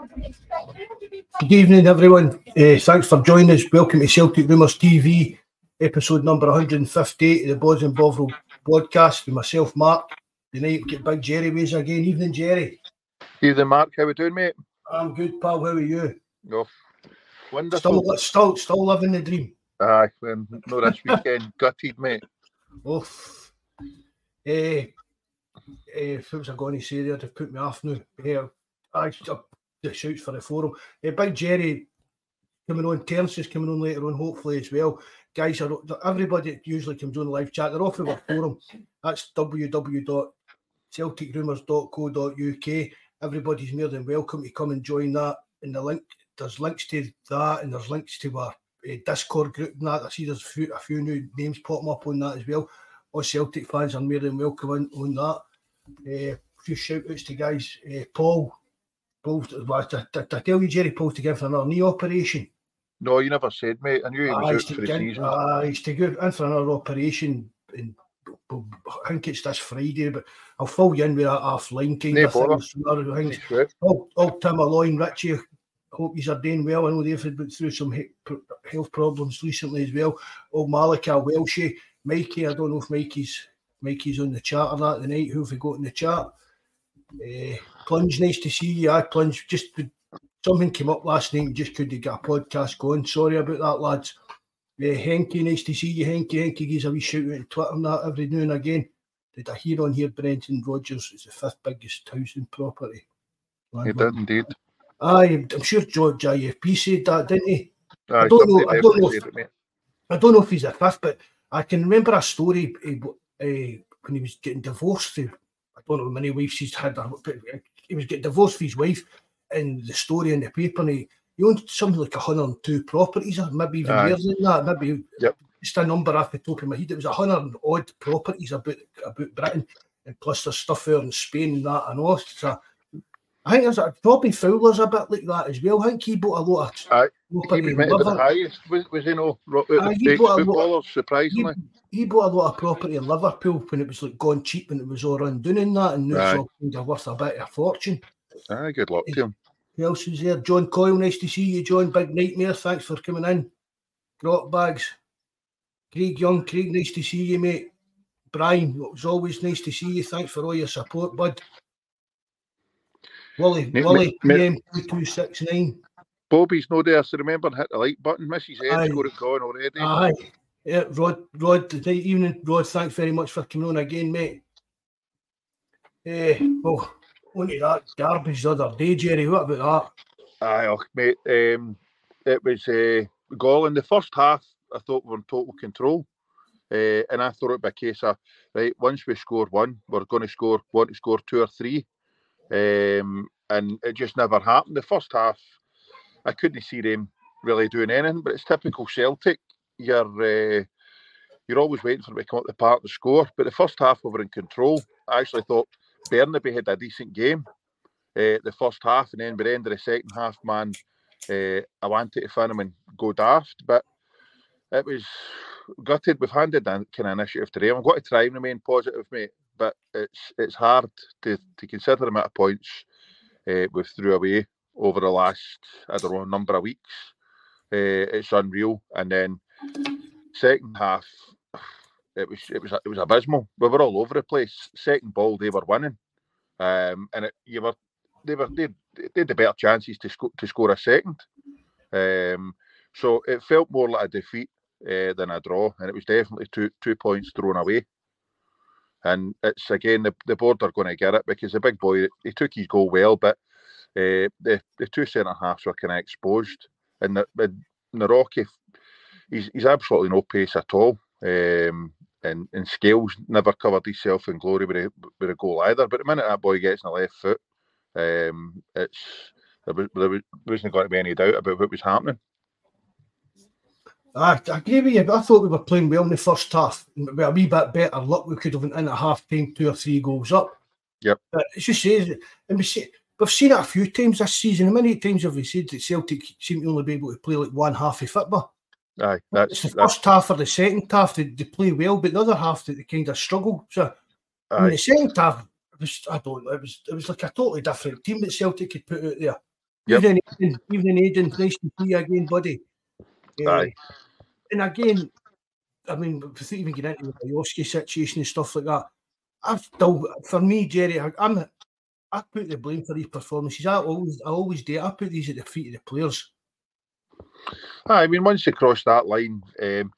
Good evening, everyone. Uh, thanks for joining us. Welcome to Celtic Rumours TV, episode number 158 of the Boys and Bovril podcast with myself, Mark. Tonight, get Big Jerry Ways again. Evening, Jerry. Evening, Mark. How we doing, mate? I'm good, pal. How are you? No, wonderful. Still, still, still living the dream. Aye, well, no this weekend. Gutted, mate. Oh, eh, eh, what was I going to say there? They've put me off now. Yeah, I the shouts for the forum. Eh, Big Jerry coming on. Terence is coming on later on, hopefully as well. Guys, are everybody that usually comes on the live chat. They're off of our forum. That's www.celticrumours.co.uk. Everybody's more than welcome to come and join that. In the link, there's links to that, and there's links to our uh, Discord group and that. I see there's a few, a few new names popping up on that as well. All Celtic fans are more than welcome on, on that. Uh, a few shout outs to guys. Uh, Paul, Paul, well, did, did I tell you Jerry Paul's to give another knee operation? No, you never said, mate. I knew he was Ah, out for the season. ah, he's to go in for another operation. In, I think it's this Friday, but I'll fill you in with that half line kind No of thing. bother. Some other things. He's fit. Oh, oh, Tim Aloy and Richie, hope you are doing well. I know they've been through some he- health problems recently as well. Oh, Malika Welshie, Mikey, I don't know if Mikey's Mikey's on the chat or not tonight. Who have we got in the chat? Uh, Plunge, nice to see you. I Plunge, just something came up last night and just couldn't get a podcast going. Sorry about that, lads. Uh, Henky, nice to see you, Henky. Henky gives a wee shout out on Twitter and that every now and again. Did I hear on here Brendan Rodgers is the fifth biggest housing property? He did indeed. Aye, I'm sure George IFP said that, didn't he? Aye, don't know- I don't know if- it. I don't know if he's a fifth, but I can remember a story uh, uh, when he was getting divorced. I don't know how many wives he's had, uh, he was getting divorced from his wife, and the story in the paper, and he, he owned something like 102 properties, or maybe even more than that. Maybe Yep. just a number off the top of my head. It was 100 odd properties about about Britain, and plus there's stuff there in Spain and that and all. So I think there's a, Robbie Fowler's a bit like that as well. I think he bought a lot of Aye, property He was meant to the highest, was, was he no? Aye, he bought a lot- surprisingly. he bought a lot of property in Liverpool when it was like gone cheap and it was all down in that, and now it's all kind of worth a bit of a fortune. Aye, good luck to him. Who else is there? John Coyle, nice to see you, John. Big nightmare, thanks for coming in. Grot bags. Craig Young, Craig, nice to see you, mate. Brian, it was always nice to see you. Thanks for all your support, bud. Wally, Mate, Wally, mate, PM2269. Bobby's no there, so remember and hit the like button. Mrs. Ed's got it going already. Aye. Yeah, Rod, Rod, good evening, Rod. Thanks very much for coming on again, mate. Eh, well, only that garbage the other day, Jerry. What about that? Aye, och, mate. Um, it was uh, goal in the first half. I thought we were in total control, uh, and I thought it'd be a case of right. Once we score one, we're going to score want to score two or three, um, and it just never happened. The first half, I couldn't see them really doing anything. But it's typical Celtic. You're uh, you're always waiting for them to come up the park and score. But the first half, we were in control. I actually thought Bernabei had a decent game uh, the first half, and then by the end of the second half, man, uh, I wanted to find him and go daft, but it was gutted. We've handed that kind of initiative today. I've got to try and remain positive, mate, but it's it's hard to, to consider the amount of points uh, we've threw away over the last I don't know number of weeks. Uh, it's unreal, and then second half. It was it was it was abysmal. We were all over the place. Second ball, they were winning, um, and it, you were they were they, they had the better chances to score to score a second. Um, so it felt more like a defeat uh, than a draw, and it was definitely two two points thrown away. And it's again the, the board are going to get it because the big boy he took his goal well, but uh, the the two centre halves were kind of exposed, and the, the, he's he's absolutely no pace at all. Um, and, and Scales never covered himself in glory with a, with a goal either. But the minute that boy gets in the left foot, um, it's there, was, there wasn't going to be any doubt about what was happening. I, I agree with you. I thought we were playing well in the first half. With a wee bit better luck, we could have went in at half time, two or three goals up. Yep. But it's just says, and we see, we've seen it a few times this season. How many times have we said that Celtic seem to only be able to play like one half of football? Aye, that's it's the that's, first half or the second half they, they play well, but the other half that they kind of struggle. So I mean, the second half it was I don't know, it was it was like a totally different team that Celtic could put out there. Yep. Evening, Aidan, evening, Aidan, nice to see you again, buddy. Aye. and again, I mean, without even getting into the Miovski situation and stuff like that, I've still, for me, Jerry, I, I'm, I put the blame for these performances. I always, I always do. I put these at the feet of the players. I mean, once you cross that line, um,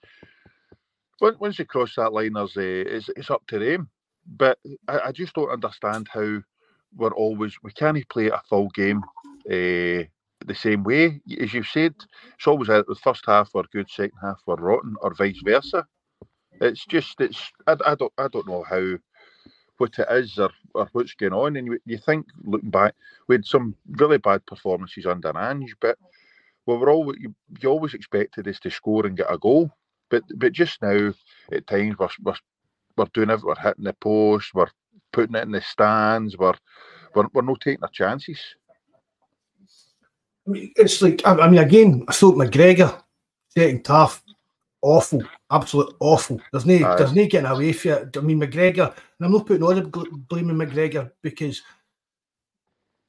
once you cross that line, there's uh, it's, it's up to them. But I, I just don't understand how we're always we can't play a full game uh, the same way. As you've said, it's always uh, the first half were good, second half were rotten, or vice versa. It's just it's I, I don't I don't know how what it is or, or what's going on. And you, you think looking back, we had some really bad performances under Ange, but we were always you, you always expected us to score and get a goal. But but just now at times we're we're, we're doing it, we're hitting the post, we're putting it in the stands, we're we're, we're not taking our chances. It's like, I, I mean, again, I thought McGregor, second half, awful, absolute awful. There's no, Aye. there's no getting away from it. I mean, McGregor, and I'm not putting all the on McGregor because,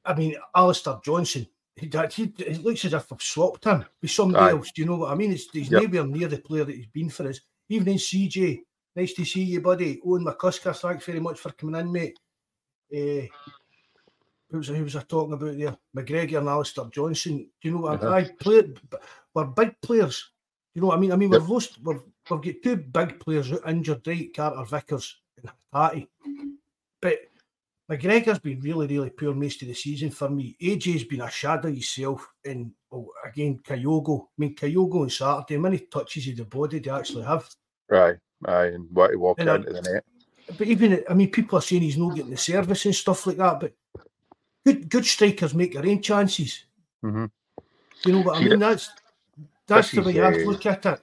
I mean, Alistair Johnston, he, he, it looks as if I've swapped him with somebody Aye. else. Do you know what I mean? It's, he's Yep. nowhere near the player that he's been for us. Evening, CJ. Nice to see you, buddy. Owen McCusker, thanks very much for coming in, mate. Uh, who was, who was I talking about there? McGregor and Alistair Johnston. Do you know what Uh-huh. I, I played? We're big players. You know what I mean? I mean, Yep. we've lost, we've, we've got two big players out injured, right? Carter Vickers and Hatate. But McGregor's been really, really poor most of the season for me. AJ's been a shadow himself, and oh, again, Kyogo. I mean, Kyogo on Saturday, many touches of the body you actually have? Right, aye, and what to walk And I- into the net. But even, I mean, people are saying he's not getting the service and stuff like that. But good, good strikers make their own chances. Mhm. You know what I mean? That's that's the way is, I have to uh, look at it.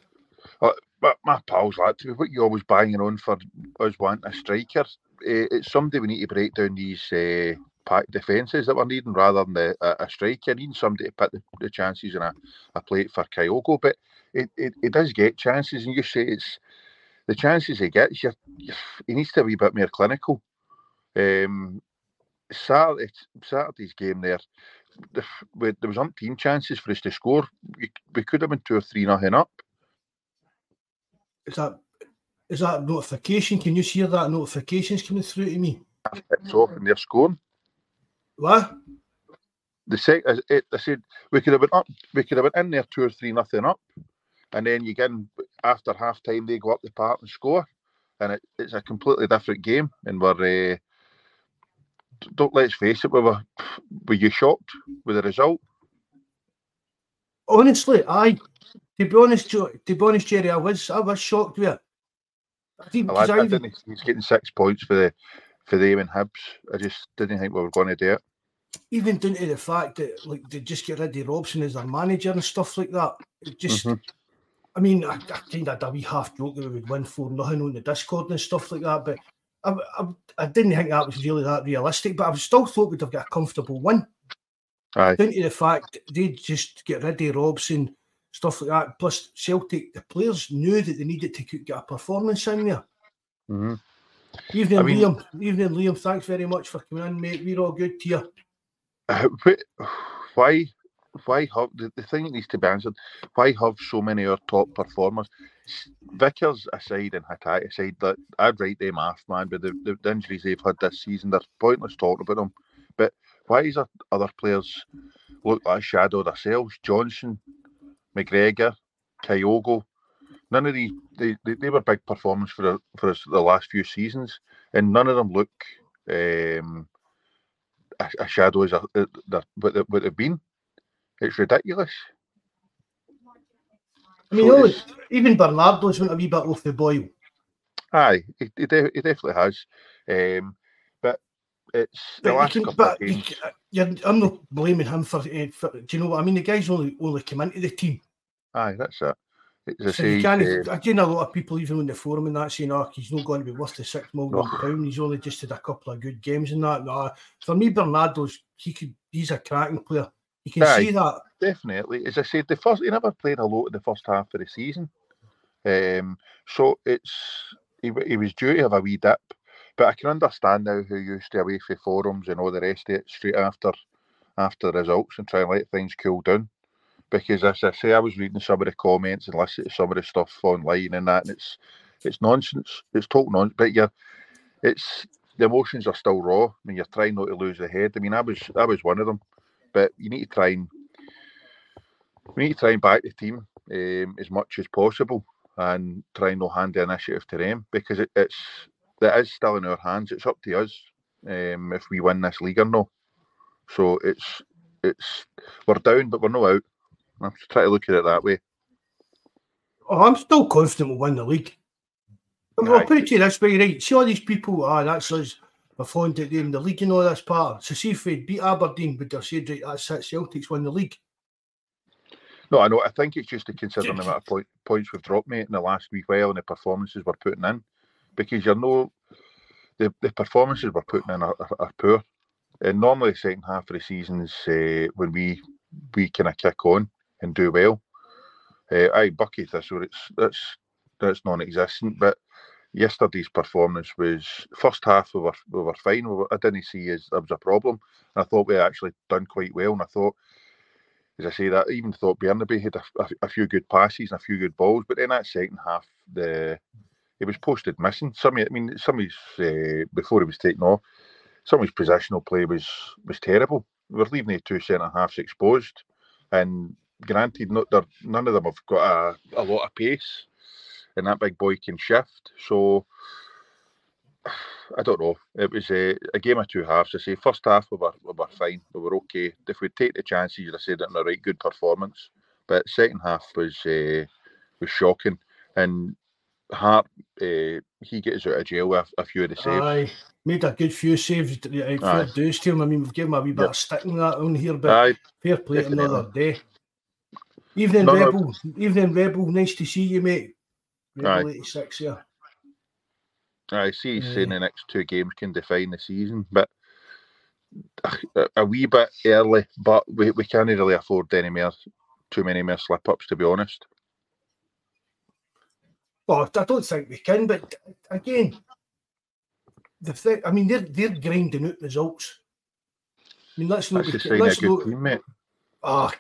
But my pals, like, to be what you're always banging on for us wanting a striker, uh, it's somebody we need to break down these uh, pack defences that we're needing rather than the, a, a striker. Needing somebody to put the, the chances in a, a plate for Kyogo, but it, it, it does get chances, and you say it's the chances he gets. You're, he needs to be a bit more clinical. Um, Saturday, Saturday's game there, the, we, there was umpteen chances for us to score. We, we could have been two or three nothing up. Is that is that notification? Can you hear that notifications coming through to me? It's off and they're scoring. What? the sec it, I said we could have been up we could have been in there two or three nothing up and then you get in after half time they go up the park and score and it, it's a completely different game and we're uh, don't let's face it we were were you shocked with the result Honestly, I to be honest, to be honest, Jerry, I was I was shocked with it. I didn't, I, I, I didn't he's getting six points for the for them and Hibs I just didn't think we were going to do it even down to the fact that like they just get rid of Robson as their manager and stuff like that. It just, Mhm. I mean, I, I kind of had a wee half joke that we would win four nothing on the Discord and stuff like that, but I, I, I didn't think that was really that realistic. But I still thought we'd have got a comfortable win. aye Down to the fact they just get rid of Robson, stuff like that. Plus, Celtic, the players knew that they needed to get a performance in there. hmm Evening, I mean- Liam. Evening, Liam. Thanks very much for coming in, mate. We're all good to you. Uh, why why have the, the thing that needs to be answered why have so many of our top performers Vickers aside and Hatate aside that I'd write them off man but the, the, the injuries they've had this season they're pointless talking about them but why is there other players look like a shadow themselves Johnston McGregor Kyogo none of these they, they, they were big performance for the, for us the last few seasons and none of them look um, a, a shadow as a, a, what, they, what they've been. It's ridiculous. I mean, so even Bernardo's went a wee bit off the boil. Aye, he, he, de- he definitely has. Um, but it's the last can, couple of games. You, I'm not blaming him for, uh, for, Do you know what I mean? The guy's only only come into the team. Aye, that's it. So say, you can't, uh, I've seen a lot of people even on the forum and that saying, "Oh, he's not going to be worth the six million no. pound. He's only just had a couple of good games and that." No, for me, Bernardo's he could. He's a cracking player. You can Aye, see that. Definitely. As I said, the first he never played a lot in the first half of the season. Um, so it's he, he was due to have a wee dip. But I can understand now who used to away for forums and all the rest of it straight after after the results and try and let things cool down. Because as I say, I was reading some of the comments and listening to some of the stuff online and that, and it's it's nonsense. It's total nonsense. But yeah, it's the emotions are still raw. I mean, you're trying not to lose the head. I mean, I was I was one of them but you need to try and we need to try and back the team um, as much as possible and try and no hand the initiative to them because it, it's that is still in our hands. It's up to us um, if we win this league or no. So it's it's we're down, but we're not out. I'm just trying to look at it that way. Oh, I'm still confident we'll win the league. I'll put it to you this way, right? See all these people, ah, that's us we're fond of them. The league and all this part. So see if we beat Aberdeen, would have said right, that's it, Celtics win the league. No, I know. I think it's just to consider the amount of point, points we've dropped, mate, in the last week while and the performances we're putting in. Because you know the, the performances we're putting in are, are, are poor. And normally the second half of the seasons uh, when we we kind of kick on and do well. Uh, aye, Bucky this it's that's that's non-existent. But yesterday's performance was first half we were we were fine. We were, I didn't see as there was a problem. And I thought we actually done quite well. And I thought, as I say, that I even thought Bernabei had a, a, a, few good passes and a few good balls. But in that second half, the it was posted missing. Some, I mean, some of his uh, before he was taken off, some of his positional play was was terrible. We're leaving the two centre halves exposed, and granted, not none of them have got a, a lot of pace and that big boy can shift. So I don't know. It was a, a game of two halves. I say first half we were, we were fine. We were okay. If we take the chances, you'd have said it in a right good performance. But second half was uh, was shocking. And Hart, uh, he gets out of jail with a, few of the saves. Aye, made a good few saves. Fair dues to him. I mean, we've given him a wee bit yep. of sticking that on here, but Aye, fair play definitely. another day. Evening no, Rebel, evening Rebel. Nice to see you, mate. Aye. 86, yeah. I see he's saying the next two games can define the season, but a, wee bit early, but we, we can't really afford any more, too many more slip ups, to be honest. Well, I don't think we can, but again, the thing, I mean, they're they're grinding out results. I mean, let's not. That's be, let's a good not, team, mate. Ah,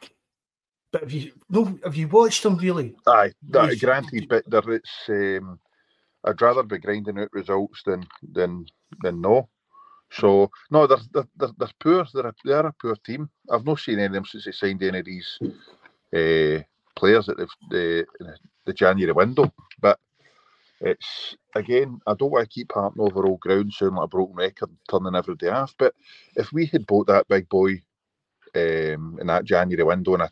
but have you no? Have you watched them really? Aye, that, granted, but there it's. Um, I'd rather be grinding out results than than than no. So no, they're they're, they're, poor. They're a, they're a poor team. I've not seen any of them since they signed any of these uh, players at the, the the January window. But it's again, I don't want to keep harping over old ground, sounding like a broken record, turning every day off. But if we had bought that big boy um, in that January window and I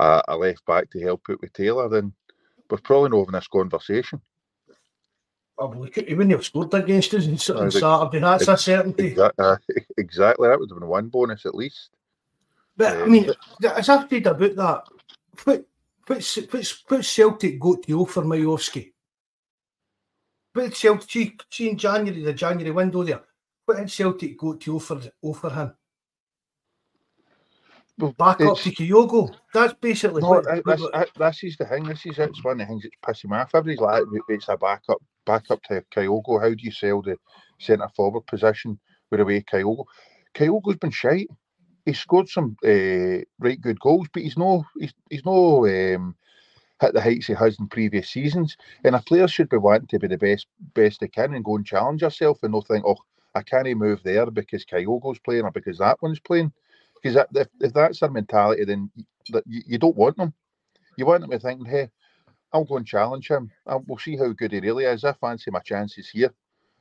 a, a left back to help out with Taylor, then we're probably not having this conversation. Wouldn't have scored against us on, on Saturday. That's a certainty. Exactly, uh, exactly. That would have been one bonus at least. But um, I mean, as I've said about that, what, what's, what's, what's Celtic got to offer Miovski? What did Celtic, see in January, the January window there, what did Celtic got to offer, offer him? well, back up to Kyogo. That's basically no, what, that's, this is the thing. This is it's one of the things that's pissing me off. Everybody's like, it's a backup, backup to Kyogo. How do you sell the centre forward position with away Kyogo? Kyogo's been shite. He scored some uh, right good goals, but he's no, he's, he's no um, hit the heights he has in previous seasons. And a player should be wanting to be the best, best they can and go and challenge yourself and not think, oh, I can't move there because Kyogo's playing or because that one's playing. Because if, if that's their mentality, then you, you don't want them. You want them to think, hey, I'll go and challenge him. I'll, we'll see how good he really is. I fancy my chances here.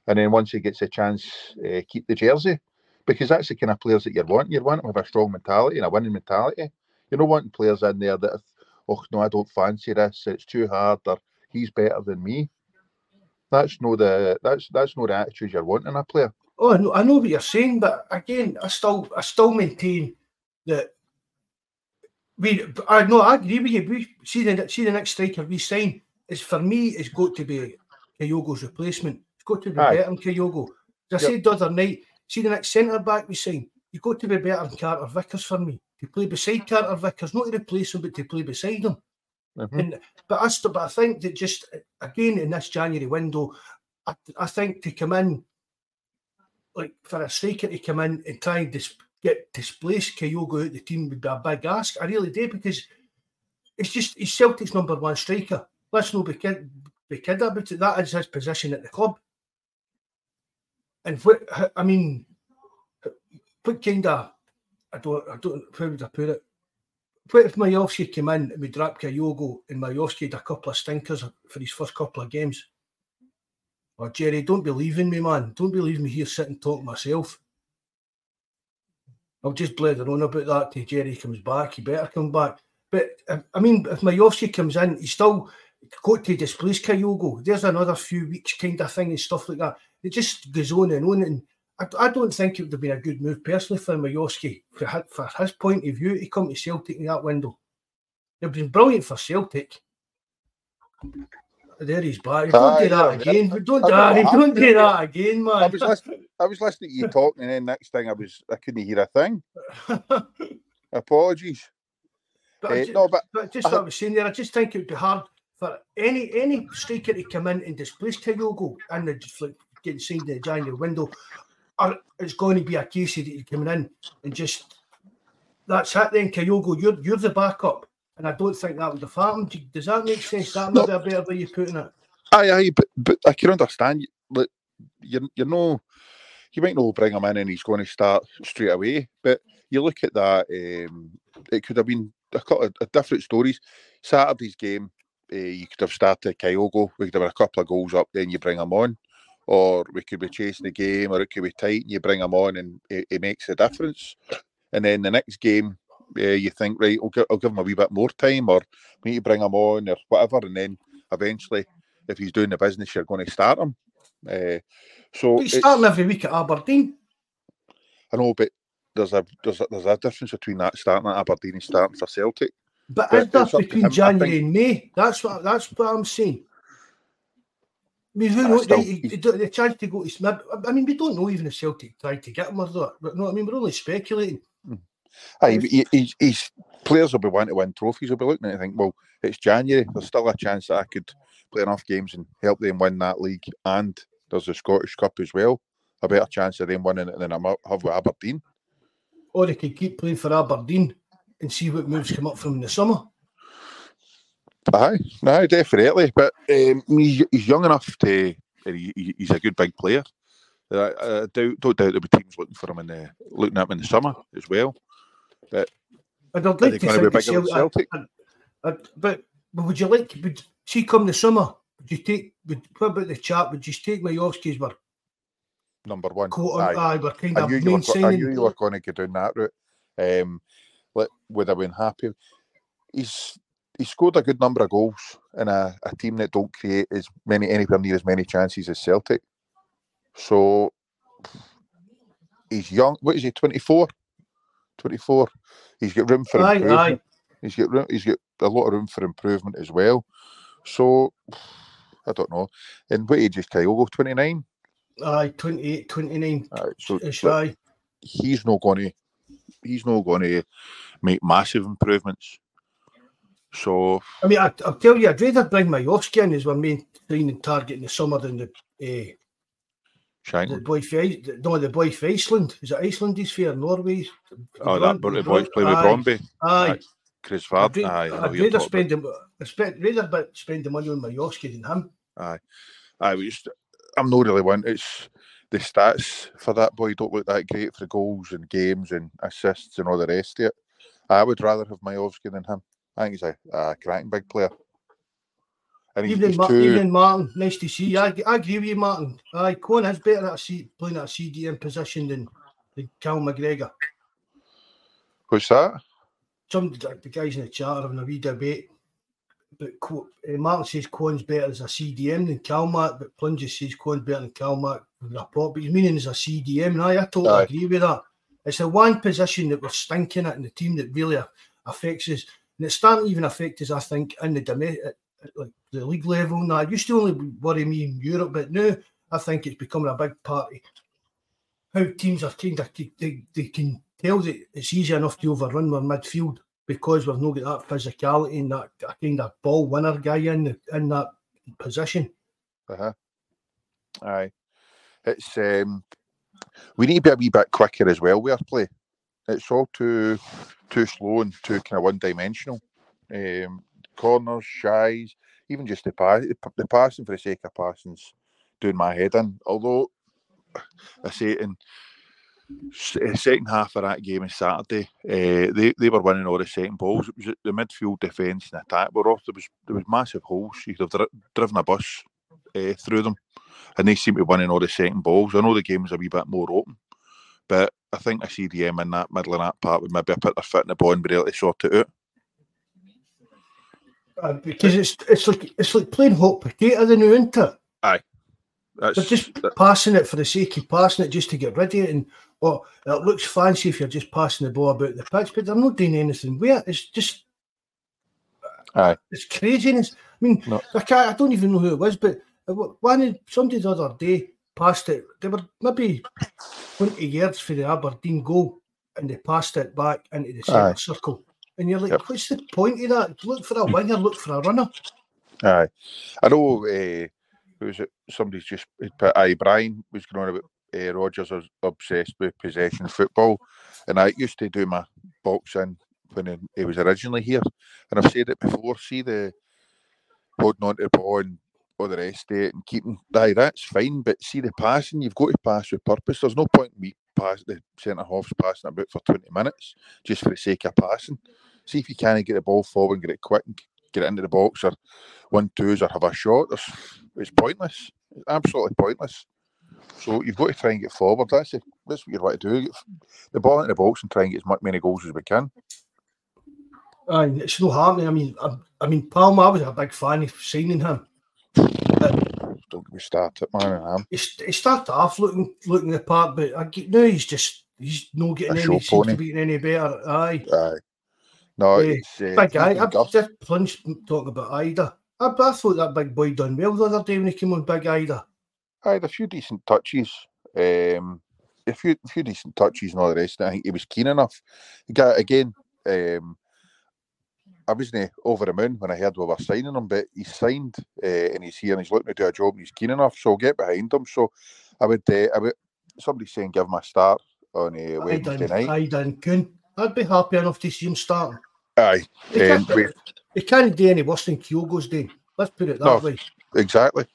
And then once he gets a chance, uh, keep the jersey. because that's the kind of players that you're wanting. You're wanting with a strong mentality and a winning mentality. You're not wanting players in there that, oh no, I don't fancy this. It's too hard, or he's better than me. That's no the that's that's no the attitude you're wanting in a player. Oh, I know, I know what you're saying, but again, I still I still maintain that we. I know I agree with you. We see the see the next striker we sign is for me. It's got to be Kyogo's replacement. It's got to be Aye. better than Kyogo. As I Yep. said the other night, see the next centre back we sign. You've got to be better than Carter Vickers for me. To play beside Carter Vickers, not to replace him, but to play beside him. Mhm. And but I, st- but I think that just again in this January window, I, I think to come in, like for a striker to come in and try and dis- get displaced, Kyogo out the team would be a big ask. I really do because it's just he's Celtic's number one striker. Let's not be kid be kid about it. That is his position at the club. And what I mean, what kind of I don't I don't how would I put it? What if Miovski came in and we dropped Kyogo and Miovski had a couple of stinkers for his first couple of games? Oh, Jerry, don't believe in me, man. Don't believe me here sitting talking myself. I'll just bled on about that till Jerry comes back. He better come back. But uh, I mean, if Miovski comes in, he's still got to displace Kyogo. There's another few weeks kind of thing and stuff like that. It just goes on and on. And I, I don't think it would have been a good move personally for Miovski for, for his point of view to come to Celtic in that window. It would have been brilliant for Celtic. There he's back. Don't Aye, do that again. Don't, I know aye, what don't do that again, man. I was listening. I was listening to you talking, and then next thing I was I couldn't hear a thing. Apologies. But, I Eh, ju- no, but but just what I was saying there, I just think it would be hard for any any striker to come in and displace Kyogo and the just like getting signed in the January window. Or it's going to be a case that you coming in and just that's it then, Kyogo, you're you're the backup. And I don't think that would have happened. Does that make sense? That No. might be a better way you putting it. Aye, aye, but but I can understand. Like you, you know, you might not bring him in and he's going to start straight away. But you look at that, um, it could have been a couple of, of different stories. Saturday's game, uh, you could have started Kyogo. We could have had a couple of goals up, then you bring him on, or we could be chasing the game, or it could be tight and you bring him on and it, it makes a difference. And then the next game, uh, you think, right, I'll, gi- I'll give him a wee bit more time, or we need to bring him on, or whatever, and then eventually if he's doing the business, you're going to start him. Uh, so But he's starting every week at Aberdeen. I know, but there's a there's a, there's a difference between that starting at Aberdeen and starting for Celtic. But But is that it's up to between January think- and May? That's what that's what I'm saying. I mean, who knows? still, the, he's- the, the chance to go to Smith. I mean, we don't know even if Celtic tried to get him or that. But no, I mean, we're only speculating. Aye, but he, he's, he's players will be wanting to win trophies. Will be looking at it and think, well, it's January. There's still a chance that I could play enough games and help them win that league. And there's the Scottish Cup as well. A better chance of them winning it than I have with Aberdeen. Or they could keep playing for Aberdeen and see what moves come up from the summer. Aye, no, definitely. But um, he's, he's young enough to. He, he- he's a good big player. Uh, I doubt, don't doubt there'll be teams looking for him in the looking at him in the summer as well. And I'd like to to be bigger that than Celtic, Celtic? I'd- but, but would you like, would see come the summer, would you take, would, what about the chat, would you take Miovski's were, Number one. quote, Aye. aye, were kind I of knew, you main were, go- I knew you were going to go down that route. Um, would have been happy. He's he scored a good number of goals in a, a team that don't create as many anywhere near as many chances as Celtic. So he's young. What is he? 24? 24. He's got room for Aye, improvement. aye. He's got room, he's got a lot of room for improvement as well. So I don't know. And what age is Kyogo? 29? Aye, 28, 29. Aye, so aye. he's not going to he's not going to make massive improvements. So I mean, I, I'll tell you, I'd rather bring Miovski in as our main signing target in the summer than the, uh, the boy for Ice- no, the boy for Iceland. Is it Iceland he's fair? Norway? oh that but the boys play with Brøndby, Aye. Chris I'd, aye, I I'd rather spend the, I'd rather but spend the money on Miovski than him. aye, we just, I'm not really one. It's the stats for that boy don't look that great for goals and games and assists and all the rest of it. I would rather have Miovski than him. I think he's a, a cracking big player. And he's, Evening, he's Ma- too, evening, Martin. Nice to see you. I, I agree with you, Martin. Aye, Cohen is better at a C, playing at a CDM position than Cal McGregor. What's that? Some the guys in the chat are having a wee debate. But uh, Martin says Quan's better as a CDM than Calmac, but Plunges says Quan's better than Calmac with a pop. But he's meaning as a CDM. And I, I totally Aye. agree with that. It's the one position that we're stinking at in the team that really affects us. And it's starting to even affect us, I think, in the domestic, like the league level. Now, it used to only worry me in Europe, but now I think it's becoming a big party. How teams are kind of they, they can tell that it's easy enough to overrun our midfield because we've not got that physicality and that kind of ball winner guy in the, in that position. Uh huh. Aye, it's um, we need to be a wee bit quicker as well our play. It's all too too slow and too kind of one dimensional. Um, corners, shies, even just the pass, the passing for the sake of passing's doing my head in. Although I say in uh, second half of that game on Saturday, uh, they, they were winning all the second balls. It was the midfield defence and attack were off. There was there was massive holes. You could have dri- driven a bus uh, through them, and they seem to be winning all the second balls. I know the game was a wee bit more open, but I think I a CDM in that middle of that part would maybe put their foot in the ball and be able to sort it out. Uh, because it's it's like it's like playing hot potato, the new isn't? Aye. That's, They're just that, passing it for the sake of passing it just to get rid of it. And oh, it looks fancy if you're just passing the ball about the pitch, but they're not doing anything with it. It's just Aye. It's craziness. I mean, no. I can't I don't even know who it was, but one somebody the other day passed it. They were maybe 20 yards for the Aberdeen goal and they passed it back into the centre circle. And you're like, yep. what's the point of that? Look for a winger, look for a runner. Aye. I know uh, who's it? Somebody's just put aye, Brian was going on about uh, Rodgers was obsessed with possession football. And I used to do my boxing when he was originally here. And I've said it before, see the holding on to the ball and all the rest of it and keeping aye, that's fine. But see the passing, you've got to pass with purpose. There's no point in me pass the centre half's passing about for 20 minutes just for the sake of passing. See if you can get the ball forward and get it quick and get it into the box or one twos or have a shot. It's, pointless. It's absolutely pointless. So you've got to try and get forward. That's it. That's what you want to do. Get the ball into the box and try and get as many goals as we can. Aye, it's no harm. I mean, I, I mean, Palmer. I was a big fan of signing him. Don't get me started, man. I am. He, he started off looking looking the part, but I get now he's just he's not getting a any seems to be any better. Aye, aye. No, uh, it's uh, big guy. I just plunged talking about Idah. I, I, thought that big boy done well the other day when he came on Big Idah. I had a few decent touches. Um, a few, a few decent touches and all the rest. I think he was keen enough. He got again. Um, I wasn't over the moon when I heard we were signing him, but he's signed uh, and he's here and he's looking to do a job and he's keen enough. So I'll get behind him. So I would, uh, I would. Somebody saying give him a start on uh, Wednesday night. I done Kuhn. I'd be happy enough to see him starting. Aye, he, um, can't, he can't do any worse than Kyogo's doing. Let's put it that no, way. Exactly,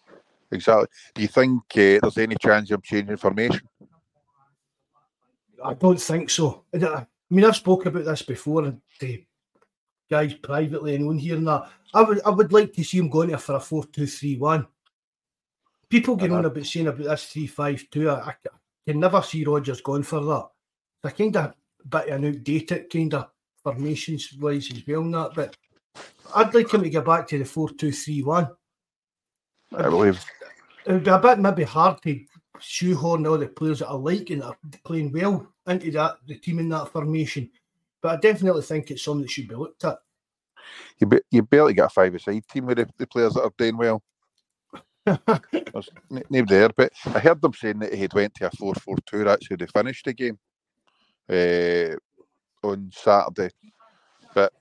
exactly. Do you think uh, there's any chance of changing formation? I don't think so. I mean, I've spoken about this before, and the guys privately and on here and that. I would I would like to see him going for a four two three one. People get uh-huh. on about saying about this three five two. I, I can never see Rodgers going for that. I kind of bit of an outdated kind of formations wise as well. That, but I'd like him to get back to the four two three one. I believe it would be a bit maybe hard to shoehorn all the players that I like and are playing well into that the team in that formation. But I definitely think it's something that should be looked at. You be, you barely get a five-a-side team with the, the players that are doing well. There's there, but I heard them saying that he had went to a four-four-two. That's how they finished the game uh, on Saturday. But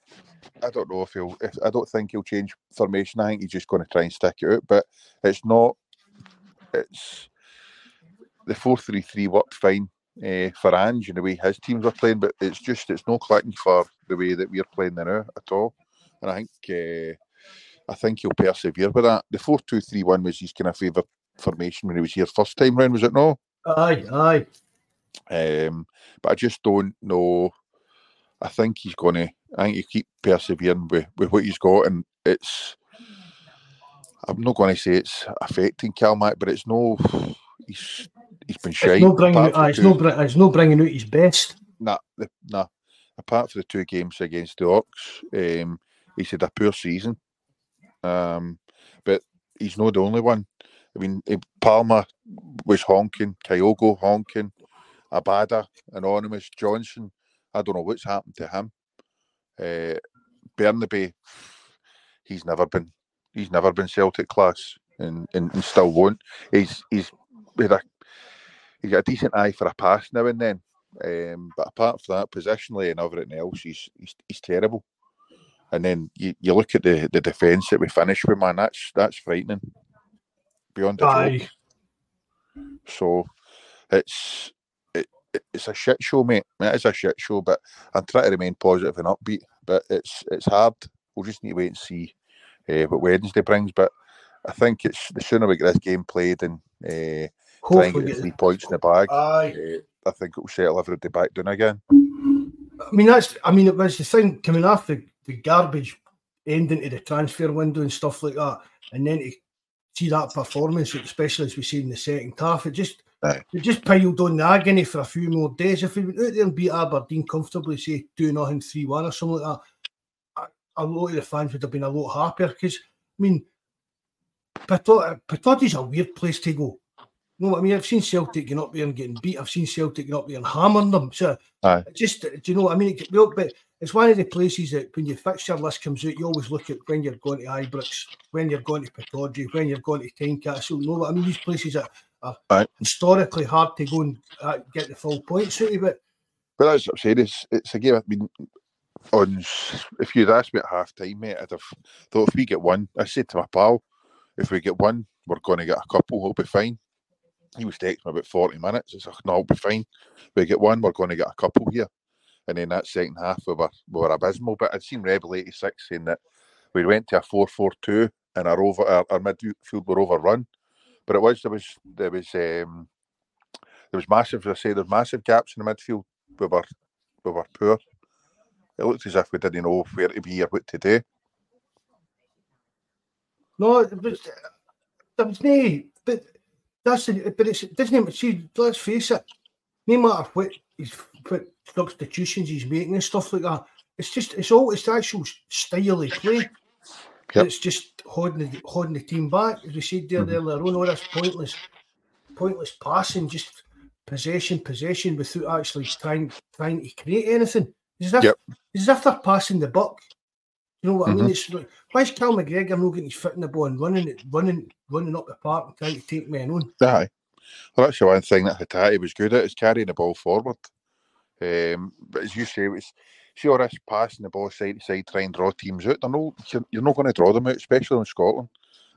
I don't know if he'll. If, I don't think he'll change formation. I think he's just going to try and stick it out. But it's not. It's the four-three-three worked fine uh, for Ange and the way his teams are playing, but it's just it's no clicking for the way that we're playing now at all. And I think uh, I think he'll persevere with that. The four two three one was his kind of favourite formation when he was here first time round, was it no? Aye, aye. Um, but I just don't know. I think he's going to. I think he keep persevering with, with what he's got, and it's. I'm not going to say it's affecting Calmac, but it's no. He's he's been shy. It's no bringing, out, uh, it's, two- no, it's no bringing out his best. nah, the, nah. Apart from the two games against the Ox, um, he's had a poor season. Um, but he's not the only one. I mean, eh, Palma was honking, Kyogo honking, Abada, Anonymous, Johnston. I don't know what's happened to him. Uh, Bernabei, he's never been, he's never been Celtic class, and, and, and still won't. He's he's had a, he's got a decent eye for a pass now and then. Um, but apart from that, positionally and everything else, he's he's, he's terrible. And then you, you look at the, the defence that we finished with, man, that's that's frightening. Beyond joke. Aye. So it's it, it- it's a shit show, mate. It is a shit show, but I'm trying to remain positive and upbeat. But it's it's hard. We'll just need to wait and see uh, what Wednesday brings. But I think it's the sooner we get this game played and uh, try and Hopefully, get three points in the bag, Aye. I think it will settle everybody back down again. I mean, that's. I mean, it was the thing coming off the, the garbage ending to the transfer window and stuff like that, and then to see that performance, especially as we see in the second half, it just Aye. it just piled on the agony for a few more days. If we went out there and beat Aberdeen comfortably, say two nothing, three one, or something like that, a, a lot of the fans would have been a lot happier. Because I mean, Pittodrie's a weird place to go. Know what I mean? I've seen Celtic getting up there and getting beat. I've seen Celtic getting up there and hammering them. So Aye. just, do you know what I mean? It, well, but it's one of the places that when your fixture list comes out, you always look at when you're going to Ibrox, when you're going to Pittodrie, when you're going to Tynecastle. You know what I mean? These places are Aye. historically hard to go and uh, get the full points out of it. But that's what I'm saying. It's, it's a game. I mean, on if you'd asked me at half time, mate, I'd have thought if we get one, I said to my pal, if we get one, we're going to get a couple. We'll be fine. He was texting me about 40 minutes. It's like, no, we'll be fine. We get one, we're going to get a couple here. And then that second half, we were, we were abysmal. But I'd seen Rebel 86 saying that we went to a 4 4 2 and our, over, our, our midfield were overrun. But it was, there was, there was, um, there was massive, as I say, there's massive gaps in the midfield. We were, we were poor. It looked as if we didn't know where to be or what to do. No, it was, there was no, but that's the, but it's, it doesn't, even see, let's face it, no matter what, he's, what substitutions he's making and stuff like that, it's just, it's all, it's the actual style of play. Yep. It's just holding the, holding the team back, as we said there Mhm. earlier on, all this pointless, pointless passing, just possession, possession without actually trying, trying to create anything. It's as if, Yep. it's as if they're passing the buck. You know what I mean? Mhm. It's like, why is Cal McGregor not getting his foot in the ball and running it, running, running up the park and trying to take men on? Aye. Well, that's the one thing that Hatate was good at is carrying the ball forward. Um, but as you say, it's see all this passing the ball side to side, try and draw teams out. They're no, you're, you're not going to draw them out, especially in Scotland.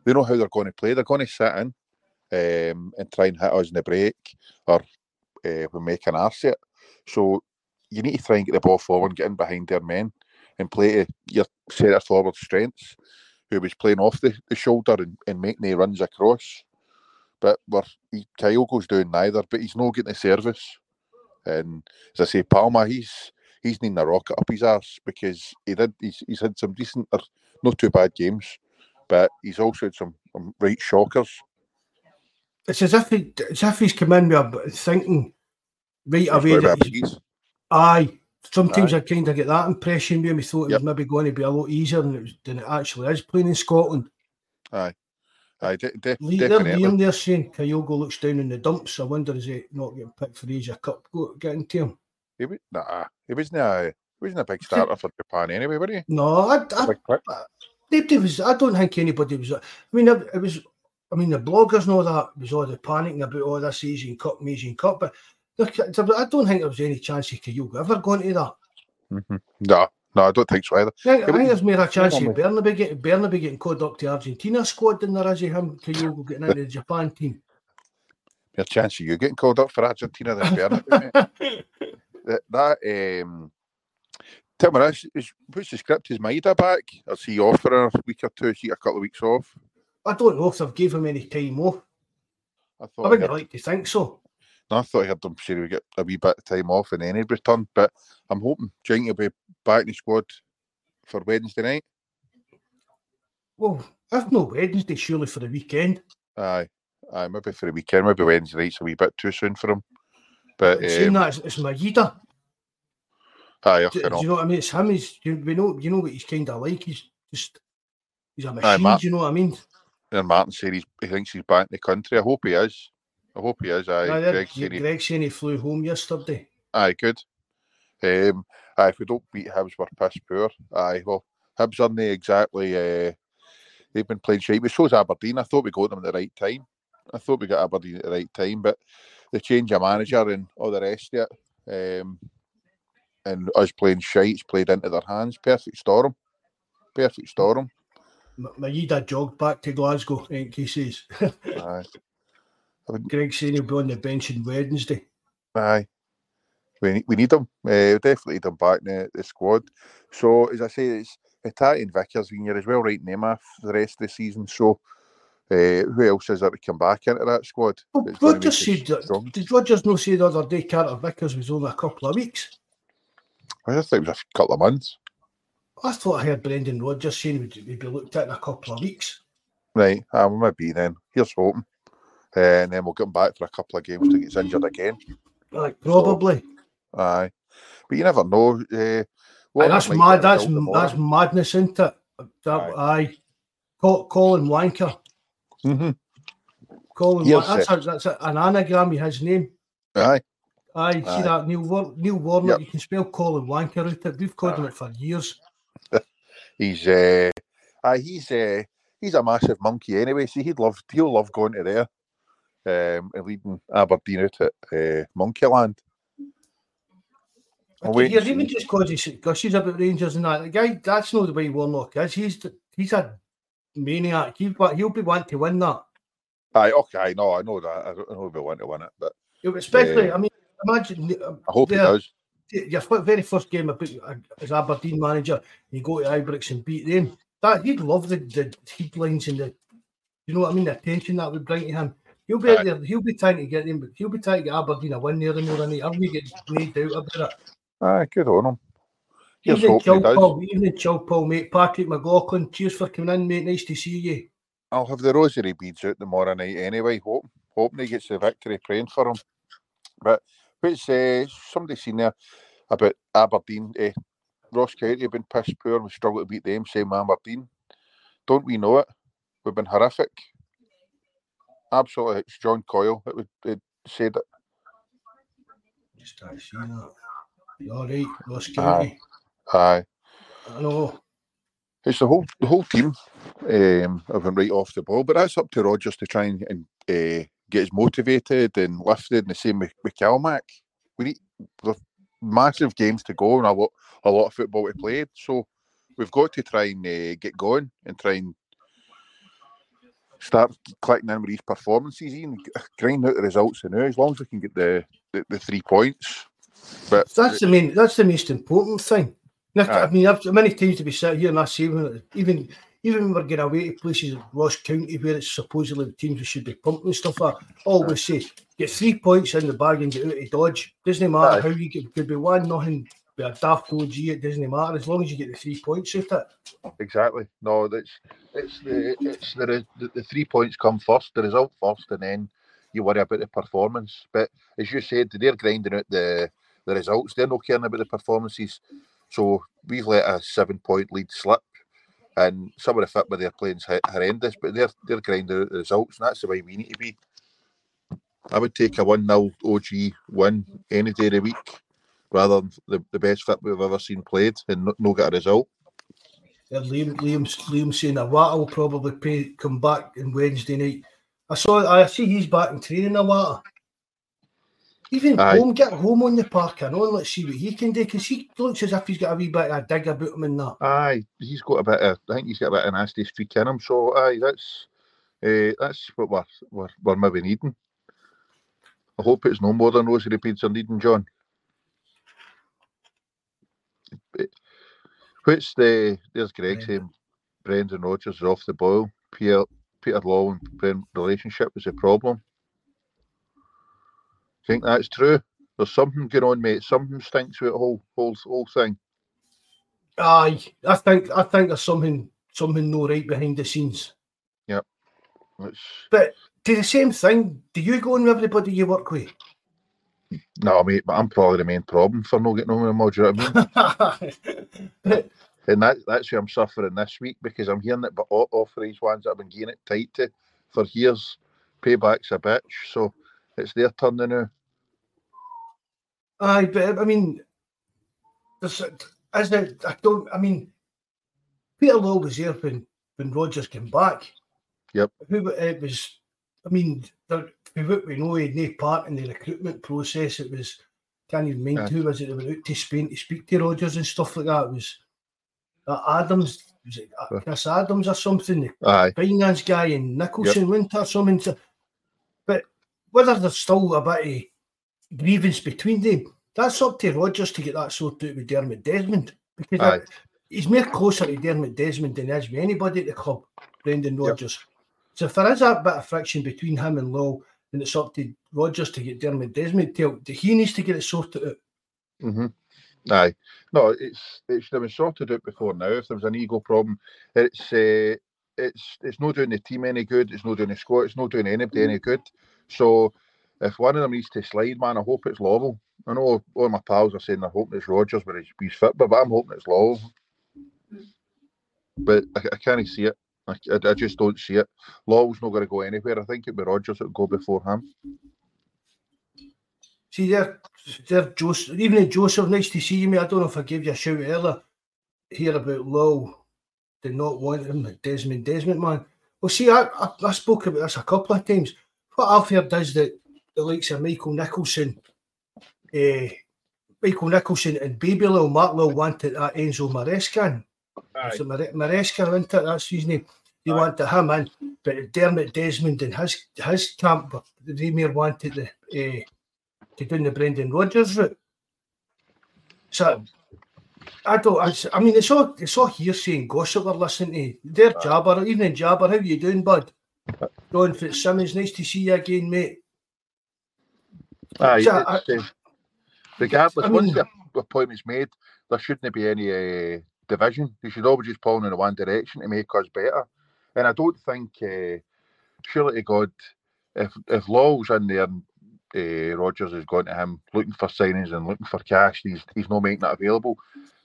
They know how they're going to play. They're going to sit in um, and try and hit us in the break or uh, we make an arse it. So you need to try and get the ball forward, get in behind their men, and play to your centre forward strengths, who was playing off the, the shoulder and, and making the runs across but we're he, Kyogo's doing neither, but he's not getting the service. And as I say, Palma, he's he's needing a rocket up his arse because he did he's, he's had some decent or not too bad games, but he's also had some, some right shockers. It's as if he, it's as if he's come in with a thinking right away. That he's, aye, sometimes I kind of get that impression when we thought it Yep. was maybe going to be a lot easier than it, was, than it actually is playing in Scotland. Aye, de- de- Lee, they're definitely. Liam there saying Kyogo looks down in the dumps. I wonder is he not getting picked for the Asia Cup go, getting to him? He, was, nah, he wasn't a he wasn't a big starter for Japan anyway, was he? No, I, I, nobody was. I don't think anybody was. I mean, it, it was. I mean, the bloggers know that was all the panicking about all this Asian Cup, Asian Cup, but look, I don't think there was any chance of Kyogo ever going to that. Mhm. No, no, I don't think so either. I think, I think there's more a chance of Bernabei getting Bernabei getting called up to Argentina squad than there is of him Kyogo getting into the Japan team. Your chance of you getting called up for Argentina than mate. that, that um tell me this is what's the script is Maeda back is he off for a week or two is he a couple of weeks off I don't know if they've gave him any time off. I I wouldn't like to think so. I thought them say we get a wee bit of time off and then he'd return but I'm hoping Jenky will be back in the squad for Wednesday night Well, if no Wednesday, surely for the weekend. aye Aye, maybe for the weekend, maybe Wednesday night's a wee bit too soon for him. But um, that, it's, it's Maeda. aye, Do, do you know what I mean? It's him. He's, you, we know, you know what he's kind of like. He's just, he's a Aye, machine. Matt. do you know what I mean? And Martin said he's, he thinks he's back in the country. I hope he is. I hope he is. Aye, Aye, Greg he, Greg flew home yesterday. aye, good. Um, aye, if we don't beat Hibs, we're piss poor. Aye, well, Hibs aren't they exactly. Uh, they've been playing shite. But so Aberdeen. I thought we got them at the right time. I thought we got Aberdeen at the right time, but the change of manager and all the rest of it, um, and us playing shites played into their hands. Perfect storm. Perfect storm. M- Maeda jogged back to Glasgow, I think he Aye. Greg saying he'll be on the bench on Wednesday. Aye. We need, we need them. Uh, definitely need them back in the, the squad. So, as I say, it's Hatate and Vickers in here as well, right name off the rest of the season. So, uh, who else is there to come back into that squad? Well, Rodgers said strong? did Rodgers not say the other day Carter Vickers was only a couple of weeks? I just think it was a couple of months. I thought I heard Brendan Rodgers saying he'd, be looked at in a couple of weeks. Right, uh, we might be then. Here's hoping. Uh, and then we'll get him back for a couple of games to get injured again. Like, probably. Aye. But you never know. Uh, Aye, that's mad. That's that's madness, isn't it? That, aye. Col- Colin Wanker. Mhm. Colin That's, a, that's a, an anagram of his name. Aye. Aye, see Aye. that Neil War- Neil Warnock. Yep. You can spell Colin Wanker out it. We've called him it for years. He's uh, aye, he's uh, he's a massive monkey anyway. See, he'd love he'll love going to there, um, leading Aberdeen out at uh, Monkeyland. I'll wait Yeah, and even just because he gushes about Rangers and that, the guy, that's not the way Warnock is. He's he's a maniac. He'll, he'll be wanting to win that. Aye, okay, I know, I know that. I don't know if I want to win it, but Especially, Yeah. I mean, imagine uh, I hope he does. your very first game uh, as Aberdeen manager, you go to Ibrox and beat them. That he'd love the, the headlines and the, you know what I mean, the attention that would bring to him. He'll be out there, he'll be trying to get him, but he'll be trying to get Aberdeen a win there and more than he. I'm get no doubt about it. Aye, good on him. Here's Evening, does. Chilpaul, evening, Chilpaul, mate. Patrick McLaughlin, cheers for coming in, mate. Nice to see you. I'll have the rosary beads out tomorrow night anyway. Hope, hoping he gets the victory. Praying for him. But what's uh, somebody seen there about Aberdeen? Uh, Ross County have been piss poor. We struggle to beat them. Same Aberdeen. Don't we know it? We've been horrific. Absolutely, it's John Coyle that would it said it. Just see that. All right, Ross County. Aye, I know. it's the whole the whole team um, have been right off the ball. But that's up to Rodgers to try and, and uh, get us motivated and lifted. And the same with, with Calmac. We need there's massive games to go and a lot a lot of football to play. So we've got to try and uh, get going and try and start clicking in with these performances and grind out the results and now. As long as we can get the, the, the three points. But That's the main. That's the most important thing. Nick, I mean, I've, many times to be sat here and I say, even even even when we're getting away to places like Ross County where it's supposedly the teams we should be pumping and stuff I always say get three points in the bag and get out of Dodge. Doesn't matter how you get. Could be one nothing. Be a daft OG. It doesn't matter as long as you get the three points out it. Exactly. No, that's it's the it's the, the the three points come first, the result first, and then you worry about the performance. But as you said, they're grinding out the the results. They're not caring about the performances. So we've let a seven point lead slip, and some of the football they're playing is horrendous. But they're they're grinding out the results, and that's the way we need to be. I would take a one 0 OG win any day of the week, rather than the, the best fit we've ever seen played and not, not get a result. And Liam, Liam's, Liam's saying that Vata will probably pay, come back on Wednesday night. I saw. I see he's back in training. Vata. Even Aye. home, get home on the park and on. Let's see what he can do because he looks as if he's got a wee bit of a dig about him and that. Aye, he's got a bit of. I think he's got a bit of nasty streak in him. So aye, that's uh, that's what we're, we're we're maybe needing. I hope it's no more than rosary beads are needing, John. What's the? There's Greg Brendan. saying Brendan Rodgers is off the boil. Peter Peter Law and Brendan relationship is a problem. Think that's true. There's something going on, mate. Something stinks with the whole whole whole thing. Aye, I think I think there's something something no right behind the scenes. It's, But do the same thing. Do you go on with everybody you work with? No, mate, but I'm probably the main problem for not getting on with all. You know what I mean? and that, that's why I'm suffering this week because I'm hearing it, but all, all for these ones that I've been getting it tight to for years, payback's a bitch. So it's their turn now. Aye, but I mean, there's, as I don't, I mean, Peter Law was there when, when Rodgers came back. Yep. Who it was, I mean, there, what we know, he had no part in the recruitment process. It was, can't even mind who was it that went out to Spain to speak to Rodgers and stuff like that. It was uh, Adams, was it uh, Chris Adams or something? The Aye. finance guy and Nicholson yep. Winter or something. So, but whether there's still a bit of grievance between them, that's up to Rodgers to get that sorted out with Dermot Desmond because that, he's more closer to Dermot Desmond than he is with anybody at the club, Brendan Rodgers. Yep. So if there is that bit of friction between him and Law, then it's up to Rodgers to get Dermot Desmond to he needs to get it sorted out. Mm-hmm. Aye, no, it's it should have been sorted out before now. If there was an ego problem, it's uh, it's it's not doing the team any good. It's not doing the squad. It's not doing anybody any good. So if one of them needs to slide, man, I hope it's Lawwell. I know all my pals are saying they're hoping it's Rodgers, but he's fit, but, but I'm hoping it's Lawwell. But I, I can't see it. I, I, just don't see it. Lawwell's not going to go anywhere. I think it'd be Rodgers that'll go before him. See there, there, Joseph. Even Joseph, nice to see you, mate. I don't know if I gave you a shout earlier here about Low did not want him, Desmond, Desmond, man. Well, see, I, I, I spoke about this a couple of times. What I've heard is that the likes of Michael Nicholson, uh, Michael Nicholson and Baby Lil, Mark Lil wanted that Enzo So Maresca, isn't it? That's his name. They Aye. wanted him in, but Dermot Desmond and his his camp, they more wanted the uh, to do the Brendan Rodgers route. So I don't. I, I mean, it's all it's all hearsay and gossip we're listening to. There, Jabber, evening Jabber. How you doing, bud? Don Fitzsimmons, nice to see you again, mate. Aye, so, I, regardless, I mean, once the appointment's made, there shouldn't be any uh, division. You should always just pull in one direction to make us better. And I don't think, uh, surely to God, if if Law's in there and uh, Rodgers has gone to him looking for signings and looking for cash, he's he's not making that available.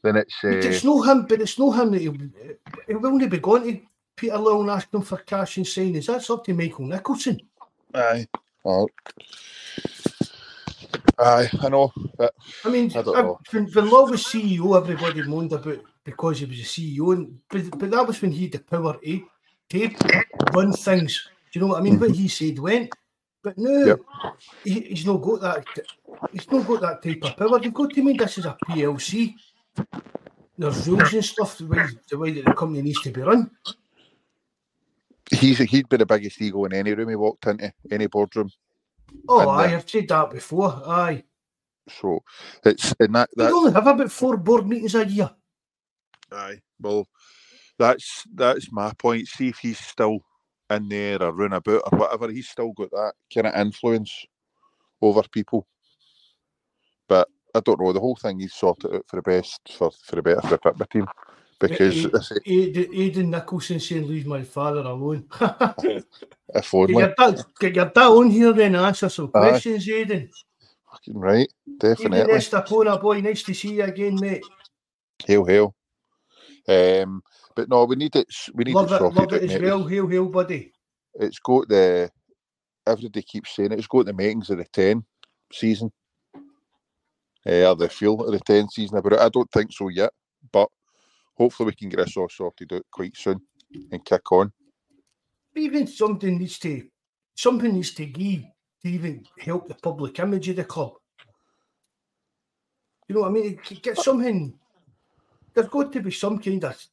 Then it's uh, it's no him, but it's no him that he'll, he'll only be going to Peter Law and asking for cash and signings. That's up to Michael Nicholson. Aye, well, aye, I know. But I mean, I I, when, when Law was CEO, everybody moaned about because he was a CEO, and but, but that was when he had the power to, to run things. Do you know what I mean? Mm-hmm. What he said went. But no, yep. he, he's not got that. He's not got that type of power. You've got to mean this is a PLC. There's rules and stuff the way the way that the company needs to be run. He's he'd be the biggest ego in any room he walked into, any boardroom. Oh, and, aye, uh, I've said that before. Aye. So it's and that that we only have about four board meetings a year. Aye, well, that's that's my point. See if he's still in there or run about or whatever, he's still got that kind of influence over people. But I don't know. The whole thing he's sorted out for the best, for, for the better for the team. Because Aidan, Aidan Nicholson saying, "Leave my father alone." if only. Get your, dad, get your dad on here then answer some questions, Aye. Aidan. Fucking right, definitely. Aidan Estapona, boy, nice to see you again, mate. Hail, hail. Um, but no, we need it. We need love it, it love it as well. Hail, hail, buddy. It's got the. Everybody keeps saying it. It's got the makings of the ten season. Uh, or the feel of the ten season But I don't think so yet, but hopefully we can get this all sorted out quite soon and kick on. Even something needs to something needs to give to even help the public image of the club. You know what I mean? Get something. There's got to be some kind of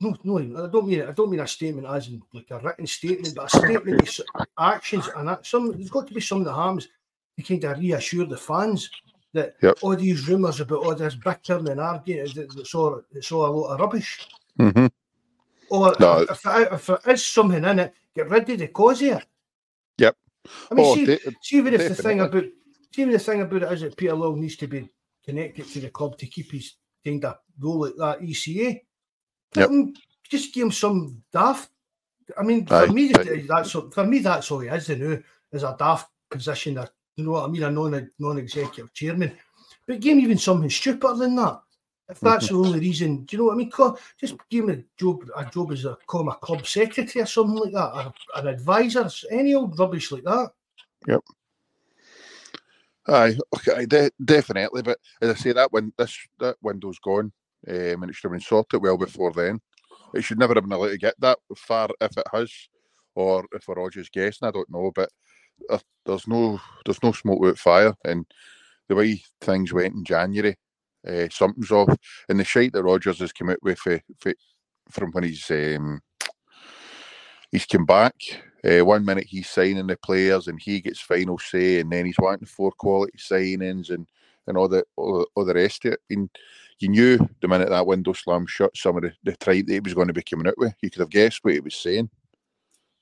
no, no, I don't mean I don't mean a statement as in like a written statement, but a statement of actions and that some there's got to be something that happens to kind of reassure the fans that yep. all these rumours about all this bickering and arguing it's all it's all a lot of rubbish. Mm-hmm. Or no. if, it, if it is something in it, get rid of the cause of it. Yep. I mean, oh, see, de- see, even if definitely. the thing about see even the thing about it is that Peter Law needs to be connected to the club to keep his kind of role at that ECA. Eh? Yep. Mm, just give him some daft I mean, for Aye. me, that's for me that's all he is. You know, is a daft position. That you know what I mean, a non non-executive chairman. But give him even something stupider than that. If that's the mm-hmm. only reason, do you know what I mean? Just give him a job, a job as a call a club secretary or something like that, or an advisor, any old rubbish like that. Yep. Aye, okay, de- definitely. But as I say, that when this that window's gone, um, and it should have been sorted well before then. It should never have been allowed to get that far if it has, or if we're all just guessing. I don't know, but uh, there's no there's no smoke without fire, and the way things went in January, uh, something's off. And the shite that Rodgers has come out with for, from when he's um, he's come back. Uh, one minute he's signing the players and he gets final say, and then he's wanting four quality signings and and all the all, all the rest of it. And you knew the minute that window slammed shut, some of the, the tripe that he was going to be coming out with. You could have guessed what he was saying.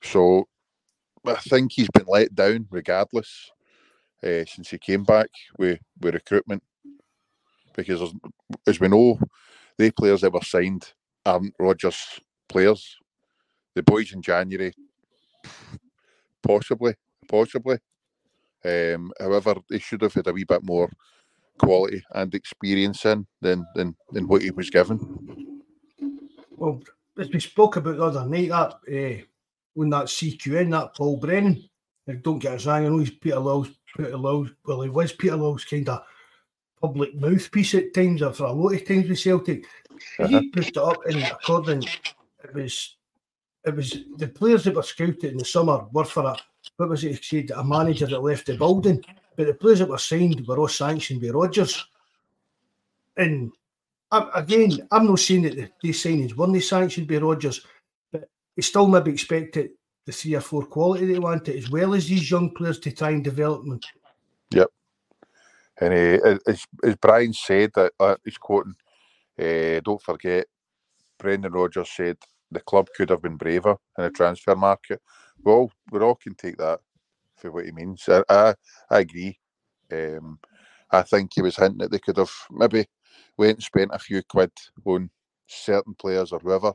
So I think he's been let down regardless uh, since he came back with, with recruitment because as we know, the players that were signed aren't Rodgers players. The boys in January, possibly, possibly. Um, however, they should have had a wee bit more quality and experience in than than, than what he was given. Well, as we spoke about the other night, that uh, when that CQN, that Paul Brennan, don't get us wrong, I know he's Peter Lawwell's, Peter Lawwell's, well, he was Peter Lawwell's kind of public mouthpiece at times, or for a lot of times with Celtic. Uh-huh. He put it up in according, it was, it was the players that were scouted in the summer were for a, what was it said, a manager that left the building, but the players that were signed were all sanctioned by Rodgers. And again, I'm not saying that these signings weren't sanctioned by Rodgers, but he still maybe expected the three or four quality they wanted, as well as these young players to try and develop them. Yep. And uh, as, as Brian said, that uh, he's quoting, uh, don't forget, Brendan Rodgers said the club could have been braver in the transfer market. Well, we all can take that for what he means. I, I, I agree. Um, I think he was hinting that they could have maybe went and spent a few quid on certain players or whoever,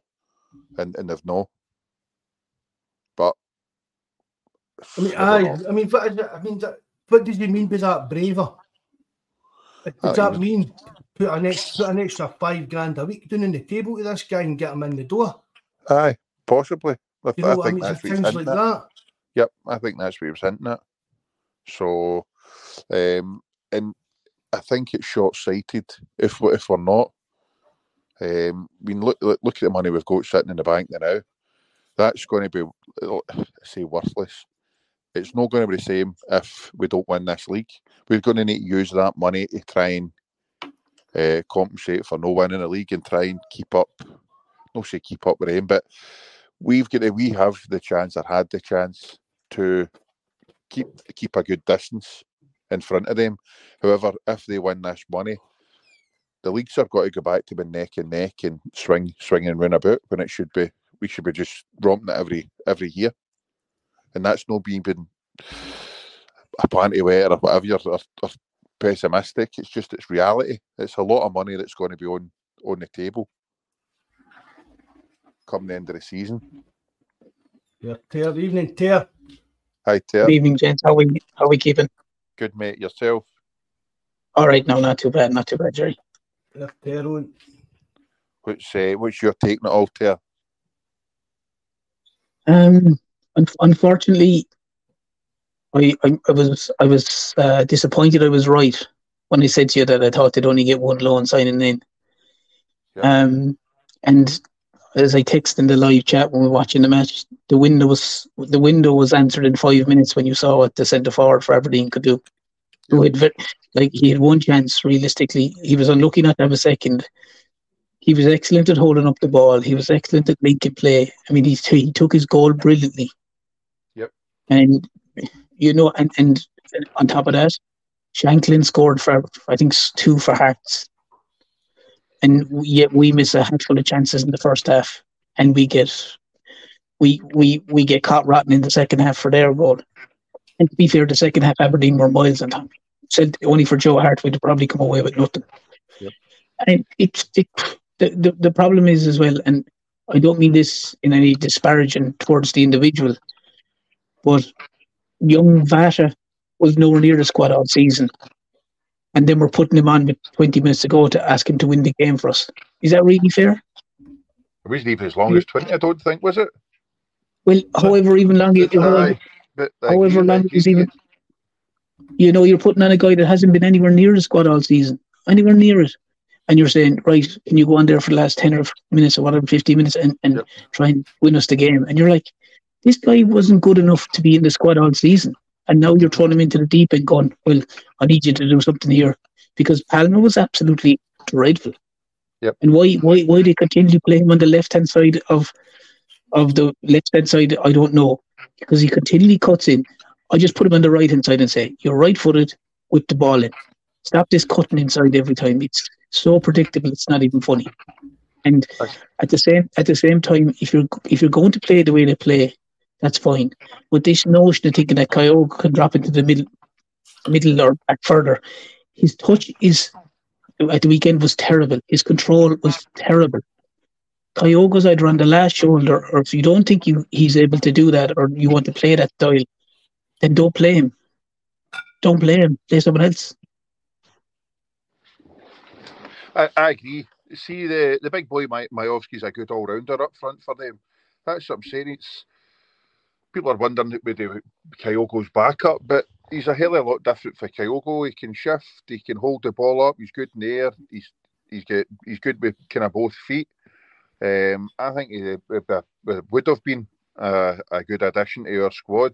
and, and they've no. But I mean, I, I, I mean, I mean, what does he mean by that braver? Does that mean put an extra, put an extra five grand a week down on the table to this guy and get him in the door? Aye, possibly. I, you know I think I mean? that's things like that. Yep, I think that's what he was hinting at. So, um, and I think it's short sighted if if we're not. Um, I mean, look, look, look at the money we've got sitting in the bank now. That's going to be, I say, worthless. It's not going to be the same if we don't win this league. We're going to need to use that money to try and uh, compensate for no winning the league and try and keep up. Say keep up with them, but we've got we have the chance or had the chance to keep keep a good distance in front of them. However, if they win this money, the leagues have got to go back to being neck and neck and swing swinging round about when it should be we should be just romping it every every year and that's not being been a panty wetter or whatever or, or pessimistic. It's just it's reality. It's a lot of money that's going to be on on the table come the end of the season. Yeah, Tear, evening, Tear. Hi, Tear. Good evening, gents. How we how we keeping? Good, mate. Yourself? All right, no, not too bad, not too bad, Jerry. Yeah, Tear on. What's uh, what's your take on it all, Tear? Um, un- unfortunately, I, I, I was I was uh, disappointed. I was right when I said to you that I thought they'd only get one loan signing in. Yeah. Um, and as I texted in the live chat when we were watching the match, the window was the window was answered in five minutes when you saw what the centre forward for Aberdeen could do. Yeah. Had, like he had one chance realistically. He was unlucky not to have a second. He was excellent at holding up the ball. He was excellent at making play. I mean, he, he took his goal brilliantly. Yep. And, you know, and, and on top of that, Shankland scored for, I think, two for Hearts. And yet we miss a handful of chances in the first half. And we get we we we get caught rotten in the second half for their goal. And to be fair, the second half Aberdeen were miles on top. Said only for Joe Hart we'd probably come away with nothing. Yep. And it, it, the, the, the problem is as well, and I don't mean this in any disparaging towards the individual, but young Vata was nowhere near the squad all season. And then we're putting him on with 20 minutes to go to ask him to win the game for us. Is that really fair? It wasn't even as long as 20, I don't think, was it? Well, however, even long it, however, but, however long it was even, you know, you're putting on a guy that hasn't been anywhere near the squad all season, anywhere near it. And you're saying, right, can you go on there for the last 10 or minutes or whatever, 15 minutes and, and Yep. try and win us the game? And you're like, this guy wasn't good enough to be in the squad all season. And now you're throwing him into the deep end going, well, I need you to do something here. Because Palma was absolutely dreadful. Yep. And why, why, why they continually play him on the left hand side of of the left hand side, I don't know. Because he continually cuts in. I just put him on the right hand side and say, You're right footed, whip the ball in. Stop this cutting inside every time. It's so predictable it's not even funny. And at the same at the same time, if you're if you're going to play the way they play, that's fine. But this notion of thinking that Kyogo can drop into the middle middle or back further, his touch is at the weekend was terrible. His control was terrible. Kyogo's either on the last shoulder, or if you don't think you he's able to do that, or you want to play that style, then don't play him. Don't play him. Play someone else. I, I agree. See, the, the big boy, My- Miovski's a good all rounder up front for them. That's what I'm saying. It's people are wondering whether Kyogo's back up, but he's a hell of a lot different for Kyogo. He can shift, he can hold the ball up, he's good in the air, he's he's good he's good with kind of both feet. Um, I think he would- have been a, a good addition to our squad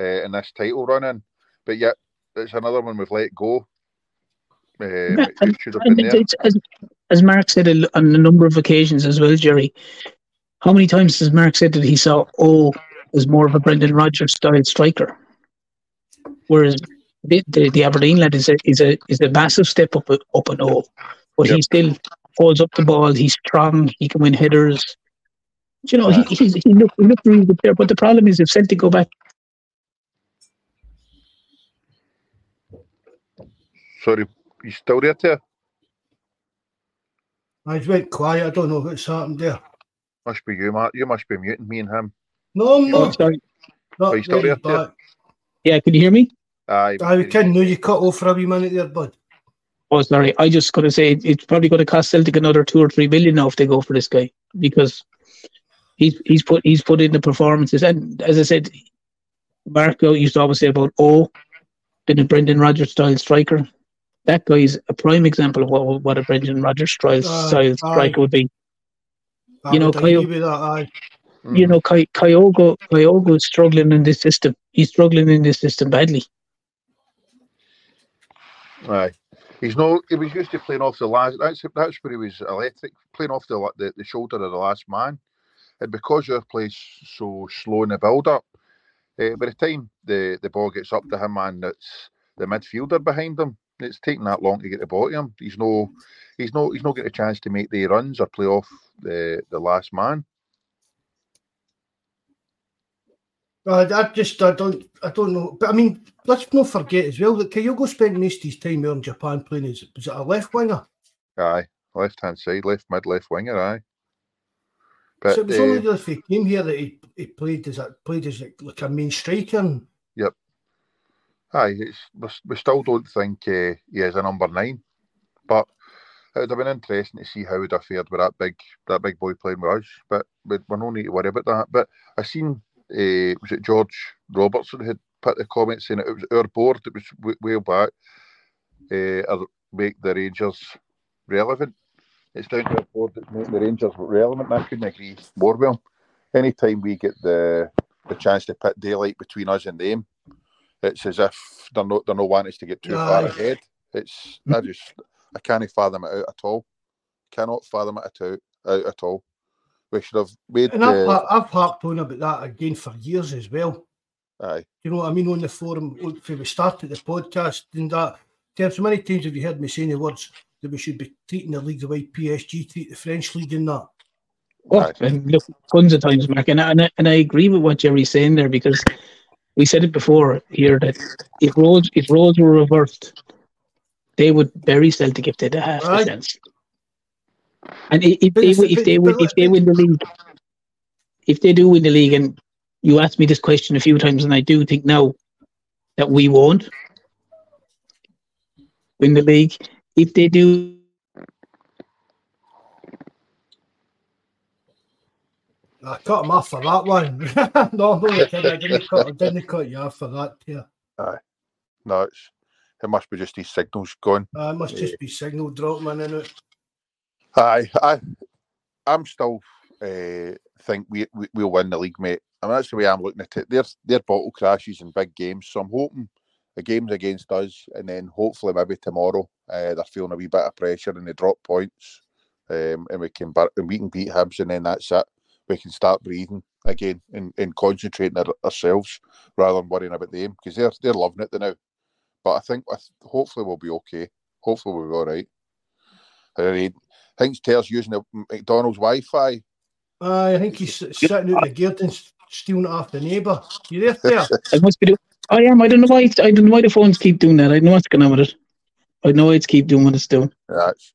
uh, in this title running, but yet it's another one we've let go. Um, Yeah, it should have been there. as, as Mark said on a number of occasions as well, Jerry. How many times has Mark said that he saw O as more of a Brendan Rodgers style striker, whereas the, the, the Aberdeen lad is a is a is a massive step up up an O, but he still holds up the ball. He's strong. He can win headers. You know, he he's, he looked he looked really good there. But the problem is, if Celtic go back, Sorry, you still there, Ter? I just went quiet. I don't know what's happened there. Must be you, Matt. You must be muting me and him. No, I'm oh, sorry, not Are you still very there, Tim? yeah, can you hear me? Aye, I can know you cut off for a wee minute there, bud. Oh, sorry. I just going to say it's probably going to cost Celtic another two or three million now if they go for this guy because he's he's put he's put in the performances and as I said, Marco used to always say about oh, been a Brendan Rodgers style striker. That guy is a prime example of what what a Brendan Rodgers style, Aye, style striker would be. I You know, would agree Kyle- with that. Mm. You know, Ky- Kyogo Kyogo is struggling in this system. He's struggling in this system badly. Aye. He's no. He was used to playing off the last. That's that's where he was electric, playing off the the, the shoulder of the last man, and because our play's so slow in the build up, uh, by the time the the ball gets up to him and it's the midfielder behind him, it's taking that long to get the ball to him. He's no, he's no, he's not getting a chance to make the runs or play off the the last man. I, I just I don't I don't know. But I mean, let's not forget as well that Kyogo spent most of his time there in Japan playing as was it a left winger? Aye, left hand side, left mid, left winger. Aye. But so it was uh, only if he came here that he, he played as a played as like, like a main striker. And Aye, it's, we, still don't think uh, he is a number nine, but it would have been interesting to see how he'd have fared with that big that big boy playing with us. But we, we're no need to worry about that. But I seen uh, was it George Robertson had put the comment saying it was our board that was w- way back uh, make the Rangers relevant. It's down to our board that make the Rangers relevant. and I couldn't agree more with him. Anytime we get the the chance to put daylight between us and them, it's as if they're not they're not wanting us to get too far ahead. It's I just I can't fathom it out at all. Cannot fathom it. Out at all. We should have made and I've, the har- I've harped on about that again for years as well. aye. You know what I mean on the forum when we started the podcast and that. Terms, many times have you heard me saying the words that we should be treating the league the way PSG treat the French league and that? Oh, Aye. and look, tons of times, Mark, and I, and, I, and I agree with what Jerry's saying there because we said it before here that if roles if roles were reversed, they would bury Celtic if they had half Aye. a chance. And if, if they if they win if they win the league, if they do win the league, and you asked me this question a few times, and I do think now that we won't win the league. If they do I cut him off for that one. no, no, I didn't, cut, I didn't cut you off for that. Yeah. Aye. No, it's, it must be just these signals going. Uh, it must just be signal dropping in it. Aye, I, I'm still uh, think we, we will win the league, mate. I mean, that's the way I'm looking at it. They're they're bottle crashes in big games, so I'm hoping the game's against us, and then hopefully maybe tomorrow uh, they're feeling a wee bit of pressure and they drop points, um, and we can and we can beat Hibs, and then that's it. We can start breathing again and, and concentrating our, ourselves rather than worrying about them because they're they're loving it the now. But I think with, hopefully we'll be okay. Hopefully we'll be all right. I think Ter's using the McDonald's Wi-Fi. Uh, I think he's sitting out the gate and stealing it off the neighbour. You there, there? I must be. Do- I am. I don't know why. I don't know why the phones keep doing that. I know what's going on with it. I know it's keep doing what it's doing. Yeah, it's,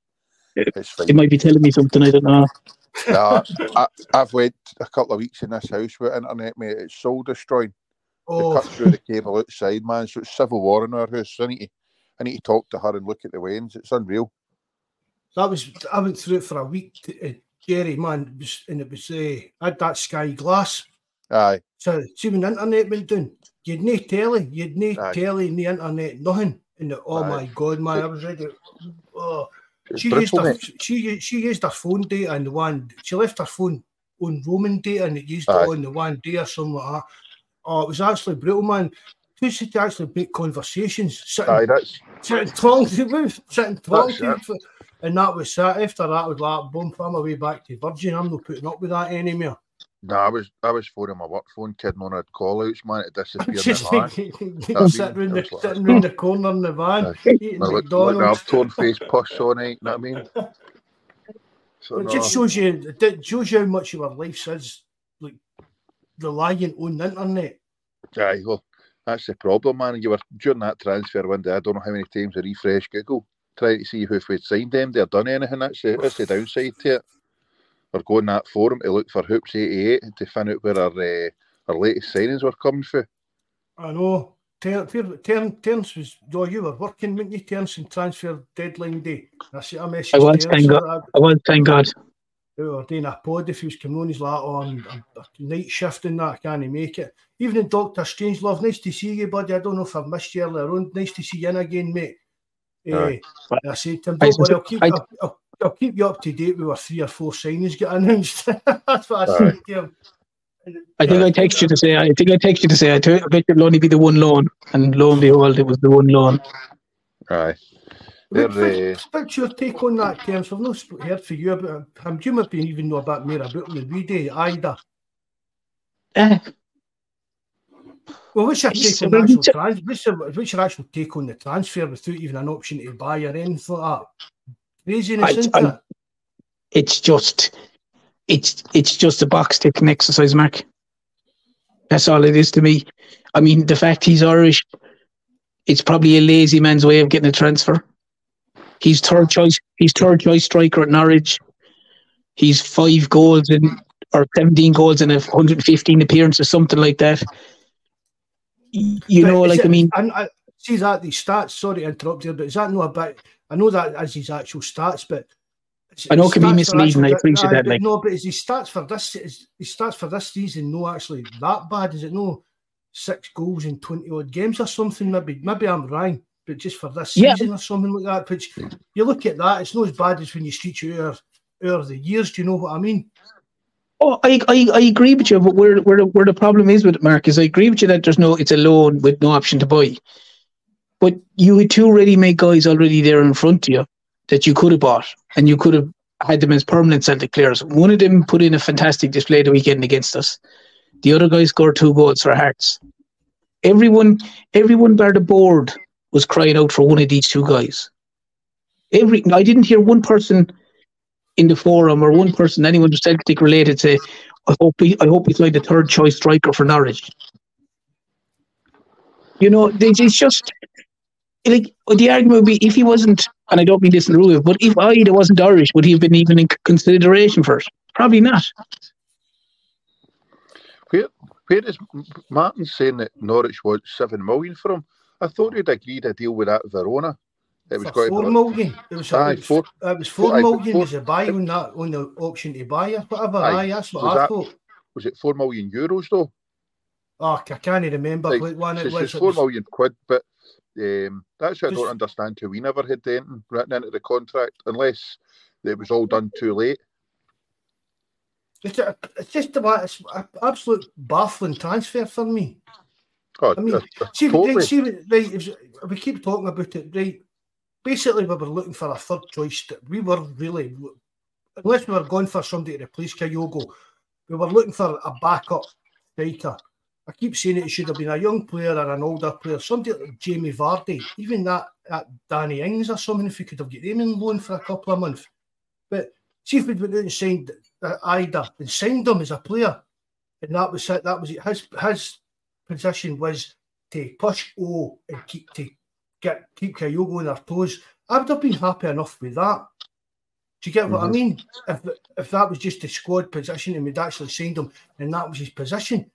it's it might be telling me something. I don't know. no, I, have waited a couple of weeks in this house with internet, mate. It's soul destroying. Oh. They cut through the cable outside, man. So it's civil war in our house. I need to, I need to talk to her and look at the wains. It's unreal. That was I went through it for a week. To, uh, Jerry, man, it was, and it was uh, I had that sky glass. Aye. So see when the internet went down, you'd no telly, you'd no telly, no internet, nothing. And the, oh Aye. my god, man, I was ready. Oh, she used her, she she used her phone data and the one she left her phone on roaming data and it used Aye. it on the one day or something like that. Oh, it was actually brutal, man. Who should actually make conversations? Sitting, Aye, that's sitting talking to sitting talking to and that was that. After that, was like, boom, I'm away back to Virgin. I'm not putting up with that anymore. No, I was I was phoning my work phone, kidding on a call outs, man. It disappeared. Just sitting in the, sitting like, in the corner in the van, uh, eating I McDonald's. Like I've torn face push on it, you know what I mean? So, it no. just shows you it shows you how much of our life is like relying on the internet. Aye, well, that's the problem, man. You were during that transfer window, I don't know how many times I refreshed Google trying to see who we'd signed them, they've done anything. That's the, that's the downside to it. We're going that forum to look for Hoops 88 to find out where our uh, our latest signings were coming from. I know. Terence was, oh, you were working, weren't you, Terence, in transfer deadline day? I see a message. I was, thank God. I was, thank God. We were doing a pod if he was coming on, he's like, oh, I'm, I'm, night shift and that, I can't make it. Evening, Dr. Strangelove, nice to see you, buddy. I don't know if I've missed you earlier on. Nice to see you in again, mate. Uh, I said to him, don't worry, I'll keep, I, I'll, I'll, I'll, keep you up to date with our three or four signings get announced. That's what I said to him. I think I text you to say. I think I text you to say. I, t- I bet it'll only be the one loan, and lo and behold, it was the one loan. Aye. What's your take on that, Terence? I've not heard from you about him. You might even know about more about him than we do, either. Uh, well, what's your take on actual trans- what's, your, what's your actual take on the transfer without even an option to buy or anything like that? Craziness, I, isn't I, it? Um, it's just, it's it's just a box ticking exercise, Mark. That's all it is to me. I mean, the fact he's Irish, it's probably a lazy man's way of getting a transfer. He's third choice. He's third choice striker at Norwich. He's five goals in or 17 goals in 115 appearances, something like that you but know, like it, I mean, and I see that these stats. Sorry to interrupt you, but is that not about? I know that as his actual stats, but I know it can be misleading. I appreciate that. Like. No, but is his stats for this? Is his stats for this season no actually that bad? Is it no six goals in twenty odd games or something? Maybe maybe I'm wrong, but just for this yeah. season or something like that. Which you look at that, it's not as bad as when you street you over the years. Do you know what I mean? Oh, I, I, I agree with you, but where, where, where the problem is with it, Mark, is I agree with you that there's no, it's a loan with no option to buy. But you had two ready-made guys already there in front of you that you could have bought, and you could have had them as permanent Celtic players. One of them put in a fantastic display the weekend against us. The other guy scored two goals for Hearts. Everyone, everyone by the board was crying out for one of these two guys. Every I didn't hear one person in the forum or one person, anyone to Celtic related, say, I hope he, I hope he's like the third choice striker for Norwich. You know, it's just like the argument would be if he wasn't and I don't mean this in the rule, but if Idah wasn't Irish, would he have been even in consideration for it? Probably not. Where, where is Martin saying that Norwich wants seven million for him? I thought he'd agreed a deal with that Verona. It was four million. It was, aye, it was four. It was four, four million four, was a buy on that on the auction to buy or whatever. Aye, aye that's what I that, thought. Was it four million euros though? Oh, I can't remember like, what one it was. It's four million quid, but um, that's what I don't understand too. We never had anything written into the contract unless it was all done too late. It's, a, it's just a, it's an absolute baffling transfer for me. Oh, I mean, see, totally. see, right, we keep talking about it, right? Basically, we were looking for a third choice. We were really, unless we were going for somebody to replace Kyogo, we were looking for a backup striker. I keep saying it should have been a young player or an older player, somebody like Jamie Vardy, even that, Danny Ings or something, if we could have got him in loan for a couple of months. But see if we'd went out and signed uh, Idah and signed him as a player, and that was it. That was it. His his position was to push O and keep to get keep Kyogo on their toes. I would have been happy enough with that. Do you get what mm-hmm. I mean? If if that was just a squad position and we'd actually signed him and that was his position,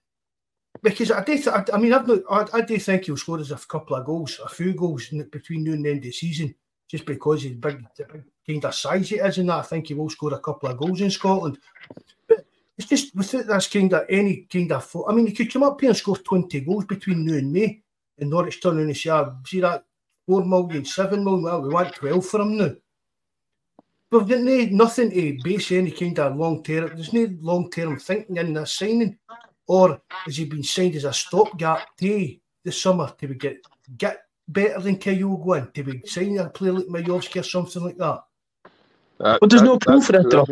because I do, I, I mean, I've not, I, I do think he'll score us a couple of goals, a few goals between now and the end of the season, just because he's big, the big kind of size he is, and that I think he will score a couple of goals in Scotland. But it's just without this kind of any kind of, I mean, he could come up here and score twenty goals between now and May, and Norwich turn and say, ah, see that four million, seven million, well, we want twelve for him now. We've got no, nothing to base any kind of long term. There's no long term thinking in this signing. Or has he been signed as a stopgap to this summer to get get better than Kyogo and to be signing a player like Miovski or something like that? Uh, but there's that, no proof for that, though.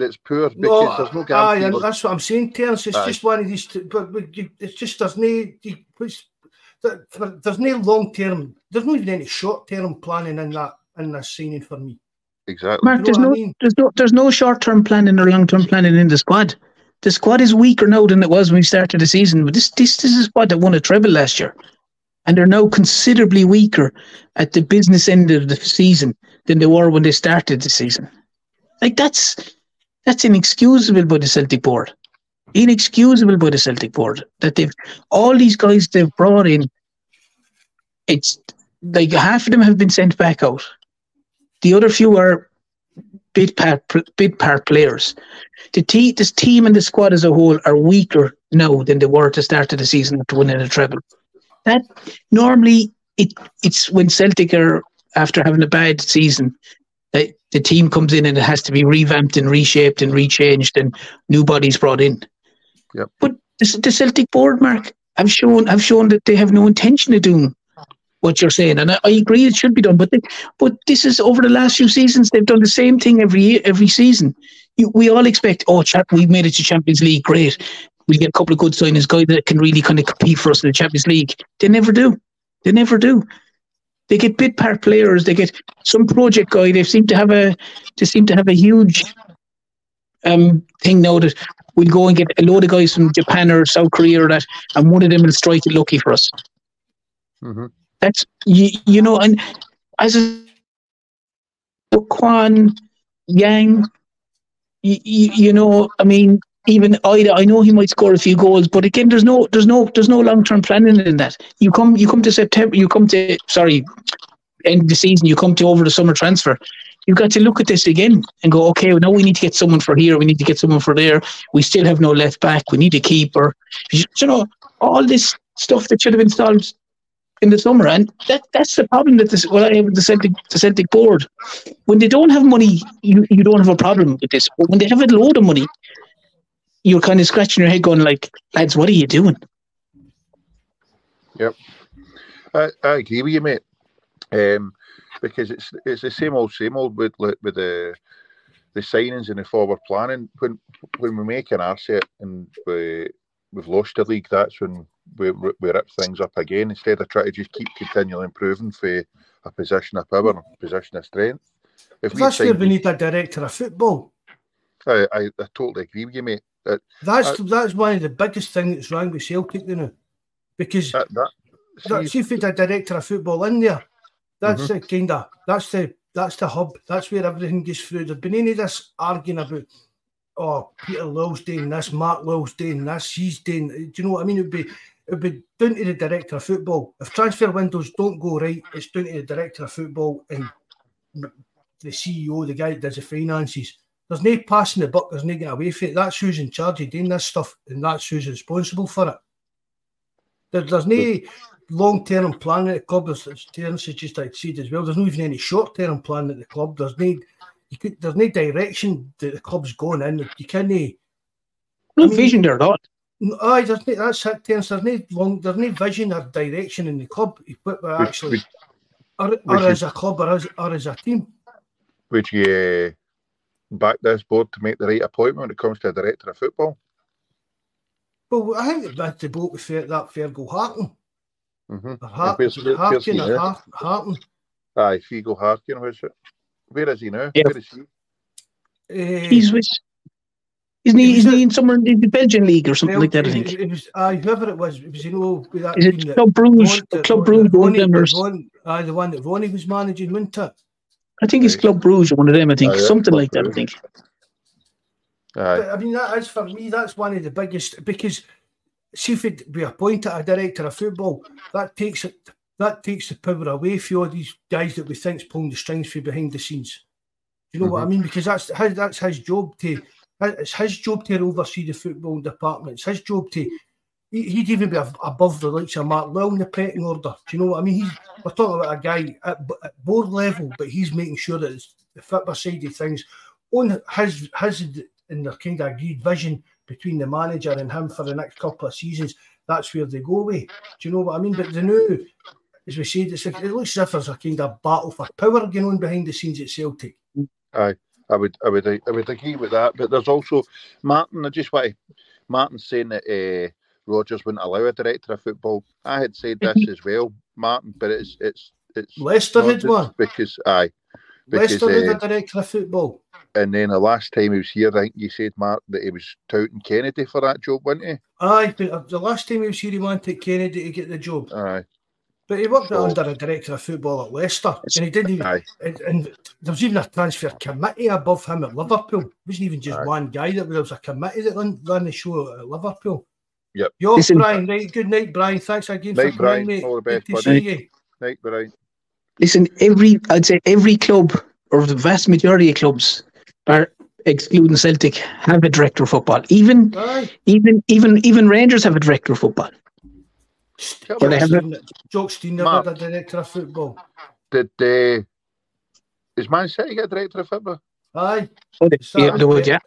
It's poor because no, there's no guarantee. Aye, that's what I'm saying, Terence. It's aye. just one of these, but, but it's just there's no, there's no long term, there's not even any short term planning in that in this signing for me. Exactly. Mark, there's no, I mean? there's no, there's no short term planning or long term planning in the squad the squad is weaker now than it was when we started the season. But this this this is a squad that won a treble last year, and they're now considerably weaker at the business end of the season than they were when they started the season. Like that's that's inexcusable by the Celtic board. Inexcusable by the Celtic board that they've all these guys they've brought in. It's like half of them have been sent back out. The other few are bit part bid part players. The te- this team and the squad as a whole are weaker now than they were at the start of the season after winning a treble. That normally it it's when Celtic are after having a bad season that the team comes in and it has to be revamped and reshaped and rechanged and new bodies brought in. Yep. But the, Celtic board, Mark, have shown have shown that they have no intention of doing what you're saying, and I, I agree it should be done. But they, but this is over the last few seasons they've done the same thing every year, every season. You, we all expect, oh, chap, we made it to Champions League, great. We get a couple of good signings, guys that can really kind of compete for us in the Champions League. They never do. They never do. They get bit part players. They get some project guy. They seem to have a. They seem to have a huge um, thing now that we'll go and get a load of guys from Japan or South Korea or that, and one of them will strike it lucky for us. Mm-hmm. That's you, you know, and as a Kwon Yang, you, you, you know, I mean, even Idah, I know he might score a few goals, but again, there's no, there's no, there's no long term planning in that. You come, you come to September, you come to, sorry, end of the season, you come to over the summer transfer. You've got to look at this again and go, okay, well, now we need to get someone for here, we need to get someone for there. We still have no left back. We need a keeper. You know, all this stuff that should have been solved in the summer, and that that's the problem that this well, I have the Celtic the Celtic board. When they don't have money, you, you don't have a problem with this. But when they have a load of money, you're kind of scratching your head, going like, "Lads, what are you doing?" Yep, I, agree with you, mate. Um, because it's it's the same old same old with with the the signings and the forward planning. When when we make an asset and we we've lost a league, that's when we, we rip things up again instead of trying to just keep continually improving for a position of power, a position of strength. If that's where we need a director of football. I, I, I totally agree with you, mate. That, that's that's one of the biggest things that's wrong with Celtic you know, because that, that, see, if you a director of football in there, that's mm-hmm. the kind of that's the that's the hub. That's where everything gets through. There's been any of this arguing about oh Peter Lawwell's doing this, Mark Lawwell's doing this, he's doing. Do you know what I mean? It'd be it'd be down to the director of football. If transfer windows don't go right, it's down to the director of football and the CEO, the guy that does the finances. There's no passing the buck, there's no getting away from it. That's who's in charge of doing this stuff, and that's who's responsible for it. There, there's no long term plan at the club, as Terence has just said as well. There's not even any short term plan at the club. There's no you could, there's no direction that the club's going in. You can't no I mean, vision there, not. Aye, there's no, that's it, Terence. There's no long, there's no vision or direction in the club. But actually, or, or as a club or as, or as a team. Would you uh, back this board to make the right appointment when it comes to a director of football? Well, I think that's the boat with fair, that Fergal Harkin. Mm-hmm. Hart, Harkin or Hart, Harkin. Aye, Figo Harkin, where's it? Where is he now? Yeah. Where is he? Uh, he's with isn't he, isn't he in somewhere in the Belgian league or something well, like that? I think. It, was, uh, whoever it was, it was you know, that is it Club Bruges? Club Bruges, one uh, the one that Ronnie was managing, wasn't? I think it's Club Bruges, one of them. I think uh, something like that. I think. I mean, that is for me. That's one of the biggest because see if it be appointed a director of football, that takes it. That takes the power away from all these guys that we think's pulling the strings for behind the scenes. Do you know mm-hmm. what I mm-hmm. mean? Because that's his, that's his job to it's his job to oversee the football department. It's his job to he'd even be above the likes of Mark Lowe in the pecking order. Do you know what I mean? He's, we're talking about a guy at, at board level, but he's making sure that it's the football side of things on his his in the kind of agreed vision between the manager and him for the next couple of seasons. That's where they go away. Do you know what I mean? But the new, as we said, it's like, it looks as if there's a kind of battle for power going on behind the scenes at Celtic. Aye. I would, I would, I would agree with that. But there's also Martin. I just want to, Martin saying that uh, Rodgers wouldn't allow a director of football. I had said this as well, Martin. But it's, it's, it's Leicester had one because aye, because, Leicester had uh, a director of football. And then the last time he was here, I think you said Mark that he was touting Kennedy for that job, wasn't he? Aye, but uh, the last time he was here, he wanted Kennedy to get the job. Aye. But he worked so, under a director of football at Leicester, and he didn't even. And, and, there was even a transfer committee above him at Liverpool. It wasn't even just aye. one guy. That there was a committee that ran, ran the show at Liverpool. Yep. Yo, Listen, Brian. Right. Good night, Brian. Thanks again night, for Brian. coming, mate. All the best, Good to buddy. see you. Night, Brian. Listen, every I'd say every club or the vast majority of clubs are excluding Celtic have a director of football. Even Aye. even even even Rangers have a director of football. But they have a, Jock Stein never had a director of football. Did uh, is Man City get a director of football? Aye. Oh, yeah, they would, yeah.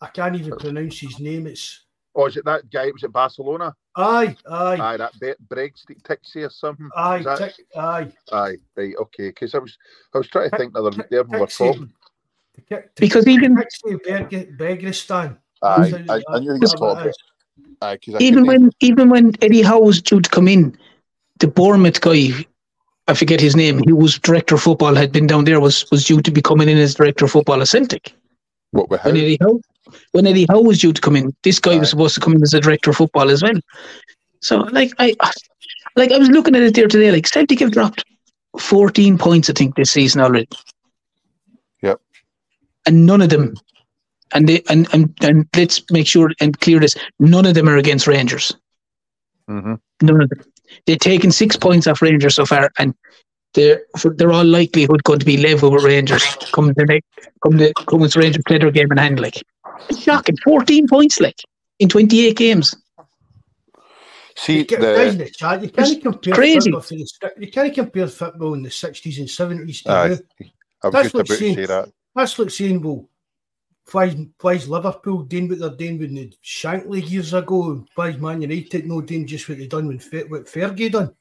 I can't even pronounce his name. It's Oh, is it that guy? Was it Barcelona? Aye, aye. Aye, that Be- Brexit Tixie or something. Aye, that... aye. Aye, right, okay. Because I was, I was trying to think the other week there we were talking. Because even Begristan. Aye, I, I knew he was talking. Aye, even when even when Eddie Howe was due to come in, the Bournemouth guy, I forget his name, he was director of football, had been down there, was was due to be coming in as director of football at Celtic. What with When Eddie Howe, when Eddie Howe was due to come in, this guy was supposed to come in as a director of football as well. So, like I, like I was looking at it there today. Like Celtic have dropped fourteen points, I think, this season already. Yep. And none of them, and they and and, and let's make sure and clear this: none of them are against Rangers. Mm-hmm. None of them. They've taken six points off Rangers so far, and they're they're all likelihood going to be level with Rangers come the next come the come with Rangers play their game and hand like it's shocking. Fourteen points like in twenty eight games. See, you, the, the chat, you can't compare crazy. The, you can't compare football in the sixties and seventies to uh, now. That's like saying, that. That's like saying, well, why, why is Liverpool doing what they're doing with the Shankly years ago? Why is Man United no doing just what they done when what Fergie done?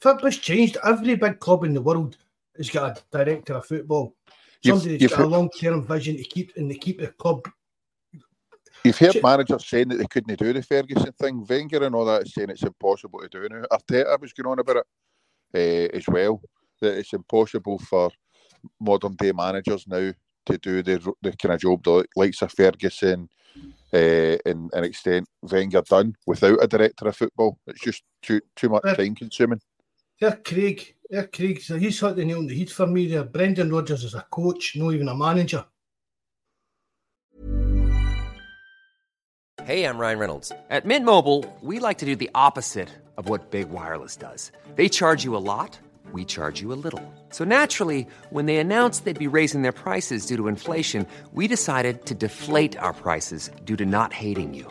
Football's changed. Every big club in the world has got a director of football. Somebody that's got a long term vision to keep and to keep the club. You've heard managers saying that they couldn't do the Ferguson thing. Wenger and all that saying it's impossible to do now. Arteta was going on about it uh, as well. That it's impossible for modern day managers now to do the, the kind of job the likes of Ferguson uh, in an extent Wenger done without a director of football. It's just too too much time consuming. Yeah, Craig. Yeah, Craig. So he's hit the nail on the for me there. Brendan Rodgers is a coach, not even a manager. Hey, I'm Ryan Reynolds. At Mint Mobile, we like to do the opposite of what Big Wireless does. They charge you a lot, we charge you a little. So naturally, when they announced they'd be raising their prices due to inflation, we decided to deflate our prices due to not hating you.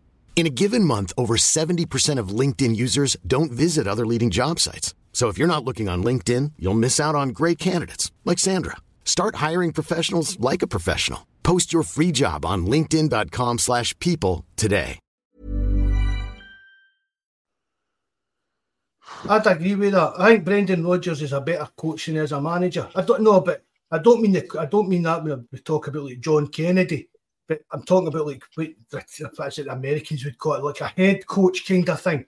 In a given month, over 70% of LinkedIn users don't visit other leading job sites. So if you're not looking on LinkedIn, you'll miss out on great candidates like Sandra. Start hiring professionals like a professional. Post your free job on linkedin.com/people today. I'd agree with that. I think Brendan Rodgers is a better coach than is a manager. I don't know, but I don't mean the, I don't mean that when we talk about like John Kennedy, but I'm talking about like what that's the Americans would call it, like a head coach kind of thing.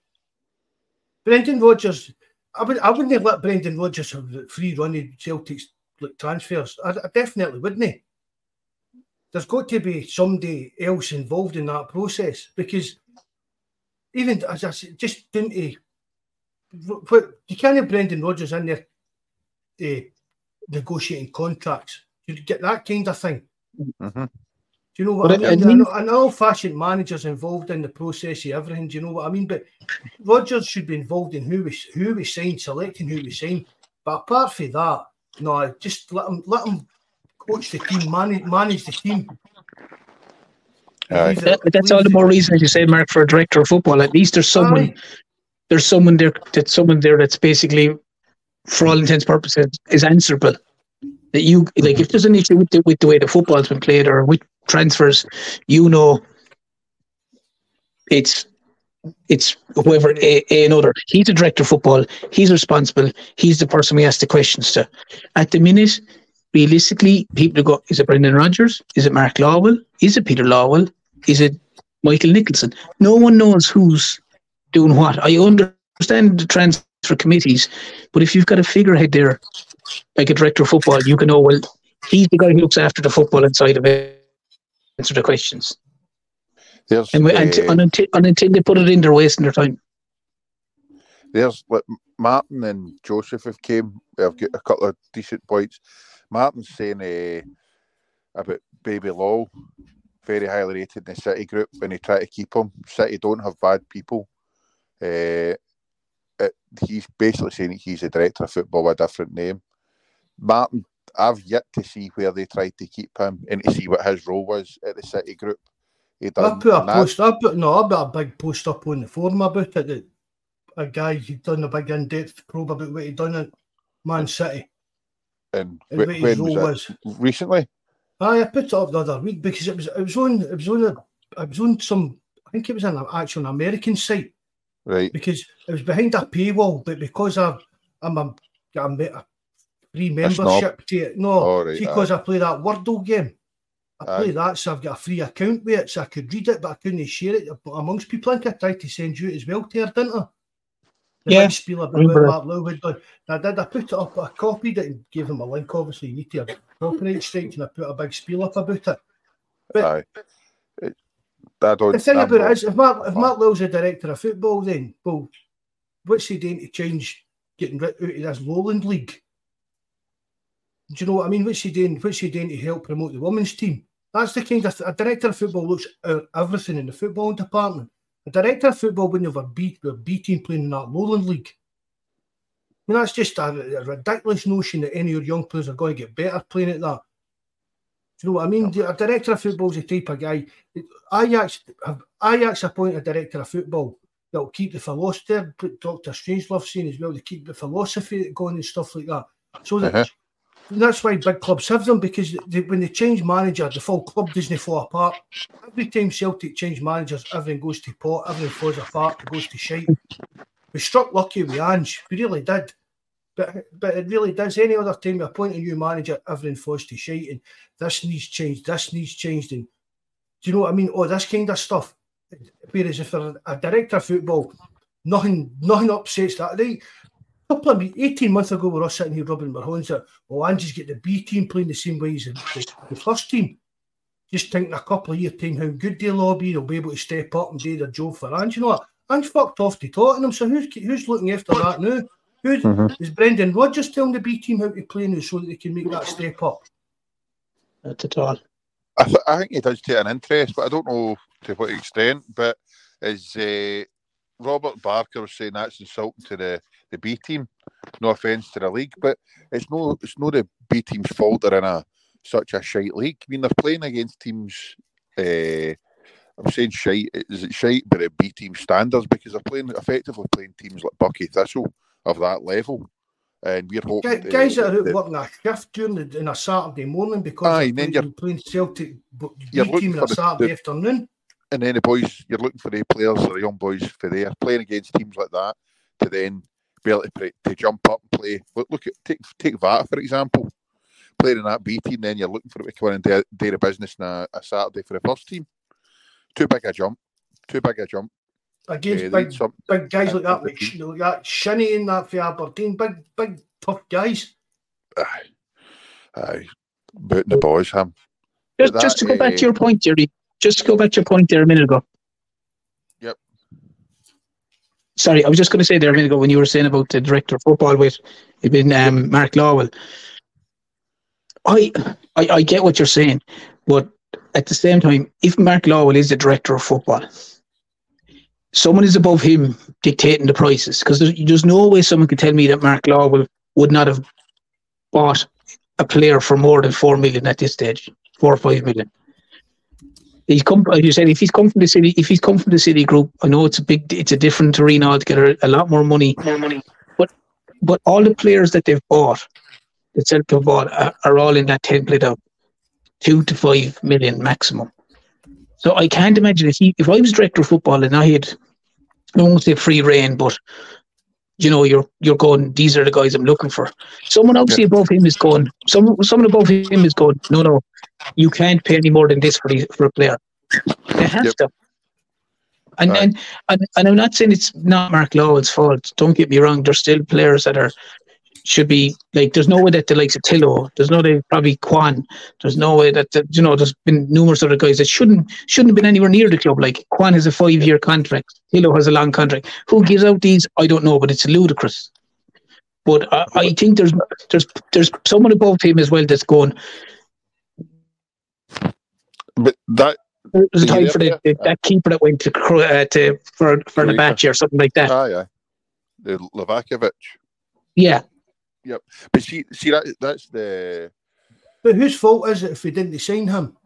Brendan Rodgers, I would I wouldn't have let Brendan Rodgers have free running Celtic's like transfers. I, I definitely wouldn't. He. There's got to be somebody else involved in that process because even as I said, just didn't he you can't have Brendan Rodgers in there uh, negotiating contracts. You get that kind of thing. Mhm. Do you know what But I I- mean? I An, mean- an old-fashioned manager's involved in the process of everything. Do you know what I mean? But Rodgers should be involved in who we who we sign, selecting who we sign. But apart from that, no, just let him let him coach the team, manage manage the team. Aye. That, that's all the more reason, as you say, Mark, for a director of football. At least there's someone, Aye. there's someone there, that's someone there that's basically, for all intents and purposes, is answerable. That you like, if there's an issue with the, with the way the football's been played or with transfers, you know, it's it's whoever a, a another. He's the director of football. He's responsible. He's the person we ask the questions to. At the minute, realistically, people go: Is it Brendan Rodgers? Is it Mark Lawwell? Is it Peter Lawwell? Is it Michael Nicholson? No one knows who's doing what. I understand the transfer committees, but if you've got a figurehead there, like a director of football, you can know well he's the guy who looks after the football inside of it, answer the questions. There's, And, we, and, eh, and, until, and until they put it in, they're wasting their time. there's like Martin and Joseph have came. I've got a couple of decent points. Martin's saying uh, about Baby Law, very highly rated in the City group, when they try to keep him. City don't have bad people. Uh, it, he's basically saying that he's a director of football with a different name. Martin, I've yet to see where they tried to keep him and to see what his role was at the City group. He I put a post. I put no. I put a big post up on the forum about it. That a guy he'd done a big in-depth probe about what he'd done at Man City and and wh- what his when role was was. Recently, Aye, I put it up the other week because it was it was on it was on a it was on some I think it was an actual American site right? because it was behind a paywall, but because I I'm a, got a, membership to it, no, All right, because I play that Wordle game. I play Aye. that, so I've got a free account with it, so I could read it, but I couldn't share it amongst people. I think I tried to send you it as well, Ter, didn't I? The Yeah, spiel about remember what Mark Lowe. I did. I put it up. I copied it and gave him a link. Obviously, you need to have copyright strikes, and I put a big spiel up about it. But Aye. It- I don't. the thing I'm about not- it is, if Mark, if Mark Lowe's a director of football, then well, what's he doing to change getting rid out of this Lowland League? Do you know what I mean? What's he doing? What's he doing to help promote the women's team? That's the kind of th- a director of football looks at everything in the football department. A director of football wouldn't have a B, a B team playing in that Lowland League. I mean, that's just a, a ridiculous notion that any of your young players are going to get better playing at that. Do you know what I mean? A director of football is the type of guy. Ajax have Ajax appoint a director of football that'll keep the philosophy. Put Doctor Strangelove saying as well to keep the philosophy going and stuff like that. So that Uh-huh. That's why big clubs have them because they, when they change manager, the full club doesn't fall apart. Every time Celtic change managers, everything goes to pot, everything falls apart, it goes to shite. We struck lucky with Ange, we really did. But but it really does. Any other time you appoint a new manager, everything falls to shite, and this needs changed, this needs changed, and do you know what I mean? Oh, this kind of stuff. Whereas if you're a director of football, nothing nothing upsets that. Right? A couple of 18 months ago, we were all sitting here rubbing our hands at, oh, Angie's get the B team playing the same way as the, the first team. Just thinking a couple of years' time how good they'll all be, they'll be able to step up and do their job for Ange. You know what? Ange fucked off to Tottenham, so who's who's looking after that now? Who's, mm-hmm. Is Brendan Rodgers telling the B team how to play now so that they can make that step up? Not at all. I, th- I think he does take an interest, but I don't know to what extent. But as uh, Robert Barker was saying, that's insulting to the, the B team. No offence to the league, but it's no it's no the B team's fault they're in a such a shite league. I mean, they're playing against teams. Uh, I'm saying shite. Is it shite, but at B team standards because they're playing effectively playing teams like Buckie Thistle of that level. And we're hoping guys that are out working a shift during the, in a Saturday morning because aye, then you're playing Celtic B team on a Saturday the, afternoon. And then the boys, you're looking for the players or the young boys for there playing against teams like that to then be able to, to jump up and play. Look, look at take take that for example, playing in that B team, then you're looking for it to come in and do, do the business on a, a Saturday for the first team. Too big a jump. Too big a jump against big, some, big guys like that, like, like that Shinnie and that for Aberdeen, big, big, tough guys. Aye, aye, booting the boys, Ham. Just, that, just to go uh, back to your point, Jerry. Just to go back to your point there a minute ago. Yep. Sorry, I was just going to say there a minute ago when you were saying about the director of football with it been um, Mark Lawwell. I, I I get what you're saying, but at the same time, if Mark Lawwell is the director of football, someone is above him dictating the prices because there's, there's no way someone could tell me that Mark Lawwell would not have bought a player for more than four million at this stage, four or five million. He's come, as you said, if he's come from the city, if he's come from the city group, I know it's a big, it's a different arena altogether, a lot more money, more money. But, but all the players that they've bought, that Celtic have bought, are, are all in that template of two to five million maximum. So I can't imagine if he, if I was director of football and I had, I won't say free reign, but you know, you're you're going. These are the guys I'm looking for. Someone obviously above him is going. Some someone above him is going. No, no, you can't pay any more than this for the, for a player. They have yep. to. And, right. and and and I'm not saying it's not Mark Lawwell's fault. Don't get me wrong. There's still players that are should be like there's no way that the likes of Tilio, there's no way probably Kwon, there's no way that the, you know there's been numerous other guys that shouldn't shouldn't have been anywhere near the club. Like Kwon has a five year contract, Tilio has a long contract. Who gives out these? I don't know, but it's ludicrous. But I, I think there's there's there's someone above him as well that's going. But that there's a time for the, the, that keeper that went to, uh, to for for the match or something like that. Ah, yeah, the Livakovic. Yeah, Yep. But see, see that that's the. But whose fault is it if we didn't sign him?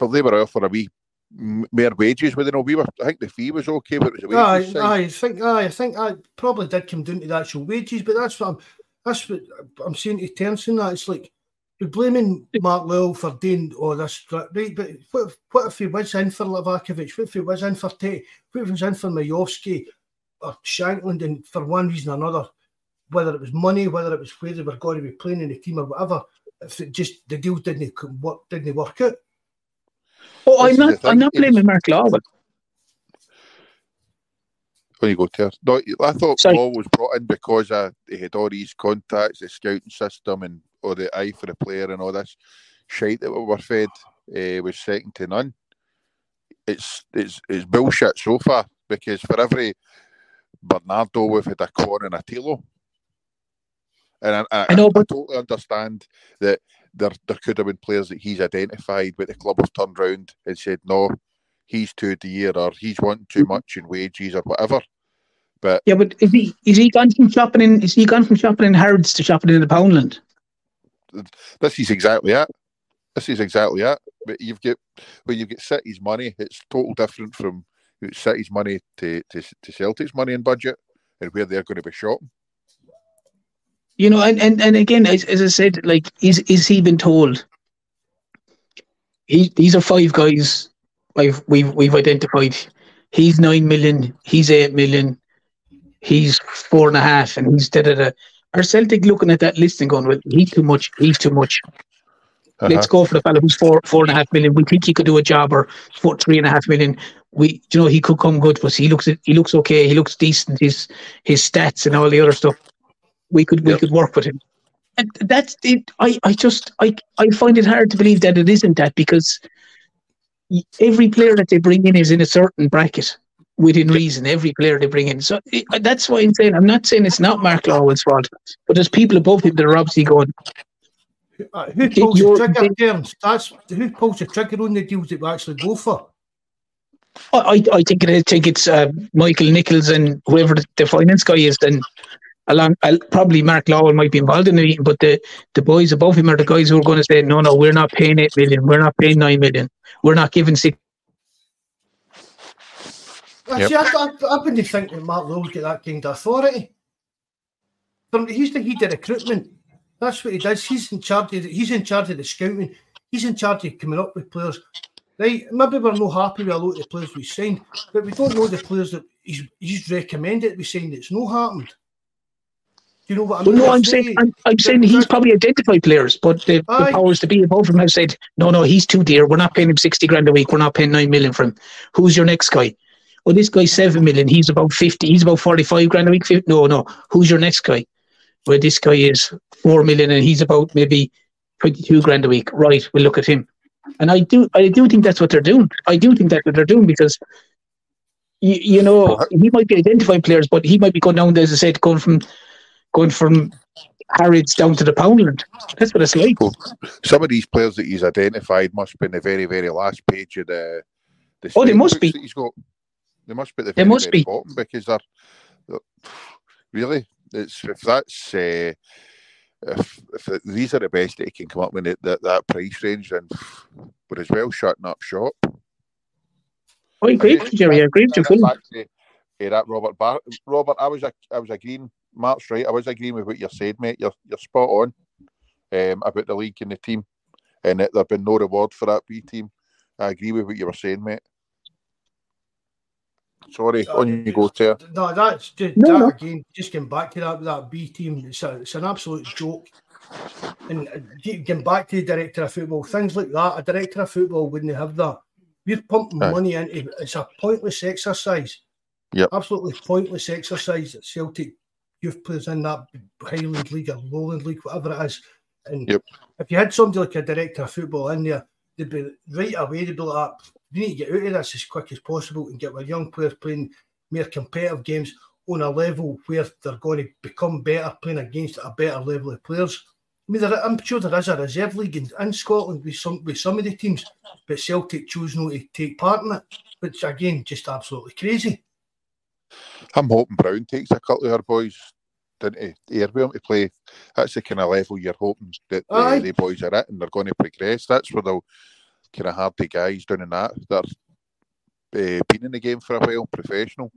Well, they were offering a wee more wages with you know we were I think the fee was okay but it was a wages aye, I think aye, I think I probably did come down to the actual wages but that's what I'm that's what I'm saying to in that it's like we're blaming Mark Lawwell for doing all this right but what, what if he was in for Livakovic what if he was in for Tate what if he was in for Miovski or Shankland and for one reason or another whether it was money, whether it was where they were going to be playing in the team or whatever. If it just the deal didn't work, didn't work out. Oh, I'm not. I'm not blaming Mark Lawwell. When you go to no, I thought Sorry. Law was brought in because uh, he had all these contacts, the scouting system, and all the eye for the player and all this shite that we were fed uh, was second to none. It's it's it's bullshit so far because for every Bernardo we've had a Kwon and a Tilio. And I, I, I know, but I totally understand that there there could have been players that he's identified, but the club have turned round and said no, he's too dear or he's wanting too mm-hmm. much in wages or whatever. But yeah, but is he is he gone from shopping in is he gone from shopping in Harrods to shopping in the Poundland? This is exactly it. This is exactly it. But you've got when you get City's money, it's total different from City's money to, to, to Celtic's money and budget and where they're going to be shopping. You know, and, and, and again, as, as I said, like, is is he been told? He, these are five guys I've we've we've identified. He's nine million. He's eight million. he's four and a half, and he's da da da. Are Celtic looking at that list and going, well, he's too much, he's too much. Uh-huh. Let's go for the fellow who's four four and a half million. We think he could do a job, or four three and a half million. We, you know, he could come good for us. He looks, he looks okay. He looks decent. His his stats and all the other stuff. We could we Yep. could work with him. And that's it. I I just I I find it hard to believe that it isn't that because every player that they bring in is in a certain bracket within reason. Every player they bring in, so it, that's why I'm saying I'm not saying it's not Mark Lawwell's fault, but there's people above him that are obviously going. Uh, who pulls you're- the trigger, Terms? That's who pulls the trigger on the deals that we actually go for. I I I think it, I think it's uh, Michael Nichols and whoever the, the finance guy is. Then along, uh, probably Mark Lawwell might be involved in the meeting, but the the boys above him are the guys who are going to say, no, no, we're not paying eight million, we're not paying nine million, we're not giving six. I Yep. See, I, I, I wouldn't think that Mark Lawwell's got that kind of authority. From- He's the head of recruitment. That's what he does. He's in charge of the, he's in charge of the scouting. He's in charge of coming up with players. Right? Maybe we're not happy with a lot of the players we signed, but we don't know the players that he's he's recommended we signed that's not happened. Do you know what I Well, mean? no, I'm There's saying I'm, I'm saying he's probably identified players, but the, the powers to be above him have said, no, no, he's too dear. We're not paying him sixty grand a week. We're not paying nine million for him. Who's your next guy? Well, this guy's seven million. He's about fifty. He's about forty-five grand a week. No, no. Who's your next guy? Well, this guy is four million, and he's about maybe twenty-two grand a week. Right, we'll look at him. And I do, I do think that's what they're doing. I do think that's what they're doing because, you, you know, he might be identifying players, but he might be going down, as I said, going from, going from Harrods down to the Poundland. That's what it's like. Well, some of these players that he's identified must be in the very, very last page of the. the Oh, they must be. He's got. They must be at the They very, must very be. bottom because they're, they're- really. It's if that's uh, if if these are the best that he can come up with at that, that price range, then we're as well shutting up shop. I agree Jerry. I agree with you Back to, eh, that Robert Bar- Robert, I was a, I was agreeing. Mark's right. I was agreeing with what you said, mate. You're you're spot on um, about the league and the team, and that there've been no reward for that B team. I agree with what you were saying, mate. Sorry, on you go, Ter. No, that's just No, that no. again. Just getting back to that that B team, it's, a, it's an absolute joke. And uh, getting back to the director of football, things like that. A director of football wouldn't have that. We're pumping Aye. money into it. it's a pointless exercise. Yeah, absolutely pointless exercise that Celtic youth players in that Highland League or Lowland League, whatever it is. And Yep. if you had somebody like a director of football in there, they'd be right away. They'd be like, ah, "We need to get out of this as quick as possible and get our young players playing more competitive games on a level where they're going to become better, playing against a better level of players." I mean, there, I'm sure there is a reserve league in, in Scotland with some with some of the teams, but Celtic choose not to take part in it, which again, just absolutely crazy. I'm hoping Brown takes a couple of our boys into Airwell to play. That's the kind of level you're hoping that the, the boys are at, and they're going to progress. That's where they'll kind of hard the guys doing in that that uh, been in the game for a while, professional.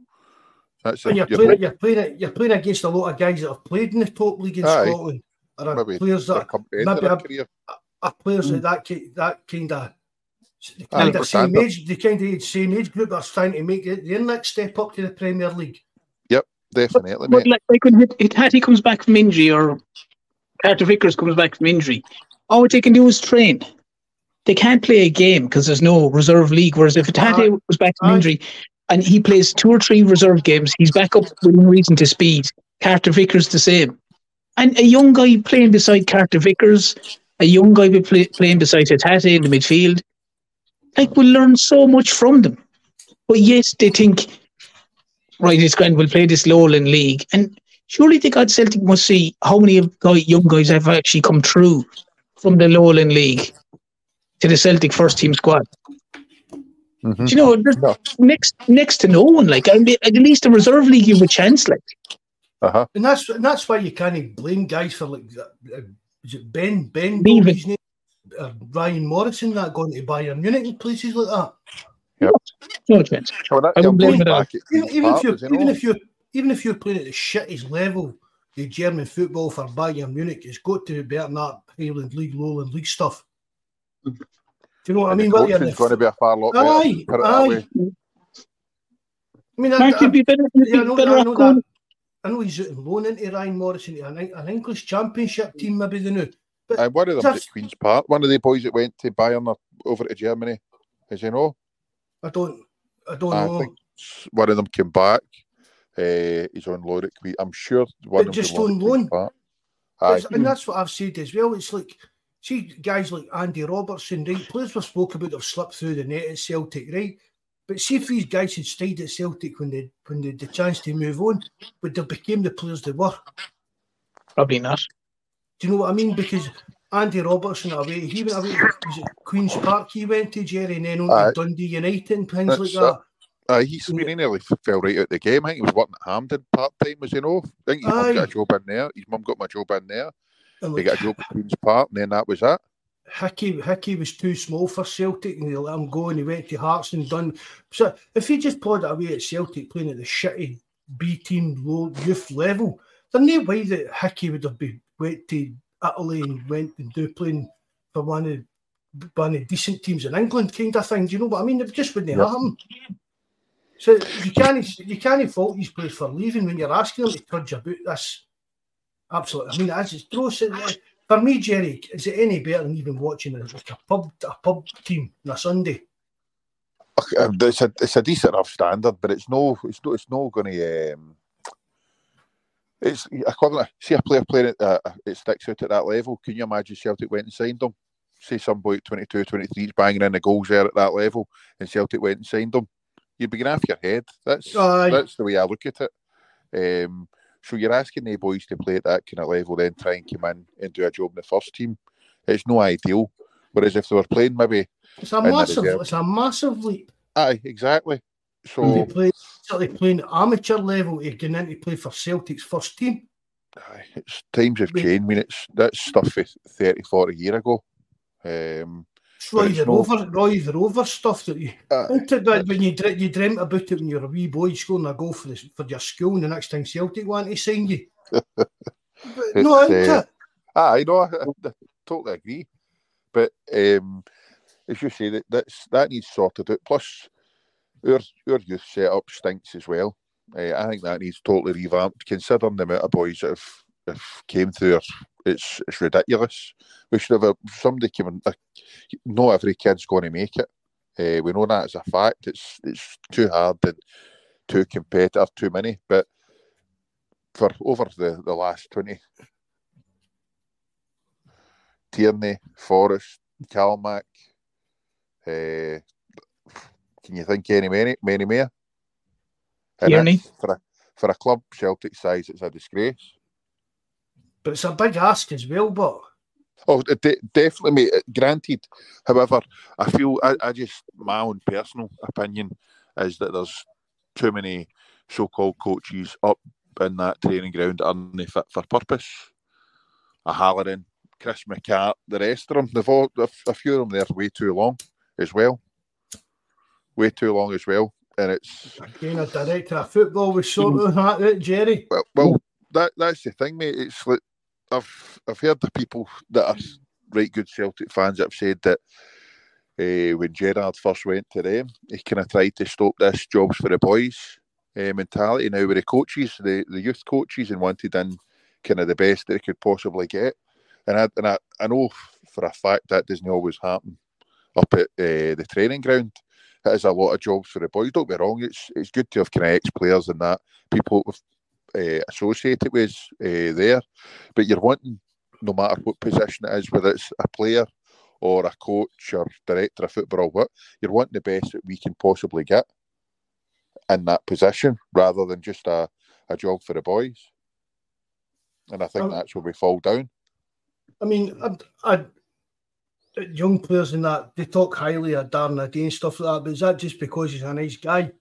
That's And a, you're you're playing, you're playing, you're playing against a lot of guys that have played in the top league in Aye. Scotland, or are maybe players that coming to the end of maybe career. are players of that that kind of the kind of same age, the kind of same age group that's trying to make their next step up to the Premier League. Definitely, But mate. like, like when it, it, Hattie comes back from injury or Carter Vickers comes back from injury, all they can do is train. They can't play a game because there's no reserve league. Whereas if Hattie Aye. was back from Aye. injury and he plays two or three reserve games, he's back up within reason to speed. Carter Vickers the same. And a young guy playing beside Carter Vickers, a young guy be play, playing beside Hattie in the midfield, like we'll learn so much from them. But yes, they think right, it's grand, we'll play this Lowland League. And surely the God Celtic must see how many of guy, young guys have actually come through from the Lowland League to the Celtic first team squad. Mhm. You know, No. next next to no one. Like, I mean, at least the reserve league, you have a chance. Like, Uh-huh. And that's and that's why you can't blame guys for like uh, is it Ben Ben Leave his name, uh, Ryan Morrison that going to Bayern Munich and places like that. No chance. Well, that I young wouldn't blame it at all. back at Even, even if you're even if you're even if you're playing at the shittest level, the German football for Bayern Munich has got to be better than that Highland League, Lowland League stuff. Do you know what I mean? the Well, you're in coaching's going to be a far lot better. Aye, put it that aye. way. I mean, I, Mark, I, be better, yeah, I know, better I know that. I know he's out on loan into Ryan Morrison, an, an English Championship team, maybe the new. But And one of them at Queen's Park, one of the boys that went to Bayern over to Germany, as you know, I don't, I don't I know. think one of them came back. Uh, he's on loan at Queen. I'm sure one But of them just came on on loan? Aye. And that's what I've said as well. It's like, see, guys like Andy Robertson, right? Players we spoke about have slipped through the net at Celtic, right? But see if these guys had stayed at Celtic when they when they had the chance to move on, would they became the players they were? Probably not. Do you know what I mean? Because Andy Robertson away, he went away. Was it Queens Park? He went to Jerry, and then on to Dundee United and things That's like that. Aye, he's he nearly fell right out the game. I think he was working at Hampden part time, as you know. I think his mum got a job in there. His mum got my job in there. And He like, got a job at Queen's Park, and then that was that. Hickey, Hickey was too small for Celtic, and they let him go, and he went to Hearts and done. So if he just plodded away at Celtic, playing at the shitty B team low youth level, there's no way that Hickey would have been went to Italy and went and do playing for one of one of decent teams in England, kind of thing. Do you know what I mean? It just wouldn't Yep. happen. So you can't you can't fault these players for leaving when you're asking them to trudge about this. Absolutely. I mean, as it's gross. For me, Jerry, is it any better than even watching a, like a pub a pub team on a Sunday? Um, It's a it's a decent enough standard, but it's no it's no it's no going to. Um, it's equivalent. See a player playing it, uh, it sticks out at that level. Can you imagine Celtic went and signed him? Say some boy at 22, 23 is banging in the goals there at that level, and Celtic went and signed him. You'd be getting off your head. That's that's the way I look at it. Um, so you're asking the boys to play at that kind of level, then try and come in and do a job in the first team. It's no ideal. Whereas if they were playing maybe, It's a massive, it's a massive leap. aye, exactly. So They playing amateur level to get into play for Celtic's first team. Aye, it's times have changed. I mean, it's that's stuff for 30, 40 year ago. Um, It's Roy the no- Rover, Roy the Rover stuff that you. uh, that when you you dreamt about it when you were a wee boy scoring a goal for, the, for your school, and the next time Celtic want to sign you? But no, uh, it? I know, I, I totally agree. But um, as you say, that that's, that needs sorted out. Plus, our our youth setup stinks as well. Uh, I think that needs totally revamped. Considering the amount of boys that have, have came through, it, it's it's ridiculous. We should have a, somebody come in. Not every kid's going to make it. Uh, we know that as a fact. It's it's too hard and too competitive, too many. But for over the, the last 20, Tierney, Forrest, Calmac. Uh, can you think any many, many more? Tierney. for a for a club Celtic size, it's a disgrace. But it's a big ask as well. But Oh, de- definitely, mate. uh, Granted, however, I feel I, I just my own personal opinion is that there's too many so-called coaches up in that training ground that aren't fit for purpose. A Halloran, Chris McCart, the rest of them, they've all a, a few of them there way too long as well. Way too long as well, and it's again, a director of football was sorting that out, Jerry. well, well that that's the thing, mate. It's like I've I've heard the people that are right good Celtic fans that have said that uh, when Gerard first went to them, he kind of tried to stop this jobs for the boys uh, mentality. Now with the coaches, the, the youth coaches, and wanted in kind of the best that they could possibly get. And I and I, I know for a fact that doesn't always happen up at uh, the training ground. It is a lot of jobs for the boys. Don't be wrong; it's it's good to have kind of ex players and that people uh, associated with uh, there, but you're wanting, no matter what position it is, whether it's a player or a coach or director of football or what, you're wanting the best that we can possibly get in that position rather than just a, a job for the boys. And I think Um, that's where we fall down. I mean, I, I, young players in that they talk highly of Darren O'Dea and stuff like that. But is that just because he's a nice guy?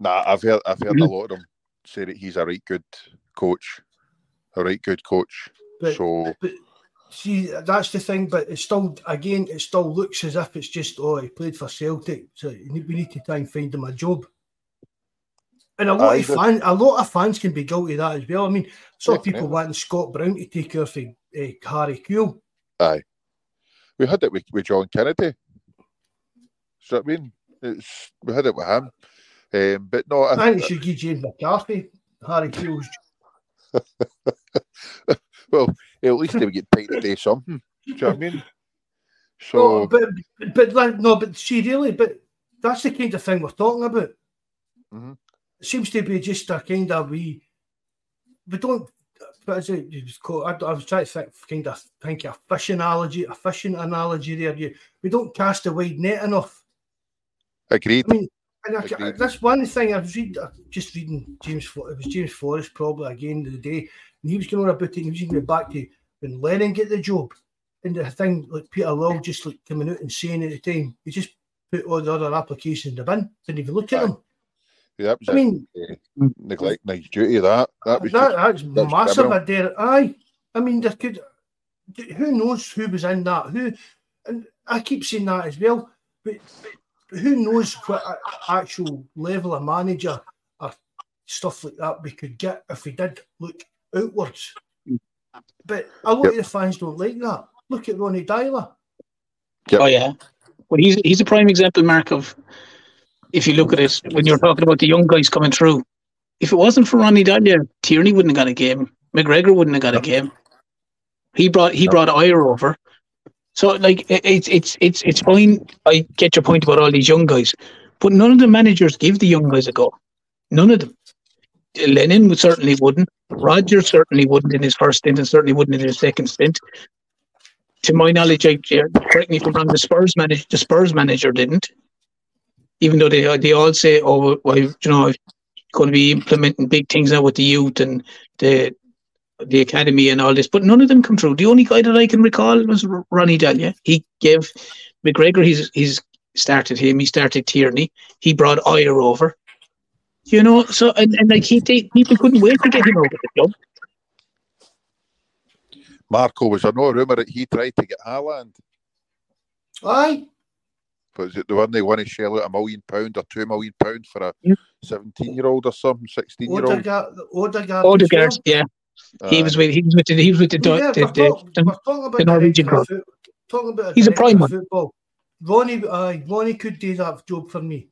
Nah, I've heard I've heard a lot of them say that he's a right good coach, a right good coach. But so but see, that's the thing. But it's still again, it still looks as if it's just oh, he played for Celtic, so we need to try and find him a job. And a lot of fans, a lot of fans can be guilty of that as well. I mean, some people wanting Scott Brown to take over for uh, Harry Kewell. aye, we had it with, with John Kennedy. So I mean, it's we had it with him. Um, but no, I, I think it should give James McCarthy Harry Kewell's well, at least they would get paid to do something. Do you know what I mean? So, No, but but like, no, but see, really, but that's the kind of thing we're talking about. Mm-hmm. It seems to be just a kind of we we don't. What is it? it was called, I, I was trying to think, kind of think a fishing analogy, a fishing analogy there. You, we don't cast a wide net enough. agreed. I mean, and I, that's one thing I was reading, uh, just reading James. It was James Forrest probably again the day, and he was going on about it. And he was going back to when Lennon get the job, and the thing like Peter Law just like coming out and saying at the time, he just put all the other applications in the bin, didn't even look at them. Yeah, that was I a mean, neglect nice duty. That that was that, just, that's that's massive. criminal. I dare. Aye, I mean, there could. Who knows who was in that? Who, and I keep saying that as well. But, but who knows what actual level of manager or stuff like that we could get if we did look outwards. But a lot of the fans don't like that. Look at Ronny Deila. Yep. Oh yeah. Well, he's he's a prime example, Mark, of if you look at it when you're talking about the young guys coming through. If it wasn't for Ronny Deila, Tierney wouldn't have got a game. McGregor wouldn't have got a game. He brought he brought Ajer over. So like it's it's it's it's fine. I get your point about all these young guys, but none of the managers give the young guys a go. None of them. Lennon would certainly wouldn't. Rodgers certainly wouldn't in his first stint, and certainly wouldn't in his second stint to my knowledge, I correct me if I'm wrong. The Spurs manager, the Spurs manager didn't, even though they they all say, "Oh, well, you know, going to be implementing big things now with the youth and the the academy and all this." But none of them come through. The only guy that I can recall was R- Ronny Deila. He gave McGregor. He's he's started him. He started Tierney. He brought Ajer over. You know, so and, and like he they, people couldn't wait to get him over the club. Marco was there no rumour that he tried to get Haaland, Aye, but was it the one they want to shell out a million pound or two million pound for a seventeen year old or something, sixteen year old? Odegaard, Odegaard. Odegaard, as well. yeah, he was with he was with the, he was with the, Yeah, the, we're, the, talking about the Norwegian director club. talking about He's a prime one. football. Ronnie, aye, Ronnie could do that job for me,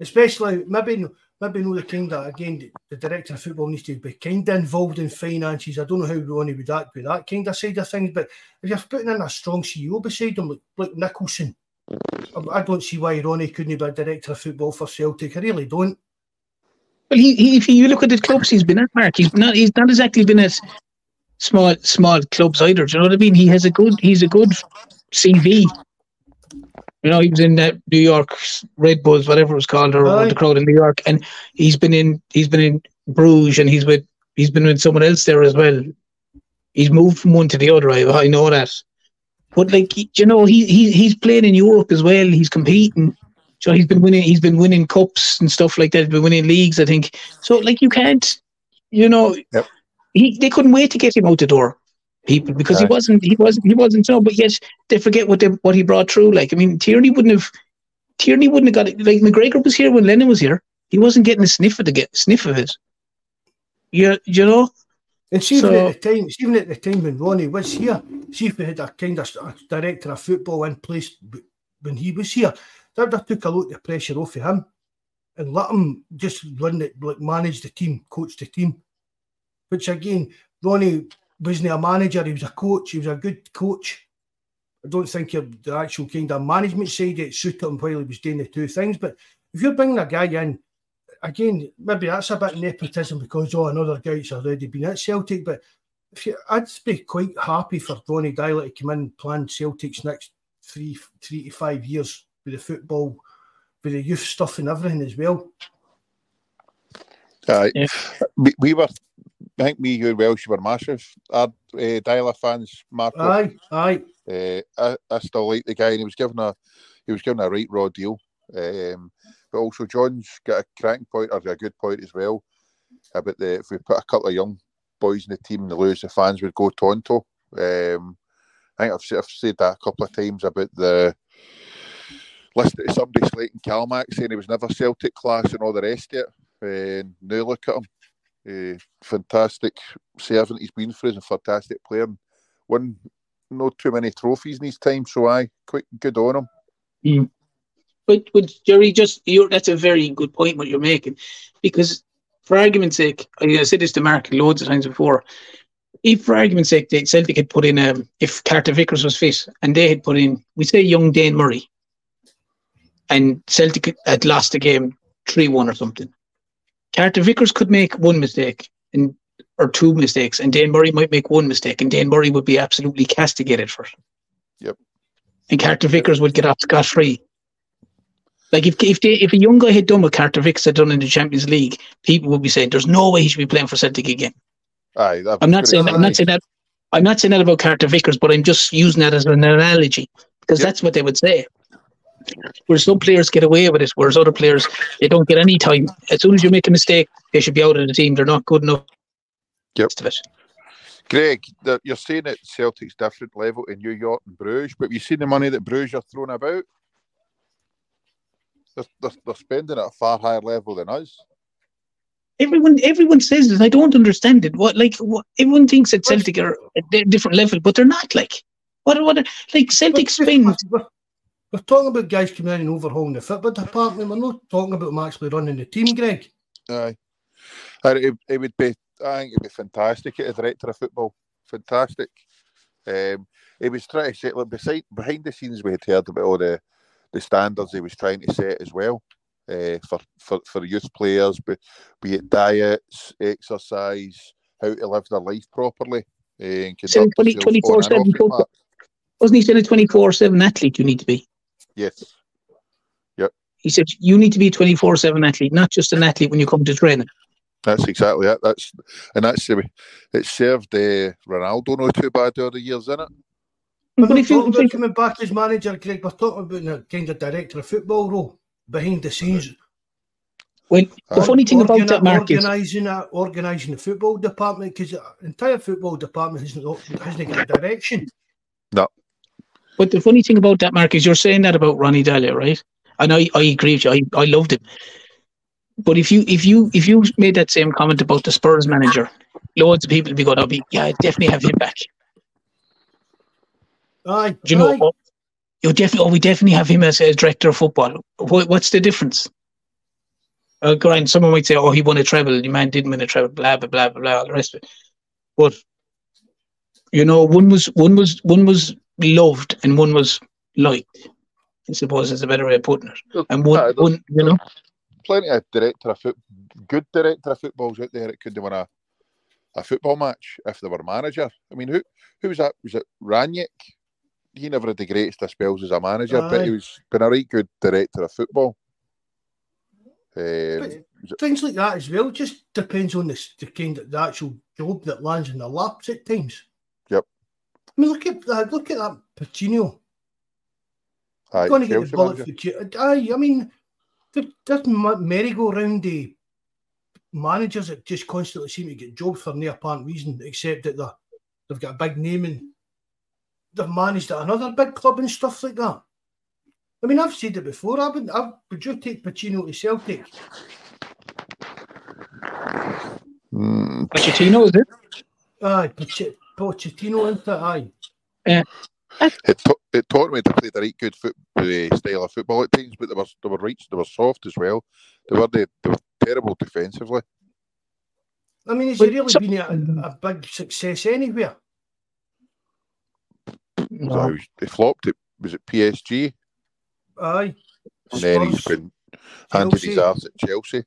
especially maybe maybe know the kind that again the, the director of football needs to be kind of involved in finances. I don't know how Ronnie would act with that kind of side of things, but if you're putting in a strong CEO beside him like, like Nicholson, I, I don't see why Ronnie couldn't be a director of football for Celtic. I really don't. Well, he, he if you look at the clubs he's been at, Mark, he's not he's not exactly been at small small clubs either. Do you know what I mean? He has a good he's a good CV. You know, he was in uh, New York Red Bulls, whatever it was called, or the crowd in New York, and he's been in he's been in Bruges, and he's with he's been with someone else there as well. He's moved from one to the other. I, I know that, but like you know, he he he's playing in Europe as well. He's competing. So he's been winning. He's been winning cups and stuff like that. He's been winning leagues, I think. So like you can't, you know, Yep. he they couldn't wait to get him out the door, people, because he wasn't. He wasn't. He wasn't. So, but yet they forget what they what he brought through. Like I mean, Tierney wouldn't have. Tierney wouldn't have got it. Like McGregor was here when Lennon was here. He wasn't getting a sniff of the get sniff of it. You you know. And see, even at the time, even at the time when Ronnie was here, see if we had a kind of a director of football in place when he was here, that, that took a lot of the pressure off of him and let him just run it, like manage the team, coach the team. Which again, Ronnie wasn't a manager; he was a coach. He was a good coach. I don't think the actual kind of management side it suited him while he was doing the two things. But if you're bringing a guy in again, maybe that's a bit nepotism because oh, another guy's already been at Celtic. But if you, I'd be quite happy for Ronny Deila to come in and plan Celtic's next three, three to five years with the football, with the youth stuff and everything as well. Aye. Yeah. We, we were, I think me, you and Welsh were massive uh, uh, Deila fans, Marco. Aye, aye, Uh, I, I still like the guy, and he was given a he was given a right raw deal. Um, but also, John's got a cracking point or a good point as well about the if we put a couple of young boys in the team and they lose, the fans would go tonto. Um, I think I've, said- I've said that a couple of times about the listening to somebody slating Calmac saying he was never Celtic class and all the rest of it. And now look at him. Uh, fantastic servant he's been for us, a fantastic player. and Won not too many trophies in his time, so I quite good on him. But but Jerry, just you that's a very good point what you're making, because for argument's sake, I said this to Mark loads of times before. If, for argument's sake, they, Celtic had put in, um, if Carter Vickers was fit and they had put in, we say young Dane Murray, and Celtic had lost the game 3 1 or something, Carter Vickers could make one mistake and or two mistakes, and Dane Murray might make one mistake, and Dane Murray would be absolutely castigated for it. Yep. And Carter Vickers would get off scot free. Like if if they, if a young guy had done what Carter Vickers had done in the Champions League, people would be saying, "There's no way he should be playing for Celtic again." Aye, I'm not saying that, I'm not saying that. I'm not saying that about Carter Vickers, but I'm just using that as an analogy because Yep. that's what they would say. Where some players get away with it, whereas other players they don't get any time. As soon as you make a mistake, they should be out of the team. They're not good enough. Yep. Of it. Greg, the, you're saying that Celtic's different level in New York and Bruges, but you seen the money that Bruges are throwing about? They're, they're, they're spending at a far higher level than us. Everyone, everyone says this. I don't understand it. What, like, what, everyone thinks that Celtic are at a different level, but they're not. Like, what, what, like Celtic spend. We're, we're talking about guys coming in and overhauling the football department. We're not talking about them actually running the team, Greg. Aye. It, it would be, I think it'd be fantastic at a director of football. Fantastic. Um, he was trying to set, like, beside, behind the scenes, we had heard about all the, the standards he was trying to set as well uh, for, for, for youth players, be, be it diets, exercise, how to live their life properly. Uh, and 20, themselves on and 24/7 football. Wasn't he saying a 24 7 athlete you need to be? Yes. He said you need to be a 24 7 athlete, not just an athlete when you come to training. That's exactly it. That's and that's the it served uh, Ronaldo no too bad over the years, isn't it? We're But if you, talking if about coming back as manager, Greg. We're talking about the kind of director of football role behind the scenes. well, the funny thing about that, Mark, is organising that, organising the football department because the entire football department hasn't hasn't got a direction. But the funny thing about that, Mark, is you're saying that about Ronny Deila, right? And I, I agree with you. I, I loved him. But if you if you if you made that same comment about the Spurs manager, loads of people would be going, "I'll be yeah, I definitely have him back." Aye, Do you know? aye. Oh, you definitely, oh, we definitely have him as, a director of football. What, what's the difference? Uh, grind. Someone might say, "Oh, he won a treble. The man didn't win a treble." Blah blah blah blah. blah all the rest of it. But you know, one was one was one was loved and one was liked. I suppose is a better way of putting it. And one, Aye, there's- one you know, plenty of director of foot, good director of footballs out there that could have won a, a football match if they were manager. I mean, who who was that? Was it Rangnick? He never had the greatest of spells as a manager, but he was been a right good director of football. Um, But things like that as well just depends on the, the kind of the actual job that lands in the laps at times. Yep. I mean, look at that. Look at that Patino. aye, going to get the bullet manager. for Aye, I mean, there- there's merry-go-round the managers that just constantly seem to get jobs for no apparent reason, except that they're, they've got a big name and they've managed at another big club and stuff like that. I mean, I've said it before. I would, I, would you take Pacino to Celtic? Mm, Pochettino is it? Aye, Poch- Pochettino into it, aye. it, ta- it taught me to play the right good foot, uh, style of football at times, but they were they were right, they were soft as well. They were they, they were terrible defensively. I mean, has But he really some- been a, a big success anywhere? So No. he, was, he flopped it. Was it PSG? Aye. And then he's been handed his ass at Chelsea.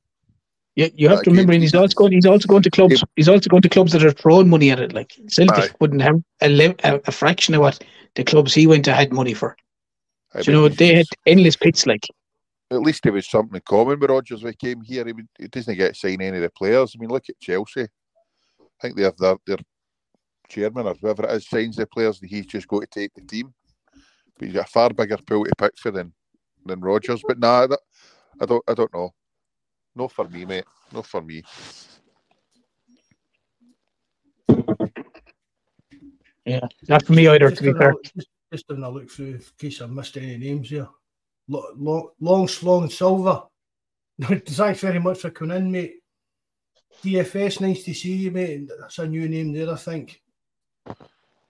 Yeah, you have That to remember, and he's also going. He's also going to clubs. He's also going to clubs that are throwing money at it. Like Celtic Aye. wouldn't have a, le- a, a fraction of what the clubs he went to had money for. I Do you know they had endless pits. Like at least there was something in common with Rodgers when he came here. He, would, he doesn't get to sign any of the players. I mean, look at Chelsea. I think they have their, their chairman or whoever it is signs the players, and he's just got to take the team. But he's got a far bigger pool to pick for than than Rodgers. But nah, I don't, I don't, I don't know. Not for me, mate. Not for me. yeah, not for me either. Just To be fair, look- Just, just having a look through in case I missed any names here. Long, Long, long Slong Silver. Thanks very much for coming in, mate. DFS, nice to see you, mate. That's a new name there, I think. All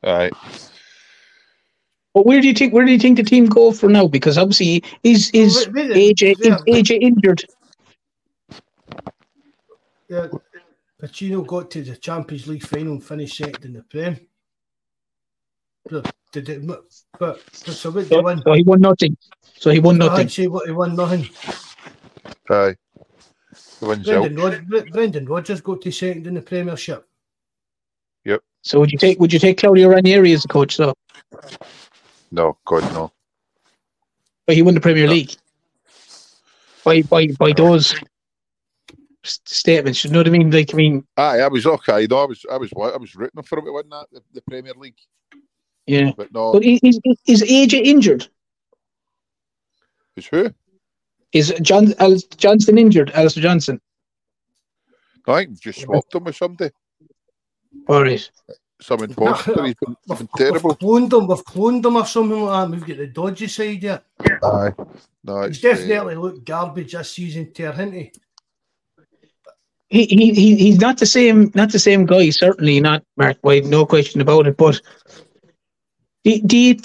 right. but where do you think? Where do you think the team go for now? Because obviously, is is Wait, wait, AJ is AJ injured? Yeah, Pacino got to the Champions League final and finished second in the Prem. But, did it, but, but so what So, win? so he won nothing. So he won nothing. I'd say what he won nothing. Aye. He wins. Brendan, Rod- Brendan Rodgers got to second in the Premiership. So would you take would you take Claudio Ranieri as a coach? So, No, God, no. but he won the Premier League. By by by those statements, you know what I mean? Like I mean, Aye, I was okay. No, I was, I was, I was rooting for him to win that the, the Premier League, yeah. but no. But is is, is AJ injured? Who's who? Is John Al, Johnston injured? Alistair Johnston. No, I think just swapped him with somebody. All right. Some imposter. He's been, been terrible. We've cloned him, we've cloned him or something like that. We've got the dodgy side yet. Aye. No, He's it's, uh, definitely looked garbage this season, Ter, hasn't he? He, he he he's not the same not the same guy. Certainly not Mark White. No question about it. But do, do you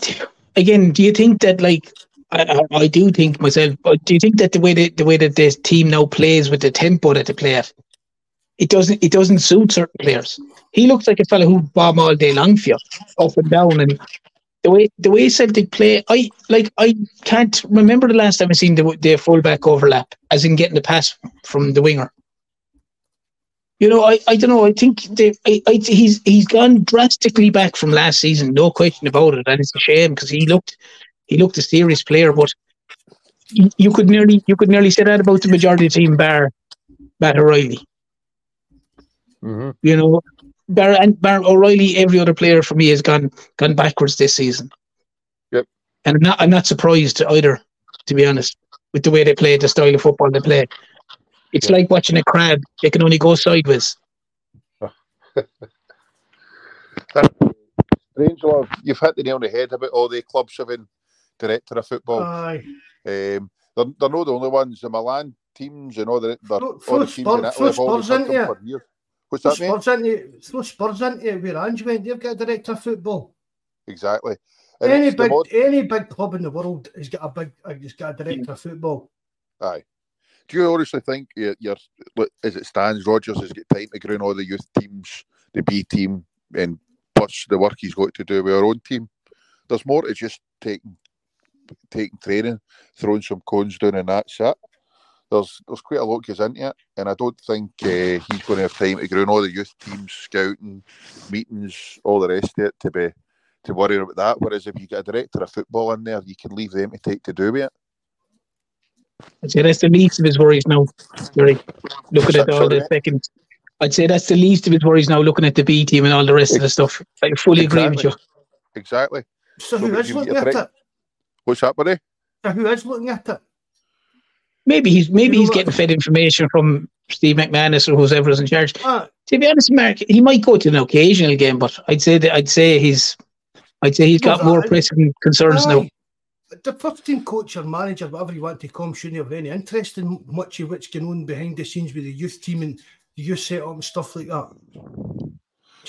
again? Do you think that like I, I, I do think myself? But do you think that the way that the way that this team now plays with the tempo that they play at, it doesn't it doesn't suit certain players. He looks like a fella who bomb all day long for you, up and down, and the way the way Celtic play, I like I can't remember the last time I seen the the fullback overlap, as in getting the pass from the winger. You know, I, I don't know. I think they, I, I, he's he's gone drastically back from last season, no question about it, and it's a shame because he looked he looked a serious player. But you, could nearly you could nearly say that about the majority of team, bar Matt O'Riley. Mhm. You know, bar and bar O'Riley, every other player for me has gone gone backwards this season. Yep. And I'm not I'm not surprised either, to be honest, with the way they play, the style of football they play. It's like watching a crab; they can only go sideways. Strange love. You've hit the nail on the head about all the clubs having director of football. Aye. Um, they're, they're not the only ones. The Milan teams and all the, the, Throw- all the throw teams in Spurs- Italy have always Spurs had into them it. for years. What's that mean? Spurs into throw Spurs into it where Ange went. They've got a director of football. Exactly. And Any big mod- any big club in the world has got a big uh, has got a director of football. Aye. Do you honestly think you're, you're as it stands, Rodgers has got time to groom all the youth teams, the B team, and plus the work he's got to do with our own team? There's more to just taking taking training, throwing some cones down, and that's it. There's there's quite a lot goes into it, and I don't think uh, he's going to have time to groom all the youth teams, scouting, meetings, all the rest of it to be to worry about that. Whereas if you get a director of football in there, you can leave them to take to do with it. I'd say that's the least of his worries now. Gary. Looking at all the second, I'd say that's the least of his worries now. Looking at the B team and all the rest of the stuff. I fully agree with you. Exactly. So So who but is you looking at it? What's that, buddy? So who is looking at it? Maybe he's maybe You know he's what? getting fed information from Steve McManus or whoever's in charge. Ah, To be honest, Mark, he might go to an occasional game, but I'd say that I'd say he's I'd say he's got more I- pressing concerns now. The first team coach or manager, whatever you want to call him, shouldn't have any interest in much of what's going on behind the scenes with the youth team and the youth setup and stuff like that. Do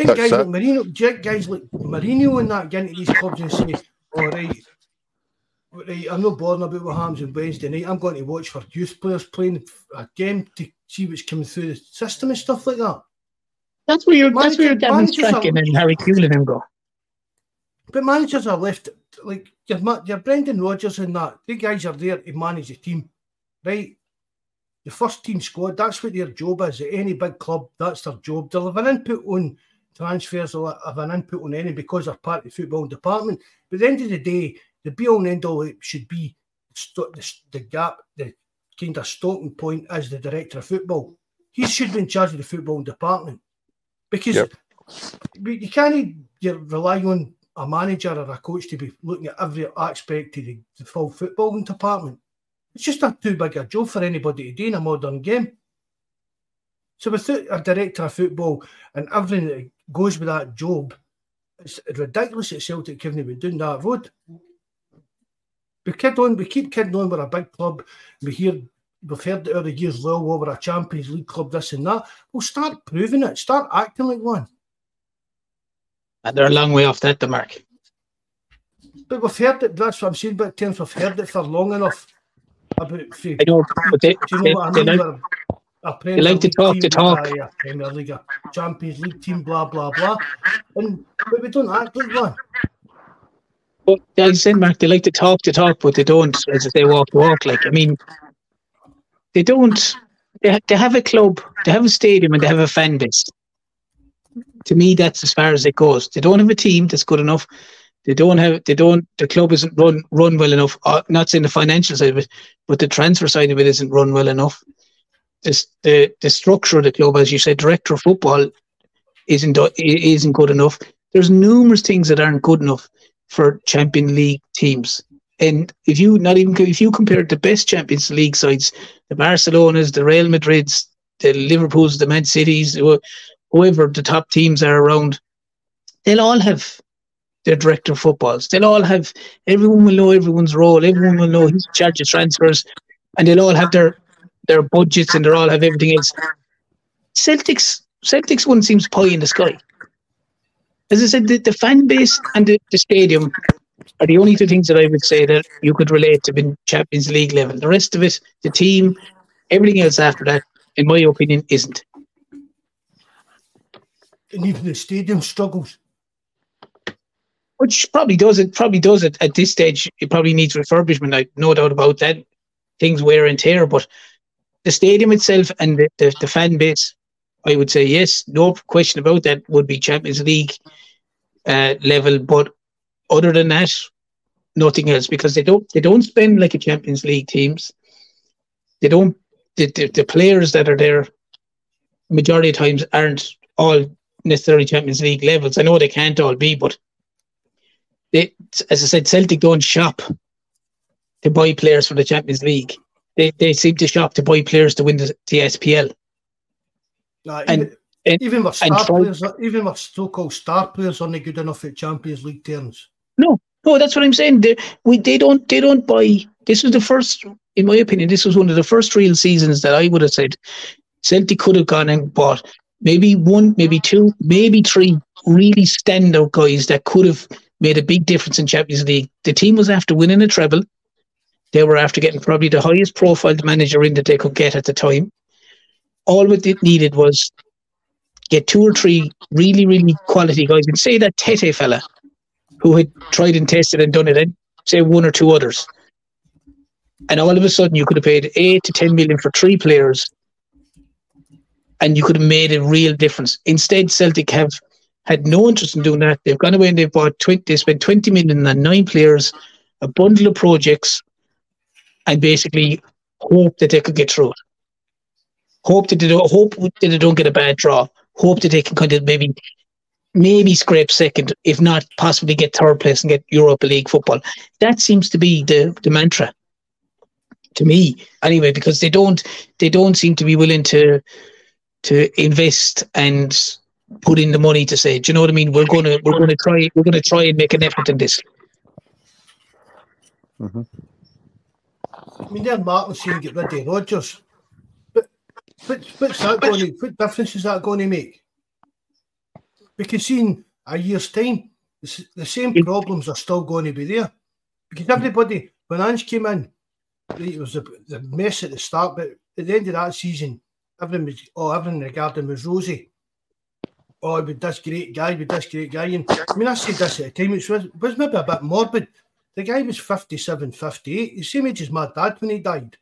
you think guys it. like Mourinho, do you think guys like Mourinho and that get into these clubs and say, all right, right, I'm not bothered about what happens on Wednesday night. I'm going to watch for youth players playing a game to see what's coming through the system and stuff like that. That's where your that's where your managers are. Strachan and Harry Kewell and him go. But managers are left like your your Brendan Rodgers and that. The guys are there to manage the team, right? The first team squad. That's what their job is. At any big club, that's their job. They'll have an input on transfers. They'll have an input on any because they're part of the football department. But at the end of the day, the be all and end all should be st- the, the gap, the kind of stopping point as the director of football. He should be in charge of the football department because Yep. you can't rely on a manager or a coach to be looking at every aspect of the, the full footballing department. It's just not too big a job for anybody to do in a modern game. So without a director of football and everything that goes with that job, it's ridiculous at Celtic having been doing that road. We kid on, we keep kidding on we're a big club. We hear we've heard it over the years, well, well, we're a Champions League club, this and that. Well, start proving it. Start acting like one. And they're a long way off that, the mark. But we've heard it. That's what I'm saying about terms. We've heard it for long enough. About I know, but they, Do you they, know what I they mean? like, a They like to talk team, the talk. a Premier League, a Champions League team, blah blah blah, and but we don't act like one. But as I they like to talk to talk, but they don't, as say, walk the walk. Like, I mean, they don't. They, they have a club, they have a stadium, and they have a fan base. To me, that's as far as it goes. They don't have a team that's good enough. They don't have. They don't. The club isn't run run well enough. Uh, not saying the financial side of it, but the transfer side of it isn't run well enough. This, the the structure of the club, as you said, director of football isn't isn't good enough. There's numerous things that aren't good enough for Champion League teams. And if you not even if you compare the best Champions League sides, the Barcelonas, the Real Madrids, the Liverpools, the Man Cities, whoever the top teams are around, they'll all have their director of footballs. They'll all have everyone will know everyone's role. Everyone will know who's in charge of transfers, and they'll all have their their budgets and they'll all have everything else. Celtics Celtics one seems pie in the sky. As I said, the, the fan base and the, the stadium are the only two things that I would say that you could relate to in Champions League level. The rest of it, the team, everything else after that, in my opinion, isn't. And even the stadium struggles. Which probably does it. Probably does it at this stage. It probably needs refurbishment. I no doubt about that. Things wear and tear, but the stadium itself and the, the, the fan base, I would say yes, no question about that. Would be Champions League uh, level, but other than that, nothing else because they don't they don't spend like a Champions League teams. They don't the, the, the players that are there majority of times aren't all necessarily Champions League levels. I know they can't all be, but they as I said, Celtic don't shop to buy players for the Champions League. They they seem to shop to buy players to win the, the SPL. And- even, and- even with star try- players, even with so-called star players, aren't good enough at Champions League terms? No, no, that's what I'm saying. They, we they don't they don't buy. This was the first, in my opinion, this was one of the first real seasons that I would have said Celtic could have gone and bought maybe one, maybe two, maybe three really standout guys that could have made a big difference in Champions League. The team was after winning a treble. They were after getting probably the highest profiled manager in that they could get at the time. All what it needed was get two or three really, really quality guys. And say that Tete fella who had tried and tested and done it, and say one or two others. And all of a sudden, you could have paid eight to ten million for three players, and you could have made a real difference. Instead, Celtic have had no interest in doing that. They've gone away and they've bought twenty. They spent twenty million on nine players, a bundle of projects, and basically hope that they could get through it. Hope that they don't hope that they don't get a bad draw. Hope that they can kind of maybe maybe scrape second, if not possibly get third place and get Europa League football. That seems to be the, the mantra to me, anyway, because they don't they don't seem to be willing to to invest and put in the money to say, do you know what I mean? We're gonna we're gonna try we're gonna try and make an effort in this. Mm-hmm. I mean, they're Martin saying get rid of Rodgers, but but what's that going to? What difference is that going to make? Because in a year's time, the, same problems are still going to be there. Because everybody, when Ange came in, it was a, the mess at the start, but at the end of that season, everything was oh, everything regarding was rosy. Oh, with this great guy, with this great guy. And I mean, I said this at the time, it was, was maybe a bit morbid. The guy was 57, 58. He's the same age as my dad when he died.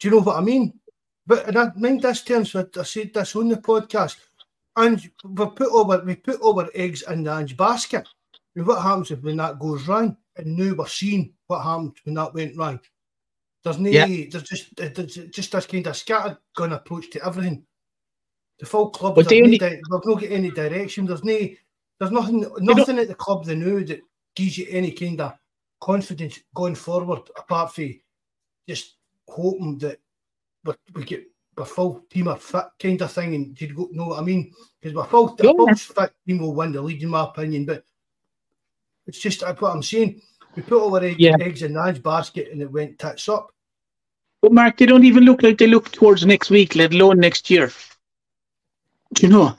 Do you know what I mean? But and I mind this terms, I I said this on the podcast. And we put over we put our eggs in the Ange basket. And what happens if when that goes wrong? And now we're seeing what happened when that went wrong. There's no, Yeah. there's just there's just this kind of scattergun approach to everything. The full club, But there's no di- we've not got any direction. There's no, there's nothing, nothing at the club they know that gives you any kind of confidence going forward, apart from just hoping that we, we get a full team of fit kind of thing. And do you know what I mean? Because we're full, Yeah. full fit team will win the league, in my opinion. But it's just what I'm saying. We put all our egg, Yeah. eggs in Ange's basket and it went tits up. But Mark, they don't even look like they look towards next week, let alone next year. Do you know?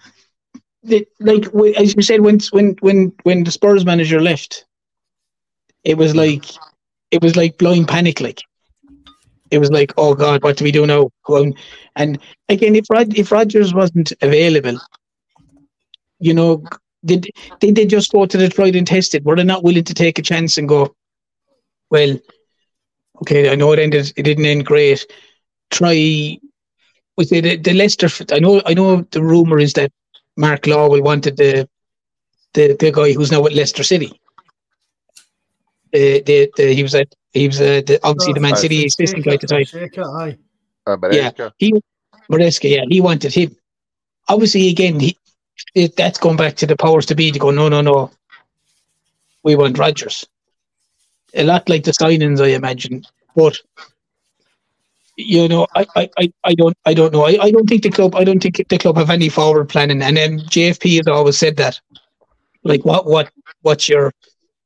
They, like as you said, when when when when the Spurs manager left, it was like it was like blind panic. Like it was like, oh God, what do we do now? And again, if Rod, if Rodgers wasn't available, you know, did did they just go to Detroit and test it? Were they not willing to take a chance and go, well, okay, I know it ended, it didn't end great. Try with the, the, Leicester. I know, I know. The rumor is that Mark Lawwell wanted the the the guy who's now at Leicester City. The, the, the he was at he was uh, the, obviously the Man City assistant guy at the time. Aye. Uh, Yeah, he Maresca, yeah, he wanted him. Obviously, again, he it, that's going back to the powers to be to go. No, no, no. We want Rodgers. A lot like the signings, I imagine. But you know, I, I, I, I don't, I don't know. I, I don't think the club, I don't think the club have any forward planning. And then JFP has always said that. Like, what, what, what's your,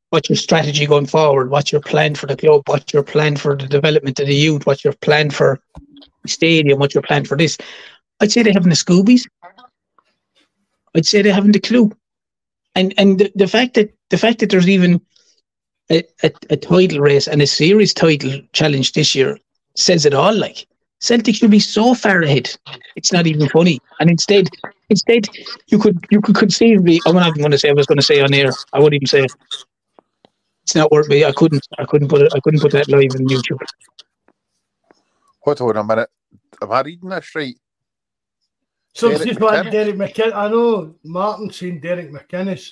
what's your strategy going forward? What's your plan for the club? What's your plan for the development of the youth? What's your plan for the stadium? What's your plan for this? I'd say they haven't the Scoobies. I'd say they haven't a clue. And and the, the fact that the fact that there's even a, a, a title race and a series title challenge this year says it all. Like Celtic should be so far ahead, it's not even funny. And instead, instead you could you could conceivably. I'm not even going to say I was going to say on air. I wouldn't even say it. It's not worth me. I couldn't. I couldn't put it. I couldn't put that live on YouTube. Hold on a minute. Am I reading this right? So Derek just like McKinnon. Derek McKinnon. I know Martin saying Derek McInnes.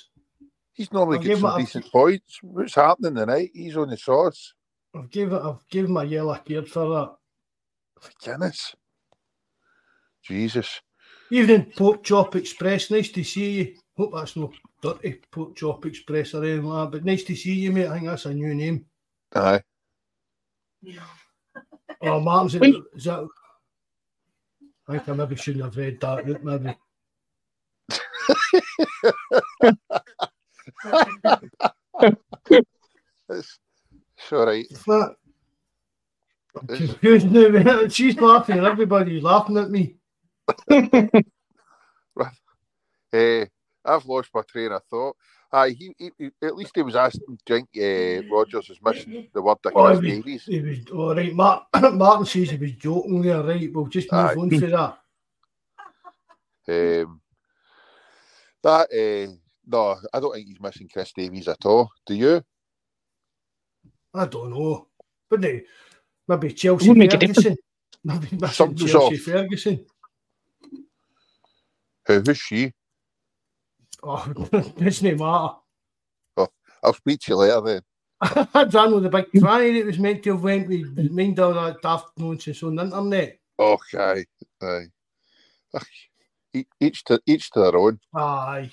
He's normally I'll getting some him a- decent points. What's happening tonight? He's on the sauce. I've give it. I've given my yellow card for that. Guinness. Jesus. Evening, Pork Chop Express. Nice to see you. Hope that's not dirty Pork Chop Express or anything like that. But nice to see you, mate. I think that's a new name. Aye. Oh, Martin's. Is, Wait. is that? I think I maybe shouldn't have read that route. Maybe. It's, it's all right. But I'm confused now. man. She's laughing and everybody's laughing at me. Eh, I've lost my train of thought. Aye, he, he, he- at least he was asking. Do you uh, Rodgers is missing the word that Chris was, Davies? he was all right. Mark, Martin says he was joking there, right? We'll just move Aye. on to that. Um, that uh, no, I don't think he's missing Chris Davies at all. Do you? I don't know. But no, maybe Chelsea Would make a Ferguson. Maybe missing Something's Chelsea off. Ferguson. Who, who's she? Oh, doesn't matter. Oh, I'll speak to you later then. I don't know the big tranny that was meant to have went with mind all that daft nonsense on the internet. Okay, aye. Ugh, Each to each to their own. Aye.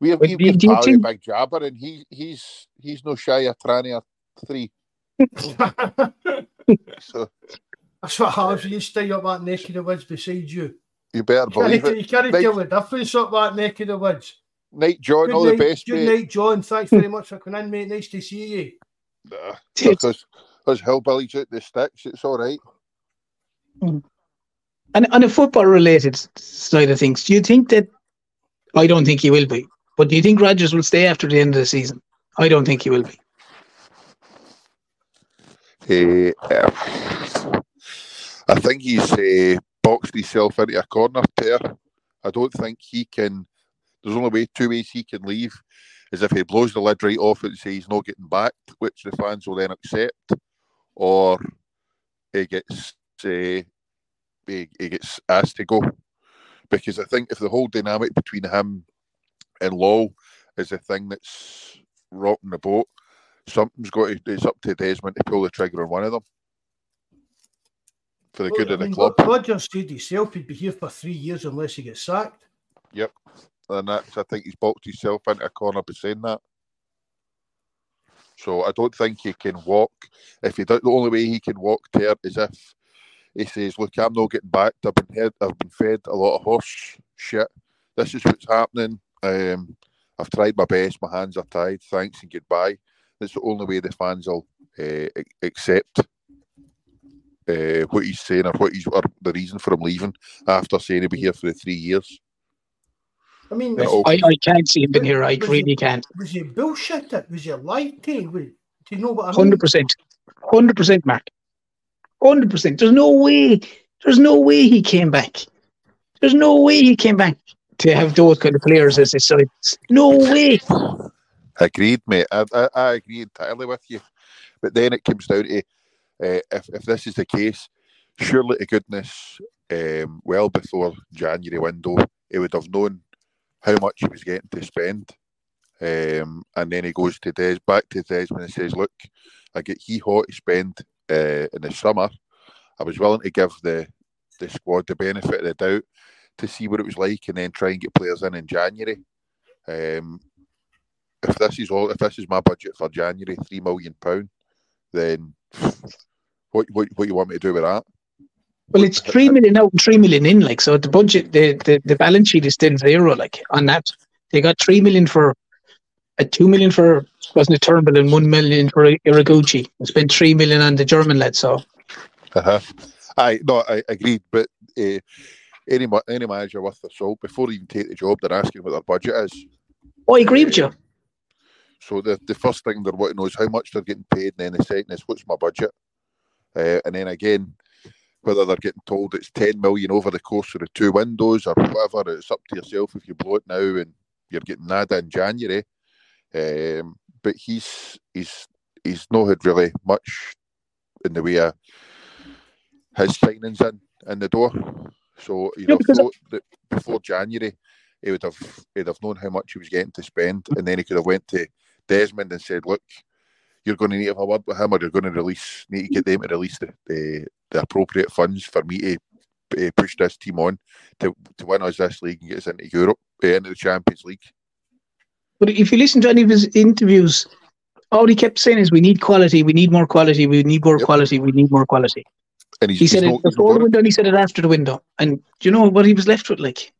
We have But we've do you Barry think- Big Jabber, and he he's he's no shy of tranny or three. So That's what happens when you stay up that neck of the woods beside you. You better You believe can't, it. you can't Right. tell the difference up that neck of the woods. Night, John. Good all night, the best, good mate. night, John. Thanks very much for coming in, mate. Nice to see you. Nah, because us hillbillies out the sticks, it's all right. And on a football related side of things, do you think that I don't think he will be, but do you think Rodgers will stay after the end of the season? I don't think he will be. Uh, I think he's uh, boxed himself into a corner there. I don't think he can. There's only way two ways he can leave is if he blows the lid right off and says he's not getting back, which the fans will then accept, or he gets uh, he, he gets asked to go. Because I think if the whole dynamic between him and Law is the thing that's rocking the boat, something's got to. It's up to Desmond to pull the trigger on one of them for the good Well, of I the mean, club. Rod- Rodgers said himself he'd be here for three years unless he gets sacked. Yep, and that's I think he's boxed himself into a corner by saying that. So I don't think he can walk. If he the only way he can walk there is if he says, "Look, I'm not getting back. I've been head, I've been fed a lot of horse shit. This is what's happening. Um, I've tried my best. My hands are tied. Thanks and goodbye." That's the only way the fans will uh, accept uh, what he's saying or what he's or the reason for him leaving after saying he'll be here for the three years. I mean, was, I, I can't see him being here. I really he- can't. was he bullshit? It was he lied to? Was- Do you know what I mean? Hundred percent, hundred percent, Mark. hundred percent. There's no way. There's no way he came back. There's no way he came back to have those kind of players as his side. No way. Agreed, mate. I, I, I agree entirely with you. But then it comes down to uh, if, if this is the case, surely to goodness, um, well before January window, he would have known how much he was getting to spend. Um, and then he goes to Des, back to Desmond and says, Look, I get he hot to spend uh, in the summer. I was willing to give the, the squad the benefit of the doubt to see what it was like and then try and get players in in January. Um, if this is all, if this is my budget for January, three million pound, then what what what you want me to do with that? Well, it's three million out and three million in, like so. The budget, the, the the balance sheet is still zero, like on that. They got three million for, a uh, two million for wasn't it Turnbull and one million for Ideguchi. They spent three million on the German lad. So, uh huh. I no, I agreed, but uh, any any manager worth their salt before they even take the job, they're asking what their budget is. Oh, I agree with you. So the, the first thing they're wanting to know is how much they're getting paid, and then the second is what's my budget, uh, and then again whether they're getting told it's ten million over the course of the two windows or whatever. It's up to yourself if you blow it now and you're getting nada in January. Um, but he's he's he's not had really much in the way of his signings in in the door. So you know, that before January, he would have he'd have known how much he was getting to spend, and then he could have went to Desmond and said, "Look, you're going to need to have a word with him, or you're going to release need to get them to release the the, the appropriate funds for me to uh, push this team on to, to win us this league and get us into Europe, uh, into the Champions League." But if you listen to any of his interviews, all he kept saying is, "We need quality. We need more quality. We need more yep. quality. We need more quality." And he said it before the window, and he said it after the window. And do you know what he was left with? Like,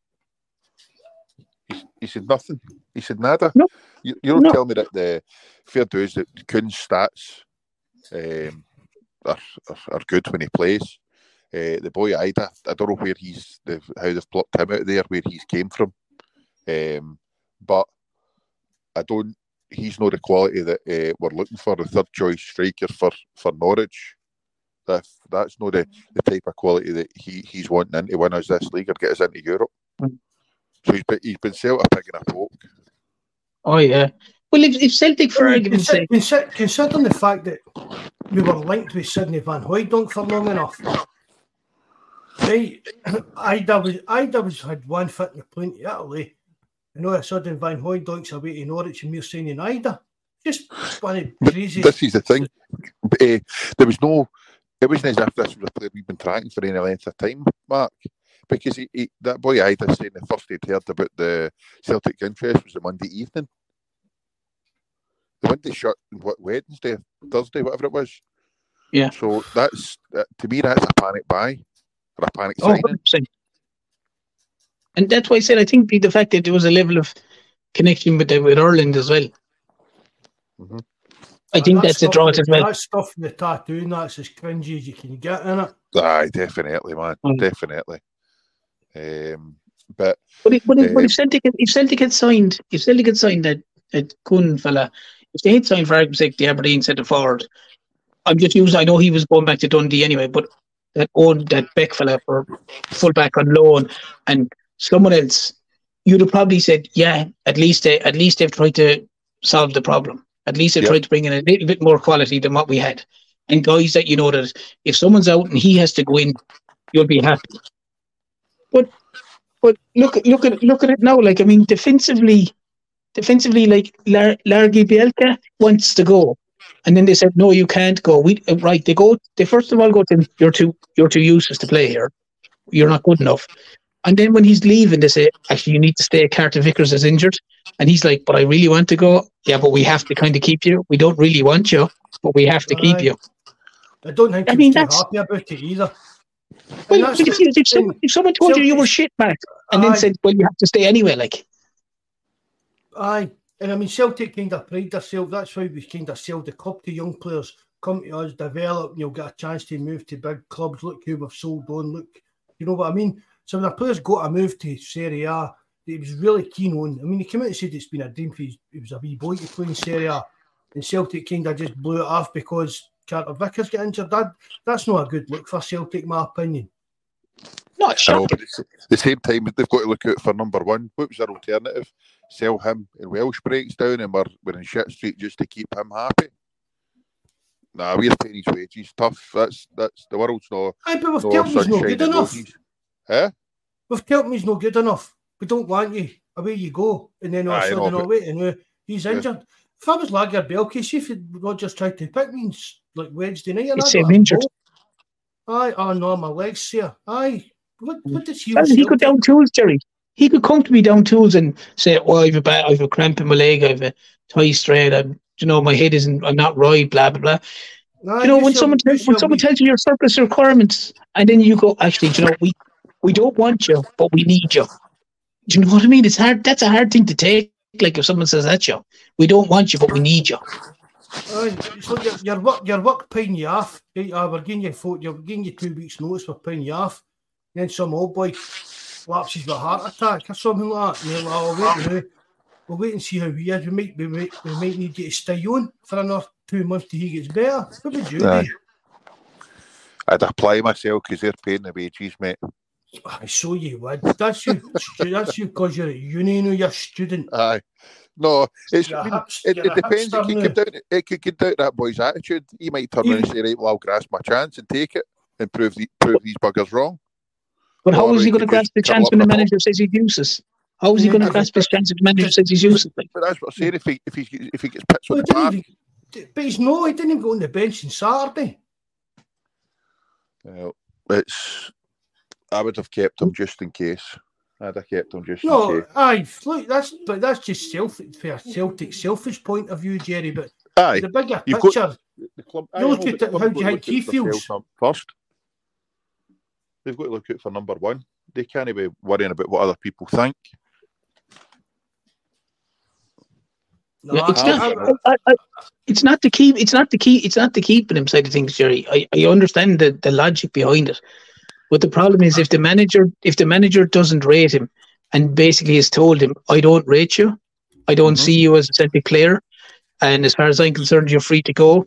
he, he said nothing. He said nada. No. You, you don't no. tell me that the fair dues that Kuhn's stats um, are, are, are good when he plays. Uh, the boy Idah, I don't know where he's the, how they've plucked him out there, where he's came from. Um, but I don't. He's not the quality that uh, we're looking for. The third choice striker for for Norwich. That that's not the, the type of quality that he, he's wanting into win us this league or get us into Europe. Mm. So he's been he's been set a pig in. Oh yeah. Well, if, if Celtic, for argument's sake, considering the fact that we were linked with Sydney Van Hooijdonk for long enough, right? Idah was Idah was had one foot in the plane to Italy. I know a sudden Van Hooijdonk's away to Norwich and we're saying Idah. Just one crazy. This is the thing. Uh, there was no. It wasn't as if this was a player we've been tracking for any length of time, Mark because he, he, that boy Idah saying the first he'd heard about the Celtic interest was the Monday evening. The Monday shot what Wednesday, Thursday, whatever it was. Yeah. So that's uh, to me that's a panic buy or a panic oh, signing. 100%. And that's why I said I think the fact that there was a level of connection with with Ireland as well. Mm-hmm. I think that's, that's a draw as well. That stuff in the tattoo and that's as cringy as you can get in it. Aye, definitely, man. Mm. Definitely. Um, but but if, but, if, uh, but if Celtic if Celtic had signed if Celtic had signed that that Kuhn fella, if they had signed for argument's sake the Aberdeen centre forward, I'm just using. I know he was going back to Dundee anyway, but that owned that Beck fella for full back on loan and someone else, you'd have probably said, yeah, at least they at least they've tried to solve the problem. At least they've yep. tried to bring in a little bit more quality than what we had. And guys that you know that if someone's out and he has to go in, you'll be happy. But look look at look at it now. Like I mean, defensively, defensively, like Lar- Lagerbielke wants to go, and then they said, no, you can't go. We uh, right? They go. They first of all go to you're too you're too useless to play here. You're not good enough. And then when he's leaving, they say, actually, you need to stay. Carter Vickers is injured. And he's like, but I really want to go. Yeah, but we have to kind of keep you. We don't really want you, but we have to keep you. I don't think I mean, that's, happy about it either. Well, if, someone, if someone told you you were shit back and then said, well, you have to stay anyway, like. Aye. And I mean, Celtic kind of pride themselves. That's why we kind of sell the club to young players. Come to us, develop, and you'll get a chance to move to big clubs. Look who we've sold on. Look, you know what I mean? So when a player's got a move to Serie A, he was really keen on. I mean, he came out and said it's been a dream for his, he was a wee boy to play in Serie A. And Celtic kind of just blew it off because Carter Vickers get injured. That that's not a good look for Celtic, my opinion. Not I know, shocking. but it's, at the same time, they've got to look out for number one. What was their alternative? Sell him and Welsh breaks down and we're, we're in shit street just to keep him happy. Nah, we're paying his wages. Tough. That's that's the world's no, Aye, but we've no told he's no sunshine good enough. roses. Eh? We've told him he's no good enough. We don't want you. Away you go. And then all of a Aye, I know, sudden, oh, wait, and uh, he's Yeah. If I was Lagerbielke, see if Rodgers tried to pick me like Wednesday night, and He'd I say got I'm a injured. Aye, oh no, my legs here. Aye. What, mm. what does he he could down tools, Jerry. He could come to me down tools and say, oh, "Well, I've a bad, I've a cramp in my leg, I've a tie strain, I'm, you know, my head isn't, I'm not right, blah blah blah." you know, when someone tells, when someone tells you your surplus requirements, and then you go, "Actually, you know, we we don't want you, but we need you." Do you know what I mean? It's hard. That's a hard thing to take. Like if someone says that to you, we don't want you, but we need you. Aye, so your, your work, your work paying you off. Right, ah, we're giving you four, you're giving you two weeks' notice. We're paying you off. Then some old boy lapses with a heart attack or something like that. And you're like, oh, wait, a minute. we'll wait and see how he is. We might, we might, we might need you to stay on for another two months till he gets better. What would you do? I'd apply myself because they're paying the wages, mate. I saw you would. That's you. that's you because you're at uni, you you're a student. Aye. No, it's You're a I mean, hipster- it, you're it depends. It hipster could, get down, it could get down to that boy's attitude. He might turn around and say, "Right, well, I'll grasp my chance and take it and prove the, prove these buggers wrong." But how Or is he he going to grasp the chance when the in a manager says he's useless? How is he going to grasp his chance if the manager says he's useless? But that's what I'm saying. If he if he if he gets pitched Well, on the park, even, but he's no, he didn't even go on the bench on Saturday. well, it's. I would have kept him oh. just in case. I'd have kept him just in No, case. aye, look, that's but that's just self for a Celtic selfish point of view, Jerry. But Aye, the bigger You've got- picture, the club. You look at it, how do you think he feels? First, they've got to look out for number one. They can't be worrying about what other people think. no, Yeah, it's not. I- I, I, it's not the key. It's not the key. It's not the keeping him side of things, Jerry. I, I understand the, the logic behind it, but the problem is if the manager if the manager doesn't rate him and basically has told him, "I don't rate you, I don't Mhm. see you as a Celtic player, and as far as I'm concerned, you're free to go,"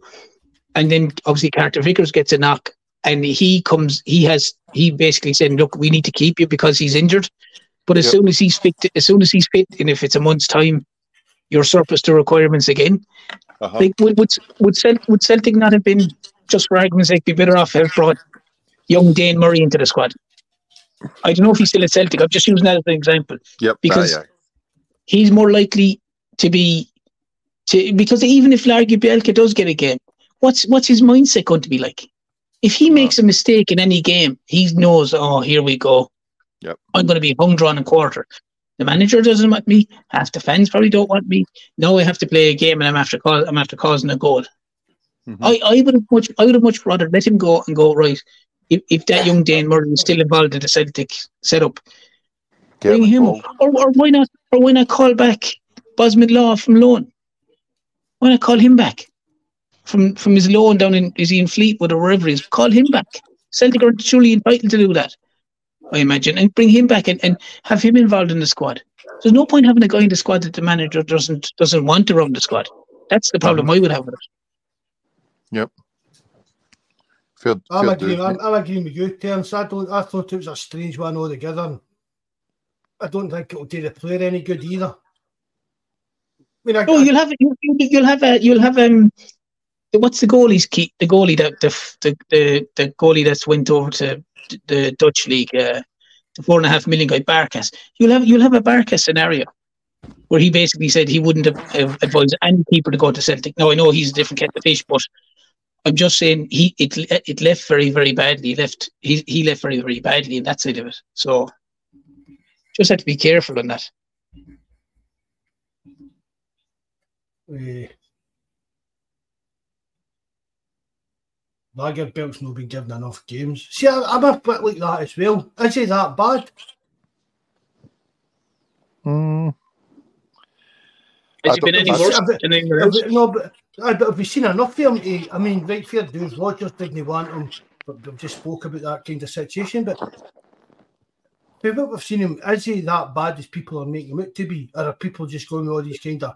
and then obviously Carter Vickers gets a knock, and he comes. He has he basically said, "Look, we need to keep you because he's injured." But as Yep. soon as he's fit, as soon as he's fit, and if it's a month's time, you're surplus to requirements again. Uh-huh. Like, would, would, would, would Celtic not have been, just for argument's sake, be better off have brought young Dane Murray into the squad? I don't know if he's still at Celtic. I'm just using that as an example. Yep. because- aye. He's more likely to be, to because even if Lagerbielke does get a game, what's what's his mindset going to be like? If he makes a mistake in any game, he knows, oh, here we go. Yep. I'm going to be hung, drawn, and quarter. The manager doesn't want me. Half the fans probably don't want me. Now I have to play a game, and I'm after cause, I'm after causing a goal. Mhm. I, I would have much I would have much rather let him go and go right. If, if that young Dane Murray is still involved in the Celtic setup, Get bring him up. Or, or why not or why not call back Bosun Lawal from loan? Why not call him back from from his loan down in is he in Fleetwood or wherever he is? Call him back. Celtic are surely entitled to do that, I imagine, and bring him back and, and have him involved in the squad. There's no point having a guy in the squad that the manager doesn't doesn't want to run the squad. That's the problem mm-hmm. I would have with it. Fair, I'm fair agreeing. I'm. I'm agreeing with you, Terence. I don't. I thought it was a strange one altogether. I don't think it'll do the player any good either. I mean, I, No, you'll have you, you- you'll have a you'll have um what's the goalie's key the goalie that the the the, the goalie that's went over to the Dutch league uh, the four and a half million guy Barkas you'll have you'll have a Barkas scenario where he basically said he wouldn't have, have advised any keeper to go to Celtic. Now I know he's a different kettle of fish, but I'm just saying he it it left very very badly. He left he he left very very badly in that side of it. So just have to be careful on that. Uh, Lagerbielke's not been given enough games. See, I, I'm a bit like that as well. Is he that bad? Mm, Has he been any worse Have than anywhere Have no, but have we seen enough of him? To, I mean, right, fair dues. Rodgers didn't want him, but we've just spoke about that kind of situation. But but what we've seen him, is he that bad as people are making him out to be? Or are people just going with all these kind of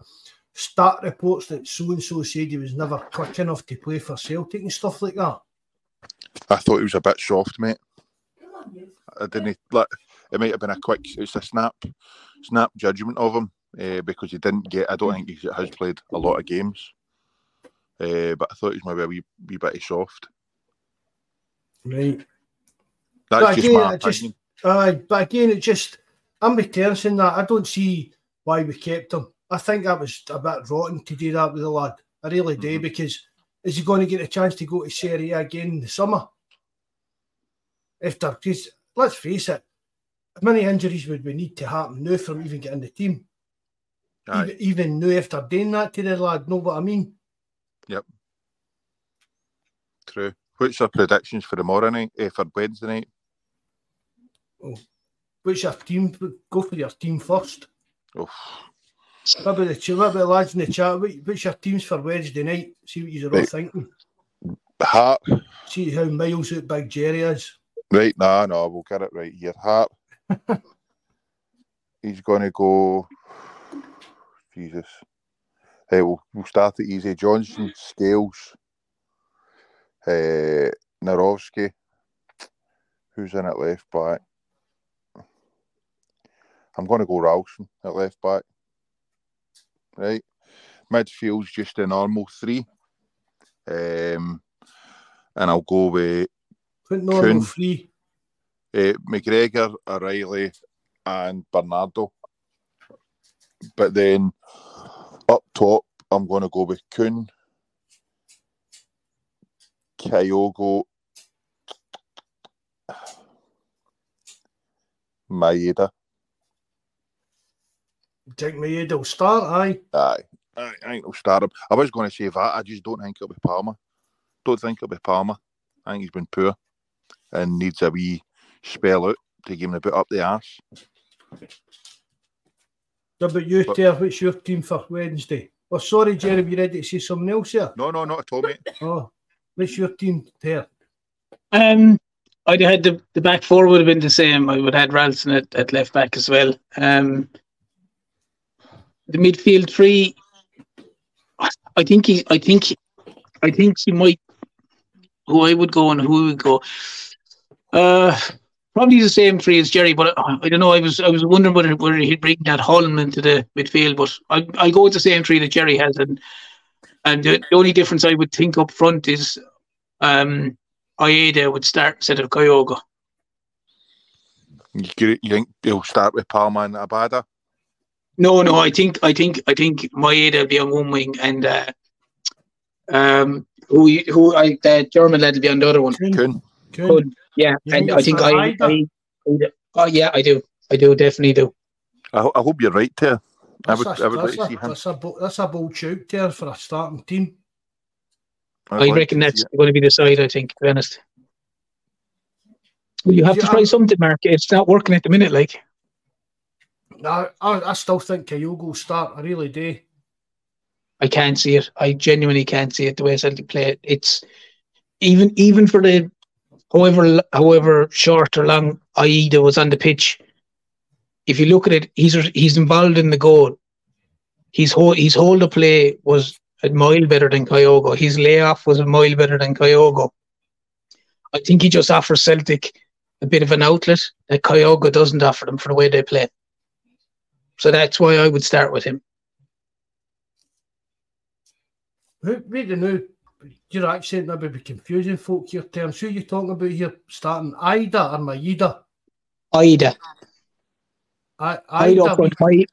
stat reports that so and so said he was never quick enough to play for Celtic and stuff like that. I thought he was a bit soft, mate. I didn't like. It might have been a quick. It's a snap, snap judgment of him uh, because he didn't get. I don't think he has played a lot of games, uh, but I thought he was maybe a wee, wee bit soft. Right. That's But just again, my I just- Uh, but again, it just I'm with Terence in that. I don't see why we kept him. I think that was a bit rotten to do that with the lad. I really do Mm-hmm. because is he going to get a chance to go to Serie A again in the summer? If there, because let's face it, many injuries would we need to happen now for him even getting the team? Aye. Even, even now after doing that to the lad, know what I mean? True. What's our predictions for tomorrow night? Eh, for Wednesday night? Which your team? Go for your team first. Oh, What about the, what about the lads in the chat? What- What's your teams for Wednesday night? See what you're all thinking. Hart. See how miles out Big Jerry is. Right, no, no, we'll get it right here. Hart. He's going to go. Jesus. Hey, we'll, we'll start it easy. Johnston, Scales, uh, Nawrocki. Who's in at left back? I'm going to go Ralston at left back. Right. Midfield's just a normal three. Um, and I'll go with Put normal Kuhn. free. uh, McGregor, O'Riley, and Bernardo. But then up top, I'm going to go with Kuhn, Kyogo, Maeda. Think head will start, aye. Aye, I, I think he'll start him. I was going to say that. I just don't think it'll be Palma. Don't think it'll be Palma. I think he's been poor and needs a wee spell out to give him a bit up the arse. What about you, But- Ter? What's your team for Wednesday? Oh, sorry, Jerry, you ready to see something else here? No, no, not at all, mate. Oh, what's your team, Ter? Um, I'd had the, the back four would have been the same. I would have had Ralston at, at left back as well. Um, the midfield three, I think he, I think, he- I think he might. Who I would go and who would go. Uh, probably the same three as Jerry, but I, I don't know. I was I was wondering whether whether he'd bring that Holm into the midfield, but I I go with the same three that Jerry has, and and the, the only difference I would think up front is um Idah would start instead of Kyogo. You, you think he'll start with Palma and Abada? No, no, I think I think I think Maeda will be on one wing and uh, um who who I the German lad will be on the other one. Kuhn. Kuhn. Kuhn. Good. Yeah, You and I think I, I, I oh yeah I do I do definitely do. I, ho- I hope you're right there. I would, a, I would like that's, to see him. that's, a, bo- that's a bold shout there for a starting team. I'd I like reckon that's it. going to be the side. I think, to be honest. Well, you have Yeah, to try I'm- something, Mark. It's not working at the minute. Like I, I, I still think Kyogo will start. I really do. I can't see it. I genuinely can't see it the way Celtic play it. It's even even for the however however short or long Idah was on the pitch. If you look at it, he's he's involved in the goal. His whole his hold of play was a mile better than Kyogo. His layoff was a mile better than Kyogo. I think he just offers Celtic a bit of an outlet that Kyogo doesn't offer them for the way they play. So that's why I would start with him. Who, wait a minute. Your accent maybe be confusing folk your terms. Who you talking about here starting? Idah or Maeda? Idah. I, I'd Idah. up front. My,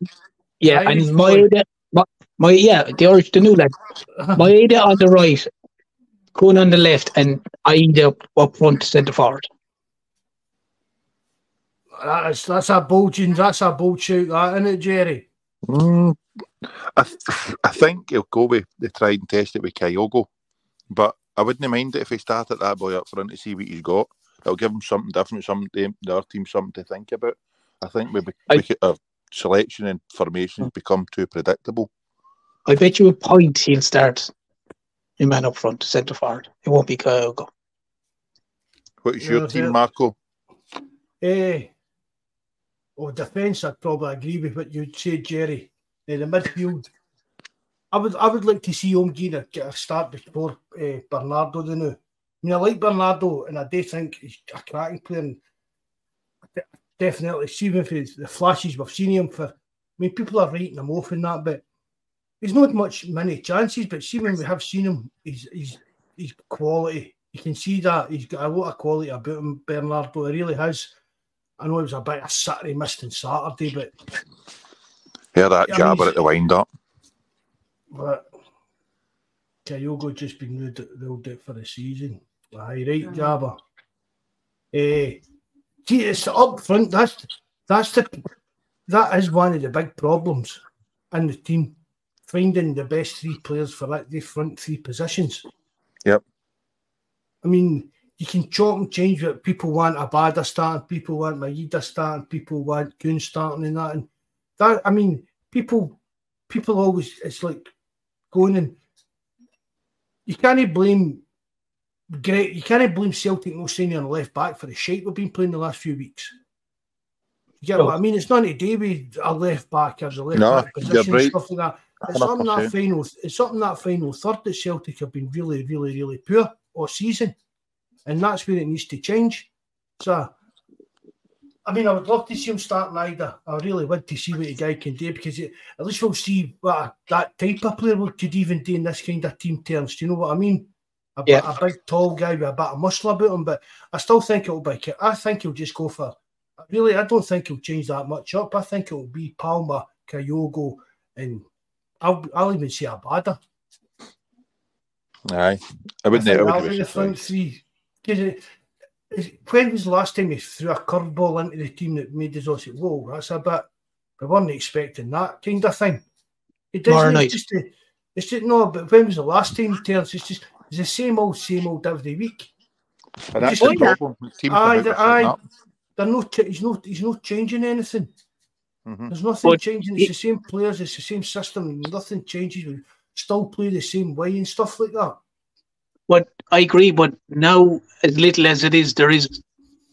yeah, Irish and boy. my, my, my, yeah, the Irish, the new lad. Maeda on the right, Kuhn on the left, and Idah up, up front, centre forward. That's that's a bulging. That's a bold shout, that isn't it, Jerry? Mm, I, th- I think he'll go with the tried and tested with Kyogo, but I wouldn't mind it if he started that boy up front to see what he's got. It'll give him something different, something to, the other team something to think about. I think we, I- we could, our selection and formations become too predictable. I bet you a point he'll start a man up front, centre forward. It won't be Kyogo. What is your that's team, it. Marco? Eh. Oh, defence, I'd probably agree with what you'd say, Jerry. In the midfield, I would I would like to see Omgina get a start before uh, Bernardo the new. I mean, I like Bernardo, and I do think he's a cracking player. And definitely, see if the flashes we've seen him for. I mean, people are writing him off in that, but he's not much many chances. But see, when we have seen him, he's he's he's quality. You can see that he's got a lot of quality about him. Bernardo, he really has. I know it was a bit of Saturday missed on Saturday, but yeah, that I jabber mean- at the wind up. But Kyogo just been ruled, ruled out for the season. Aye, right, Jabba. Eh, gee, it's up front. That's that's the that is one of the big problems in the team. Finding the best three players for that the front three positions. Yep. I mean, you can chop and change what people want Abada starting, people want Maeda starting, people want Kuhn starting and that. And that I mean, people people always it's like going and you can't blame great you can't blame Celtic no signing on the left back for the shape we've been playing the last few weeks. You get what I mean? It's not to do with a left back or a left No, back position right. stuff like that. It's something that final it's something that final third that Celtic have been really, really, really poor all season. And that's where it needs to change. So I mean, I would love to see him starting either. I really would to see what the guy can do because it, at least we'll see what a- that type of player could even do in this kind of team terms. Do you know what I mean? A, Yeah. a big, tall guy with a bit of muscle about him, but I still think it'll be. I think he'll just go for. Really, I don't think he'll change that much up. I think it'll be Palma, Kyogo, and I'll, I'll even see Abada. Aye. I I wouldn't I that'll would be the front three. 'Cause it- it- when was the last time he threw a curveball into the team that made us all say, "Whoa, that's a bit"? We weren't expecting that kind of thing. It doesn't. night. It's just, a- it's just no. But when was the last time, Terence? It's just it's the same old, same old every week. And that's Just- the problem. Teams Aye, have the- never aye. They're no. He's not. He's not changing anything. Mhm. There's nothing But changing. It's it- the same players. It's the same system. Nothing changes. We still play the same way and stuff like that. But I agree. But now, as little as it is, there is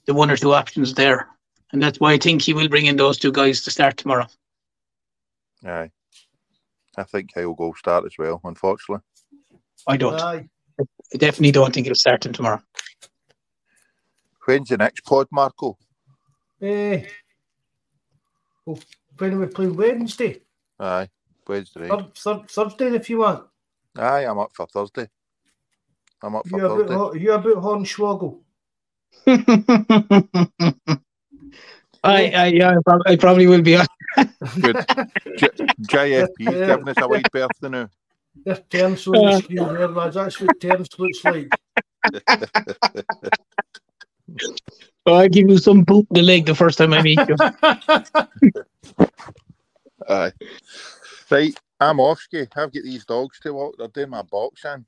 the one or two options there, and that's why I think he will bring in those two guys to start tomorrow. Aye. I think Kyle will go start as well, unfortunately. I don't. Aye. I definitely don't think he'll start him tomorrow. When's the next pod, Marco? Eh, well, when we play Wednesday, Aye. Wednesday. third, third, Thursday if you want. Aye, I'm up for Thursday. I'm up for You about, Thursday. Hor- you about Hornswoggle? I, I, yeah, I, probably will be. on. Good. J- JFP's Yeah. giving us a wide birthday now. There's Terence on the screen there, lads. That's what Terence looks like. Oh, I'll give you some boot in the leg the first time I meet you. Aye. Right, I'm off, ski. I've got these dogs to walk. They're doing my boxing.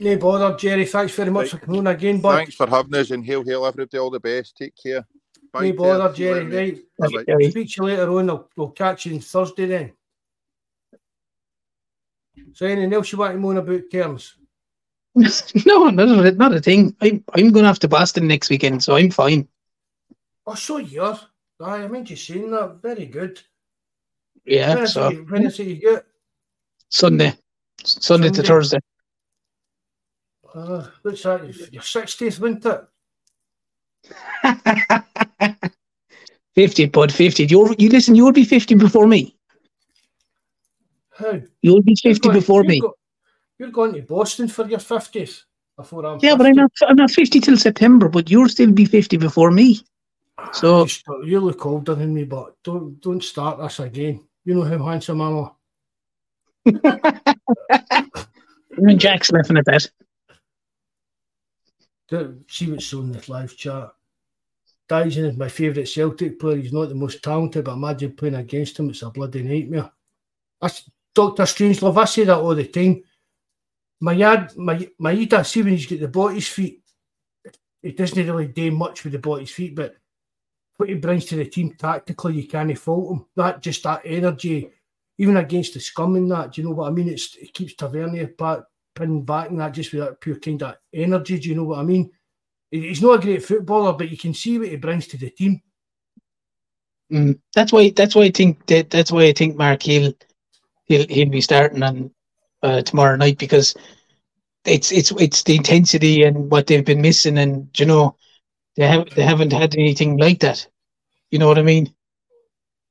No bother, Jerry. Thanks very much for coming on again, bud. Thanks for having us and hail, hail, everybody. All the best. Take care. No bother, Terence. Jerry. Bye, Right. Bye-bye. Jerry. Speak to you later on. I'll, we'll catch you on Thursday then. So anything else you want to moan about, Terence? no, not a, not a thing. I'm, I'm going off to Boston next weekend, so I'm fine. Oh, so you're. Aye, I meant you saying that. Very good. Yeah, when, is so it, when is it you get? Sunday, Sunday to Thursday. Uh, what's that? Your 60th, wasn't it? 50, bud, 50. You you listen, you'll be 50 before me. How? You'll be 50 going- before you're me. go- you're going to Boston for your 50th before I'm Yeah, but 50. I'm not I'm not 50 till September, but you'll still be 50 before me. So You, you look older than me, but don't don't start this again. You know how handsome I am. Jack's laughing at that. See what's on this live chat. Dyson is my favourite Celtic player. He's not the most talented, but imagine playing against him. It's a bloody nightmare. That's Doctor Strangelove. I say that all the time. My dad, my my Ida, see when he's got the body's feet, he doesn't really do much with the body's feet, but what he brings to the team tactically, you can't fault him. That just that energy, even against the scum and that. Do you know what I mean? It's it keeps Tavernier back, pinned back and that just with that pure kind of energy. Do you know what I mean? He's not a great footballer, but you can see what he brings to the team. Mm, that's why that's why I think that that's why I think Mark he'll he'll he'll be starting on uh, tomorrow night because it's it's it's the intensity and what they've been missing, and you know they have they haven't had anything like that. You know what I mean?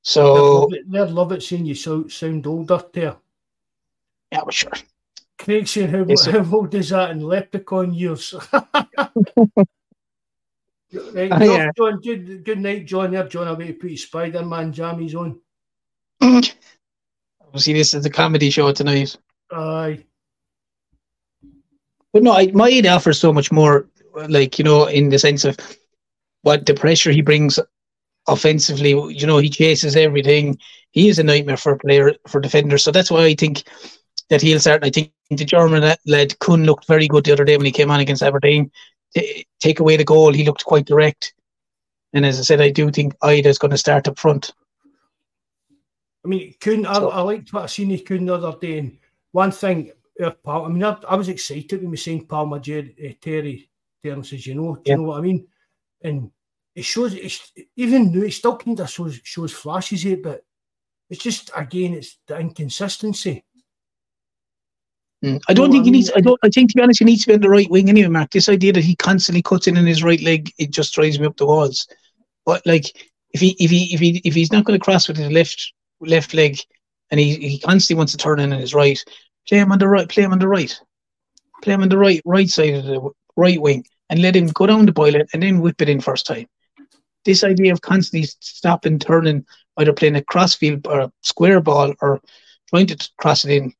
So they'd love it, love it seeing you so, sound older there. Yeah, well, sure. Craig saying how, yes, how old is that in leprechaun years? right, oh, yeah. John, good, good night, John. There, John, away to put his Spider Man jammies on. See, this is a comedy show tonight. Aye. But no, I, Maeda offers so much more, like, you know, in the sense of what the pressure he brings offensively. You know, he chases everything. He is a nightmare for a player, for defenders. So that's why I think that he'll start. I think the German led Kuhn looked very good the other day when he came on against Aberdeen. T- take away the goal, he looked quite direct. And as I said, I do think Idah's going to start up front. I mean, Kuhn, I, I liked what I seen he Kuhn the other day. And one thing, uh, I mean, I, I was excited when we seen Palma Jerry, uh, Terry Terence, as you know, do yeah. you know what I mean? And it shows, it's, even though it still kind of shows, shows flashes it, but it's just, again, it's the inconsistency. Mm. I don't think he needs. I don't. I think to be honest, he needs to be on the right wing anyway, Mark. This idea that he constantly cuts in on his right leg, it just drives me up the walls. But like, if he if he if he if he's not going to cross with his left left leg, and he, he constantly wants to turn in on his right, play him on the right. Play him on the right. Play him on the right right side of the right wing, and let him go down the boiler and then whip it in first time. This idea of constantly stopping, turning, either playing a crossfield or a square ball or trying to cross it in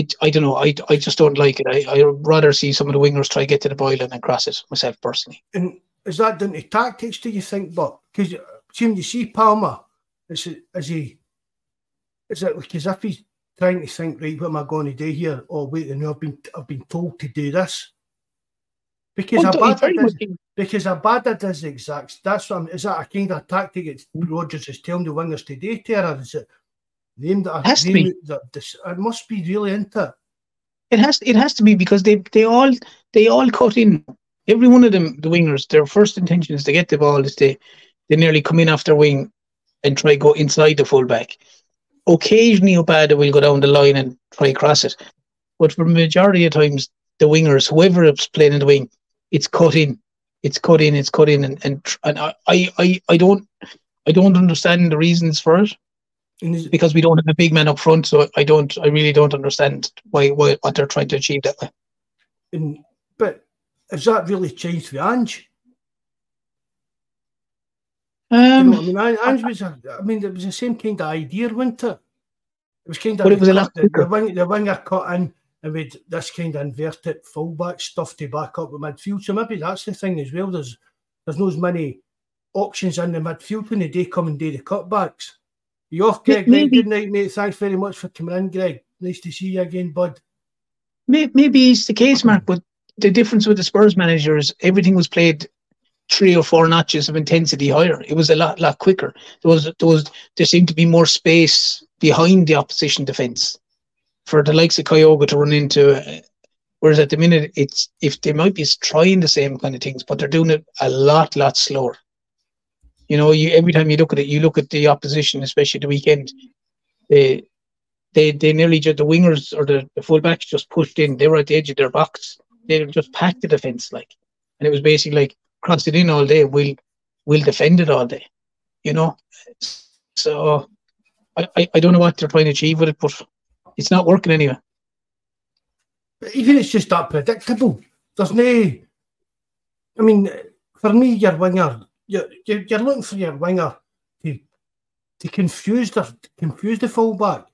it, I don't know. I, I just don't like it. I I rather see some of the wingers try to get to the boiler and then cross it myself personally. And is that down to tactics? Do you think? But because seem you see Palma, is it is he? Is it because if he's trying to think right, what am I going to do here? Oh wait, and I've been I've been told to do this. Because well, Abada does, because Abada does the exact. That's what I'm, is that a kind of tactic that Rodgers is telling the wingers to do, Tara? Is it Name that. Has to be. This, it must be really into it. It has. It has to be because they they all they all cut in. Every one of them, the wingers, their first intention is to get the ball. Is they they nearly come in off their wing and try go inside the fullback. Occasionally, Abada will go down the line and try cross it, but for the majority of times, the wingers, whoever is playing in the wing, it's cut in, it's cut in, it's cut in, and and, and I, I I don't I don't understand the reasons for it because we don't have a big man up front, so I don't, I really don't understand why, why what they're trying to achieve that way. And, but has that really changed for Ange? Um, you know, I mean, Ange was, a, I mean, it was the same kind of idea, wasn't it? It was kind of it was a lot the, the, wing, the winger cut in and with this kind of inverted fullback stuff to back up with midfield. So maybe that's the thing as well. There's there's not as many options in the midfield when they come and do the cutbacks. You off, Greg? Maybe. Good night, mate. Thanks very much for coming in, Greg. Nice to see you again, bud. Maybe it's the case, Mark, but the difference with the Spurs managers, everything was played three or four notches of intensity higher. It was a lot, lot quicker. There was, there was, there seemed to be more space behind the opposition defence for the likes of Kyogo to run into. Uh, whereas at the minute, it's if they might be trying the same kind of things, but they're doing it a lot, lot slower. You know, you every time you look at it, you look at the opposition, especially the weekend. They they they nearly just the wingers or the, the fullbacks just pushed in. They were at the edge of their box. They just packed the defence like, and it was basically like cross it in all day. We'll we'll defend it all day. You know, so I, I, I don't know what they're trying to achieve with it, but it's not working anyway. Even it's just that predictable. There's no. I mean, for me, your winger you're, you're, you're looking for your winger to to confuse the confuse the fullback.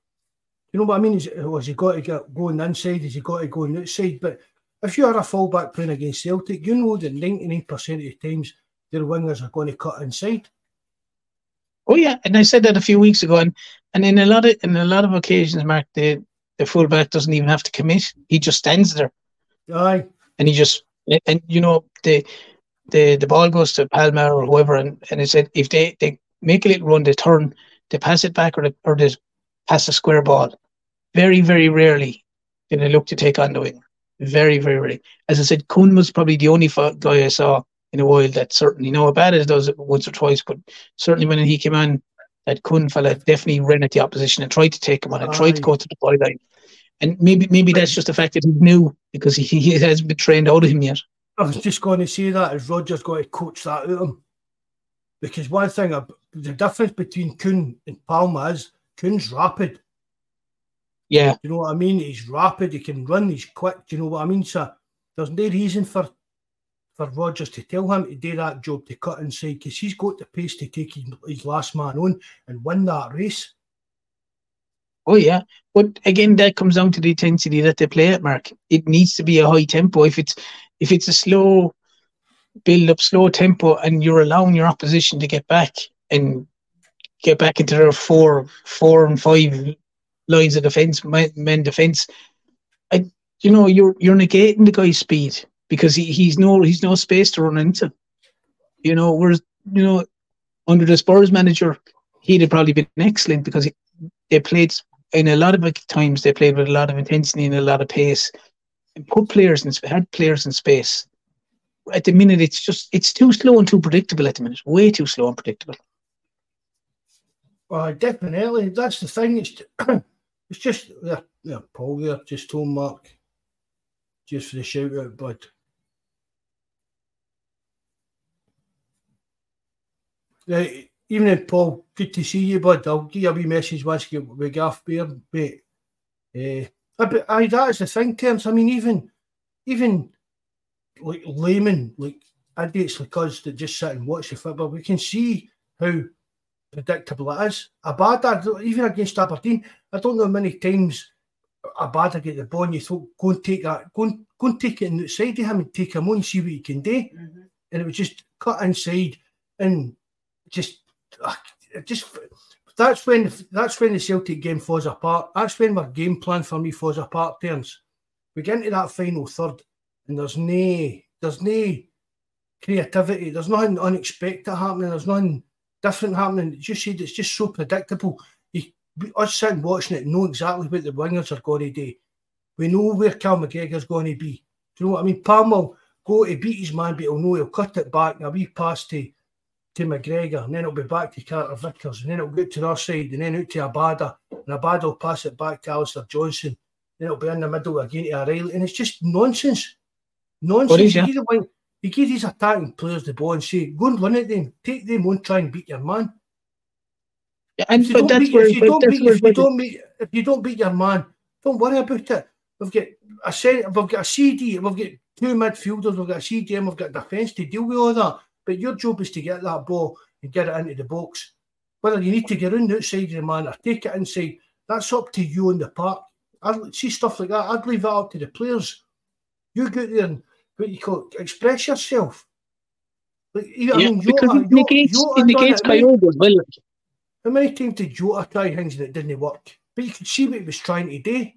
You know what I mean? Is, oh, has he got to get going inside? Has he got to go on outside? But if you are a fullback playing against Celtic, you know that 99% of the times their wingers are going to cut inside. Oh yeah, and I said that a few weeks ago, and, and in a lot of in a lot of occasions, Mark, the the fullback doesn't even have to commit; he just stands there. Aye, and he just and you know the the, the ball goes to Palma or whoever, and, and it said if they, they make a little run, they turn, they pass it back or they, or they pass a square ball. Very, very rarely did they look to take on the wing. Very, very rarely. As I said, Kuhn was probably the only guy I saw in a while that certainly, you know, Abada does it once or twice, but certainly when he came on that Kuhn fella definitely ran at the opposition and tried to take him on and tried to go to the byline. And maybe maybe that's just the fact that he knew because he, he hasn't been trained out of him yet. I was just going to say that is Rodgers got to coach that out of him. Because one thing, the difference between Kuhn and Palma is Kuhn's rapid. Yeah. You know what I mean? He's rapid, he can run, he's quick. Do you know what I mean? So there's no reason for for Rodgers to tell him to do that job to cut inside because he's got the pace to take his, his last man on and win that race. Oh yeah, but again, that comes down to the intensity that they play at. Mark, it needs to be a high tempo. If it's if it's a slow build up, slow tempo, and you're allowing your opposition to get back and get back into their four, four and five lines of defence, men defence, I, you know, you're you're negating the guy's speed because he, he's no he's no space to run into. You know, whereas you know, under the Spurs manager, he'd have probably been excellent because he, they played in a lot of times they played with a lot of intensity and a lot of pace, and put players in had players in space. At the minute, it's just it's too slow and too predictable. At the minute, way too slow and predictable. Well, definitely, that's the thing. It's it's just yeah, yeah, Paul there just told Mark just for the shout out, bud. Right, Evening, Paul. Good to see you, bud. I'll give you a wee message once you get with Gaff Bear, mate. Uh, but aye, that is the thing, terms. I mean, even even like laymen, like idiots like us that just sit and watch the football, we can see how predictable it is. Abada, even against Aberdeen, I don't know how many times Abada get the ball and you thought, go and take that, go and, go and take it inside of him and take him on and see what he can do. Mm-hmm. And it was just cut inside and just just that's when that's when the Celtic game falls apart. That's when my game plan for me falls apart. Turns we get into that final third, and there's no there's no creativity. There's nothing unexpected happening. There's nothing different happening. It's just said it's just so predictable. You, us sitting watching it know exactly what the wingers are going to do. We know where Cal McGregor's going to be. Do you know what I mean? Palm will go to beat his man, but he'll know he'll cut it back. A wee pass to to McGregor, and then it'll be back to Carter Vickers, and then it'll go to their side, and then out to Abada, and Abada will pass it back to Alistair Johnston, then it'll be in the middle again to O'Riley, and it's just nonsense. Nonsense. You, give one, you give these attacking players the ball and say, go and run at them, take them on, try and beat your man. Yeah, and but that's where, if you, don't beat, if you don't beat if you don't beat your man, don't worry about it. We've got a set, we've got a CD, we've got two midfielders, we've got a CDM, we've got defence to deal with all that. But your job is to get that ball and get it into the box. Whether you need to get around the outside of the man or take it inside, that's up to you in the park. I see stuff like that. I'd leave that up to the players. You go there and what you call it, express yourself. Like, yeah, I mean, because Jota, it negates, Jota it negates Kyogo as well. How many times did Jota try things and it didn't work? But you could see what he was trying to do. Do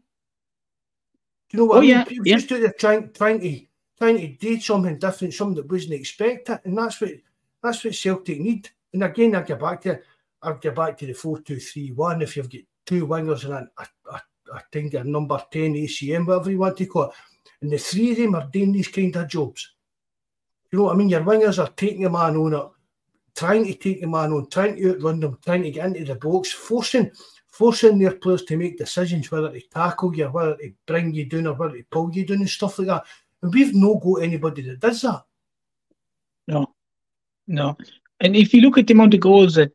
you know what oh, I mean? Yeah, he was yeah. just out there trying, trying to trying to do something different, something that wasn't expected, and that's what that's what Celtic need. And again, I get back to I get back to the four two three one. If you've got two wingers and a, a, a think number ten ACM, whatever you want to call it, and the three of them are doing these kind of jobs. You know what I mean? Your wingers are taking a man on it, trying to take a man on, trying to outrun them, trying to get into the box, forcing forcing their players to make decisions whether to tackle you, whether to bring you down, or whether to pull you down and stuff like that. We've no got anybody that does that. No, no. And if you look at the amount of goals that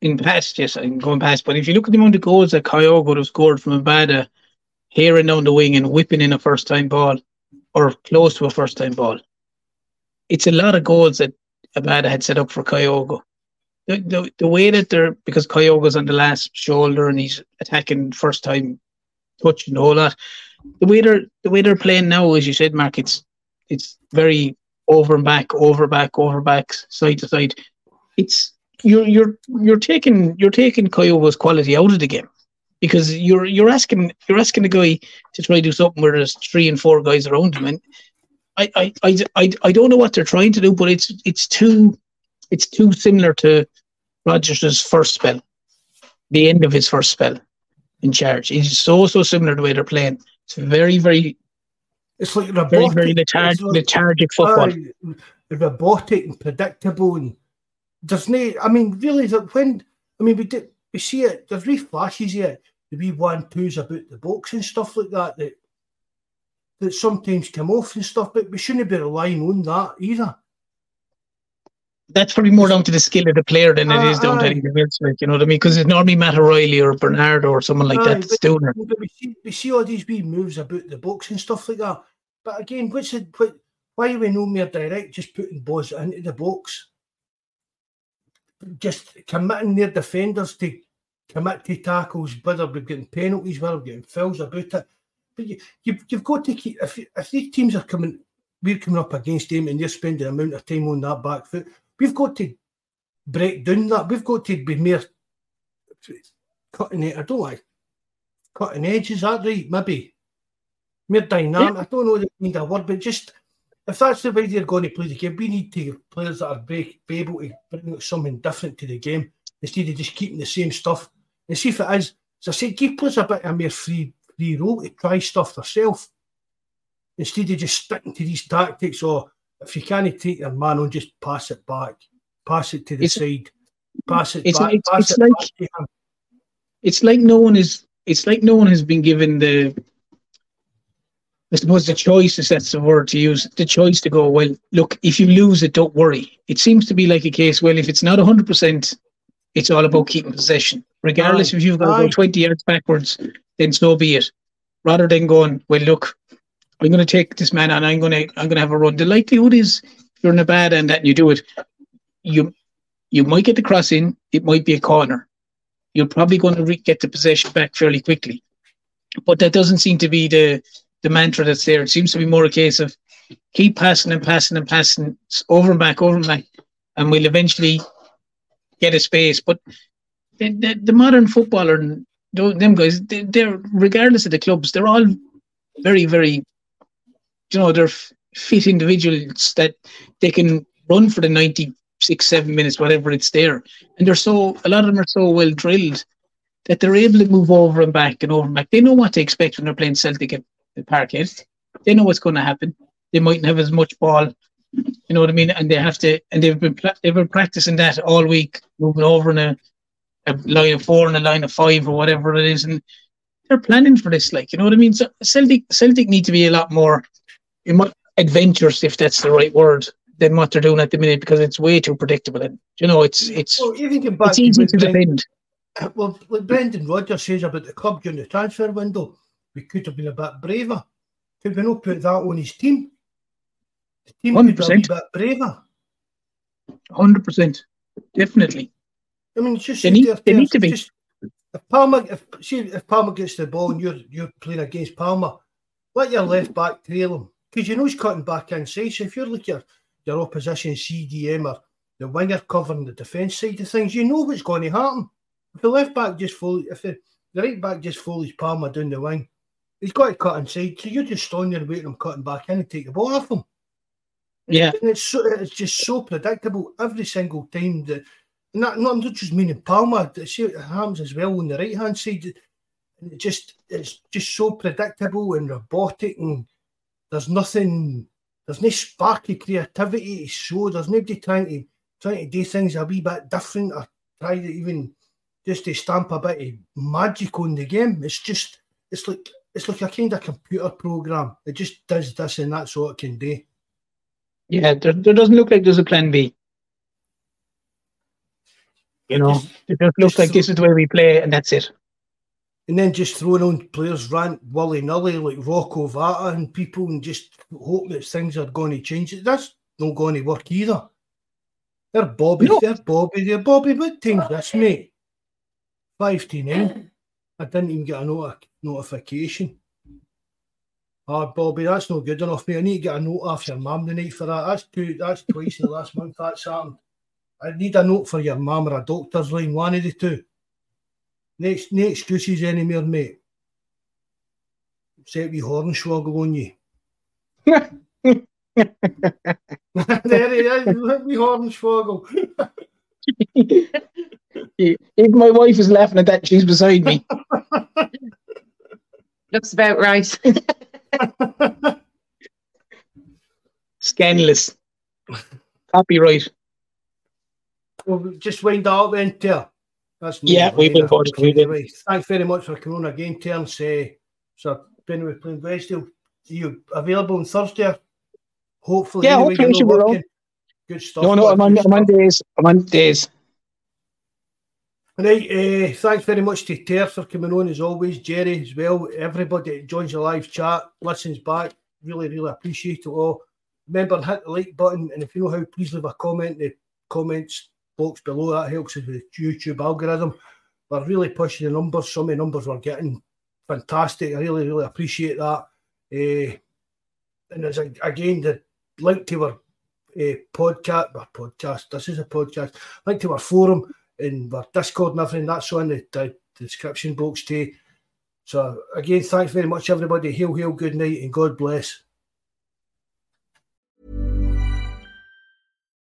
in past, yes, I'm going past, but if you look at the amount of goals that Kyogo would have scored from Abada here and down the wing and whipping in a first time ball or close to a first time ball, it's a lot of goals that Abada had set up for Kyogo. The, the, the way that they're because Kyogo's on the last shoulder and he's attacking first time touch and all that the way they're the way they're playing now, as you said, Mark, it's it's very over and back, over back, over back, side to side. It's you're you're you're taking you're taking Kyogo's quality out of the game because you're you're asking you're asking the guy to try to do something where there's three and four guys around him, and I I, I, I, I don't know what they're trying to do, but it's it's too it's too similar to Rodgers' first spell, the end of his first spell in charge. It's so so similar to the way they're playing. It's very, very. It's like robotic, very, very lethargic, like, lethargic football. Uh, robotic and predictable, and there's no. I mean, really, that when I mean, we did, we see it. There's wee flashes here, the wee one twos about the box and stuff like that that that sometimes come off and stuff. But we shouldn't be relying on that either. That's probably more down to the skill of the player than it ah, is down to anything else. Like you know what I mean? Because it's normally Matt O'Riley or Bernard or someone like Aye, that that's doing it. But we see, we see all these wee moves about the box and stuff like that. But again, what's the, what, why are we no more direct, just putting balls into the box? Just committing their defenders to commit to tackles, whether we're getting penalties, whether we're getting fouls about it. But you, you've, you've got to keep, if, if these teams are coming, we're coming up against them and they're spending an amount of time on that back foot, we've got to break down that. We've got to be more cutting it. I don't like cutting edge, is that right? Maybe. More dynamic. I don't know the kind of word, but just if that's the way they're going to play the game, we need to players that are be, be able to bring something different to the game instead of just keeping the same stuff. And see if it is, as I said, give players a bit of more free free roll to try stuff themselves. Instead of just sticking to these tactics or if you can't take your man on, just pass it back. Pass it to the It's- side. Pass it it's back. like- pass it's it like- back to him. It's like no one is. It's like no one has been given the. I suppose the choice, if that's the word to use, the choice to go. Well, look, if you lose it, don't worry. It seems to be like a case. Well, if it's not hundred percent, it's all about keeping possession. Regardless Aye. if you've got to go twenty yards backwards, then so be it. Rather than going, well, look, I'm going to take this man and I'm going to I'm going to have a run. The likelihood is, you're in a bad end and you do it, you you might get the cross in. It might be a corner. You're probably going to re- get the possession back fairly quickly. But that doesn't seem to be the the mantra that's there. It seems to be more a case of keep passing and passing and passing over and back, over and back, and we'll eventually get a space. But the, the, the modern footballer, them guys, they're regardless of the clubs, they're all very, very, you know, they're fit individuals that they can run for the ninety six, seven minutes, whatever it's there, and they're so a lot of them are so well drilled that they're able to move over and back and over and back. They know what to expect when they're playing Celtic at the Parkhead. They know what's going to happen. They mightn't have as much ball, you know what I mean, and they have to, and they've been they've been practicing that all week, moving over in a, a line of four and a line of five or whatever it is, and they're planning for this. Like you know what I mean. So Celtic Celtic need to be a lot more adventurous, if that's the right word, than what they're doing at the minute because it's way too predictable. And you know, it's it's Well, even get back it's easy to defend. Well, like Brendan Rodgers says about the club during the transfer window, we could have been a bit braver. Could we not put that on his team? The team could have been a 100%. bit braver. Hundred percent, definitely. I mean, it's just They need- there- they need to be. Just, if Palma, if see if Palma gets the ball and you're you're playing against Palma, let your left back trail him because you know he's cutting back inside. So if you're like your your opposition CDM or the winger covering the defence side of things, you know what's going to happen. If the left back just follows, if the, the right back just follows Palma down the wing, he's got to cut inside. So you're just standing there waiting him cutting back in and take the ball off him. Yeah, And it's so, it's just so predictable every single time that and that, not, I'm not just meaning Palma, see it happens as well on the right hand side. It just it's just so predictable and robotic and there's nothing there's no sparky creativity to show. There's nobody trying to trying to do things a wee bit different or try to even just to stamp a bit of magic on the game. It's just it's like it's like a kind of computer program. It just does this and that's all it can do. yeah. There, there doesn't look like there's a plan B. You know, Just- it just looks just like this is the way we play, and that's it. And then just throwing on players rant willy nilly like Rocco Vata and people and just hope that things are going to change. That's not going to work either. They're Bobby, No. they're Bobby, they're Bobby. What time's this, mate? Five to nine. I didn't even get a noti- notification. Ah, Bobby, that's not good enough, mate. I need to get a note off your mum tonight for that. That's two. That's twice in the last month. That's happened. I need a note for your mum or a doctor's line. One of the two. Next, no excuses anymore, mate. Set wee hornswoggle on you. there he is, wee hornswoggle. Even my wife is laughing at that. She's beside me. Looks about right. Scandalous. Copyright. Well, just wind that up then, Ter. That's yeah, we will. Board, we will. Thanks very much for coming on again, Terence. Uh, so, when we're playing are you available on Thursday? Hopefully, yeah, anyway, hopefully working. Good stuff. No, no, I'm on, I'm on days. I'm on days. Right, uh, thanks very much to Ter for coming on as always, Jerry as well. Everybody that joins the live chat, listens back, really, really appreciate it all. Remember, hit the like button, and if you know how, please leave a comment in the comments box below. That helps with the YouTube algorithm. We're really pushing the numbers. Some of the numbers we're getting fantastic. I really, really appreciate that. Uh, and there's a, again the link to our uh, podcast, our podcast. This is a podcast. Link to our forum and our Discord and everything. That's on the, the, the description box too. So again, thanks very much, everybody. Hail, hail, good night, and God bless.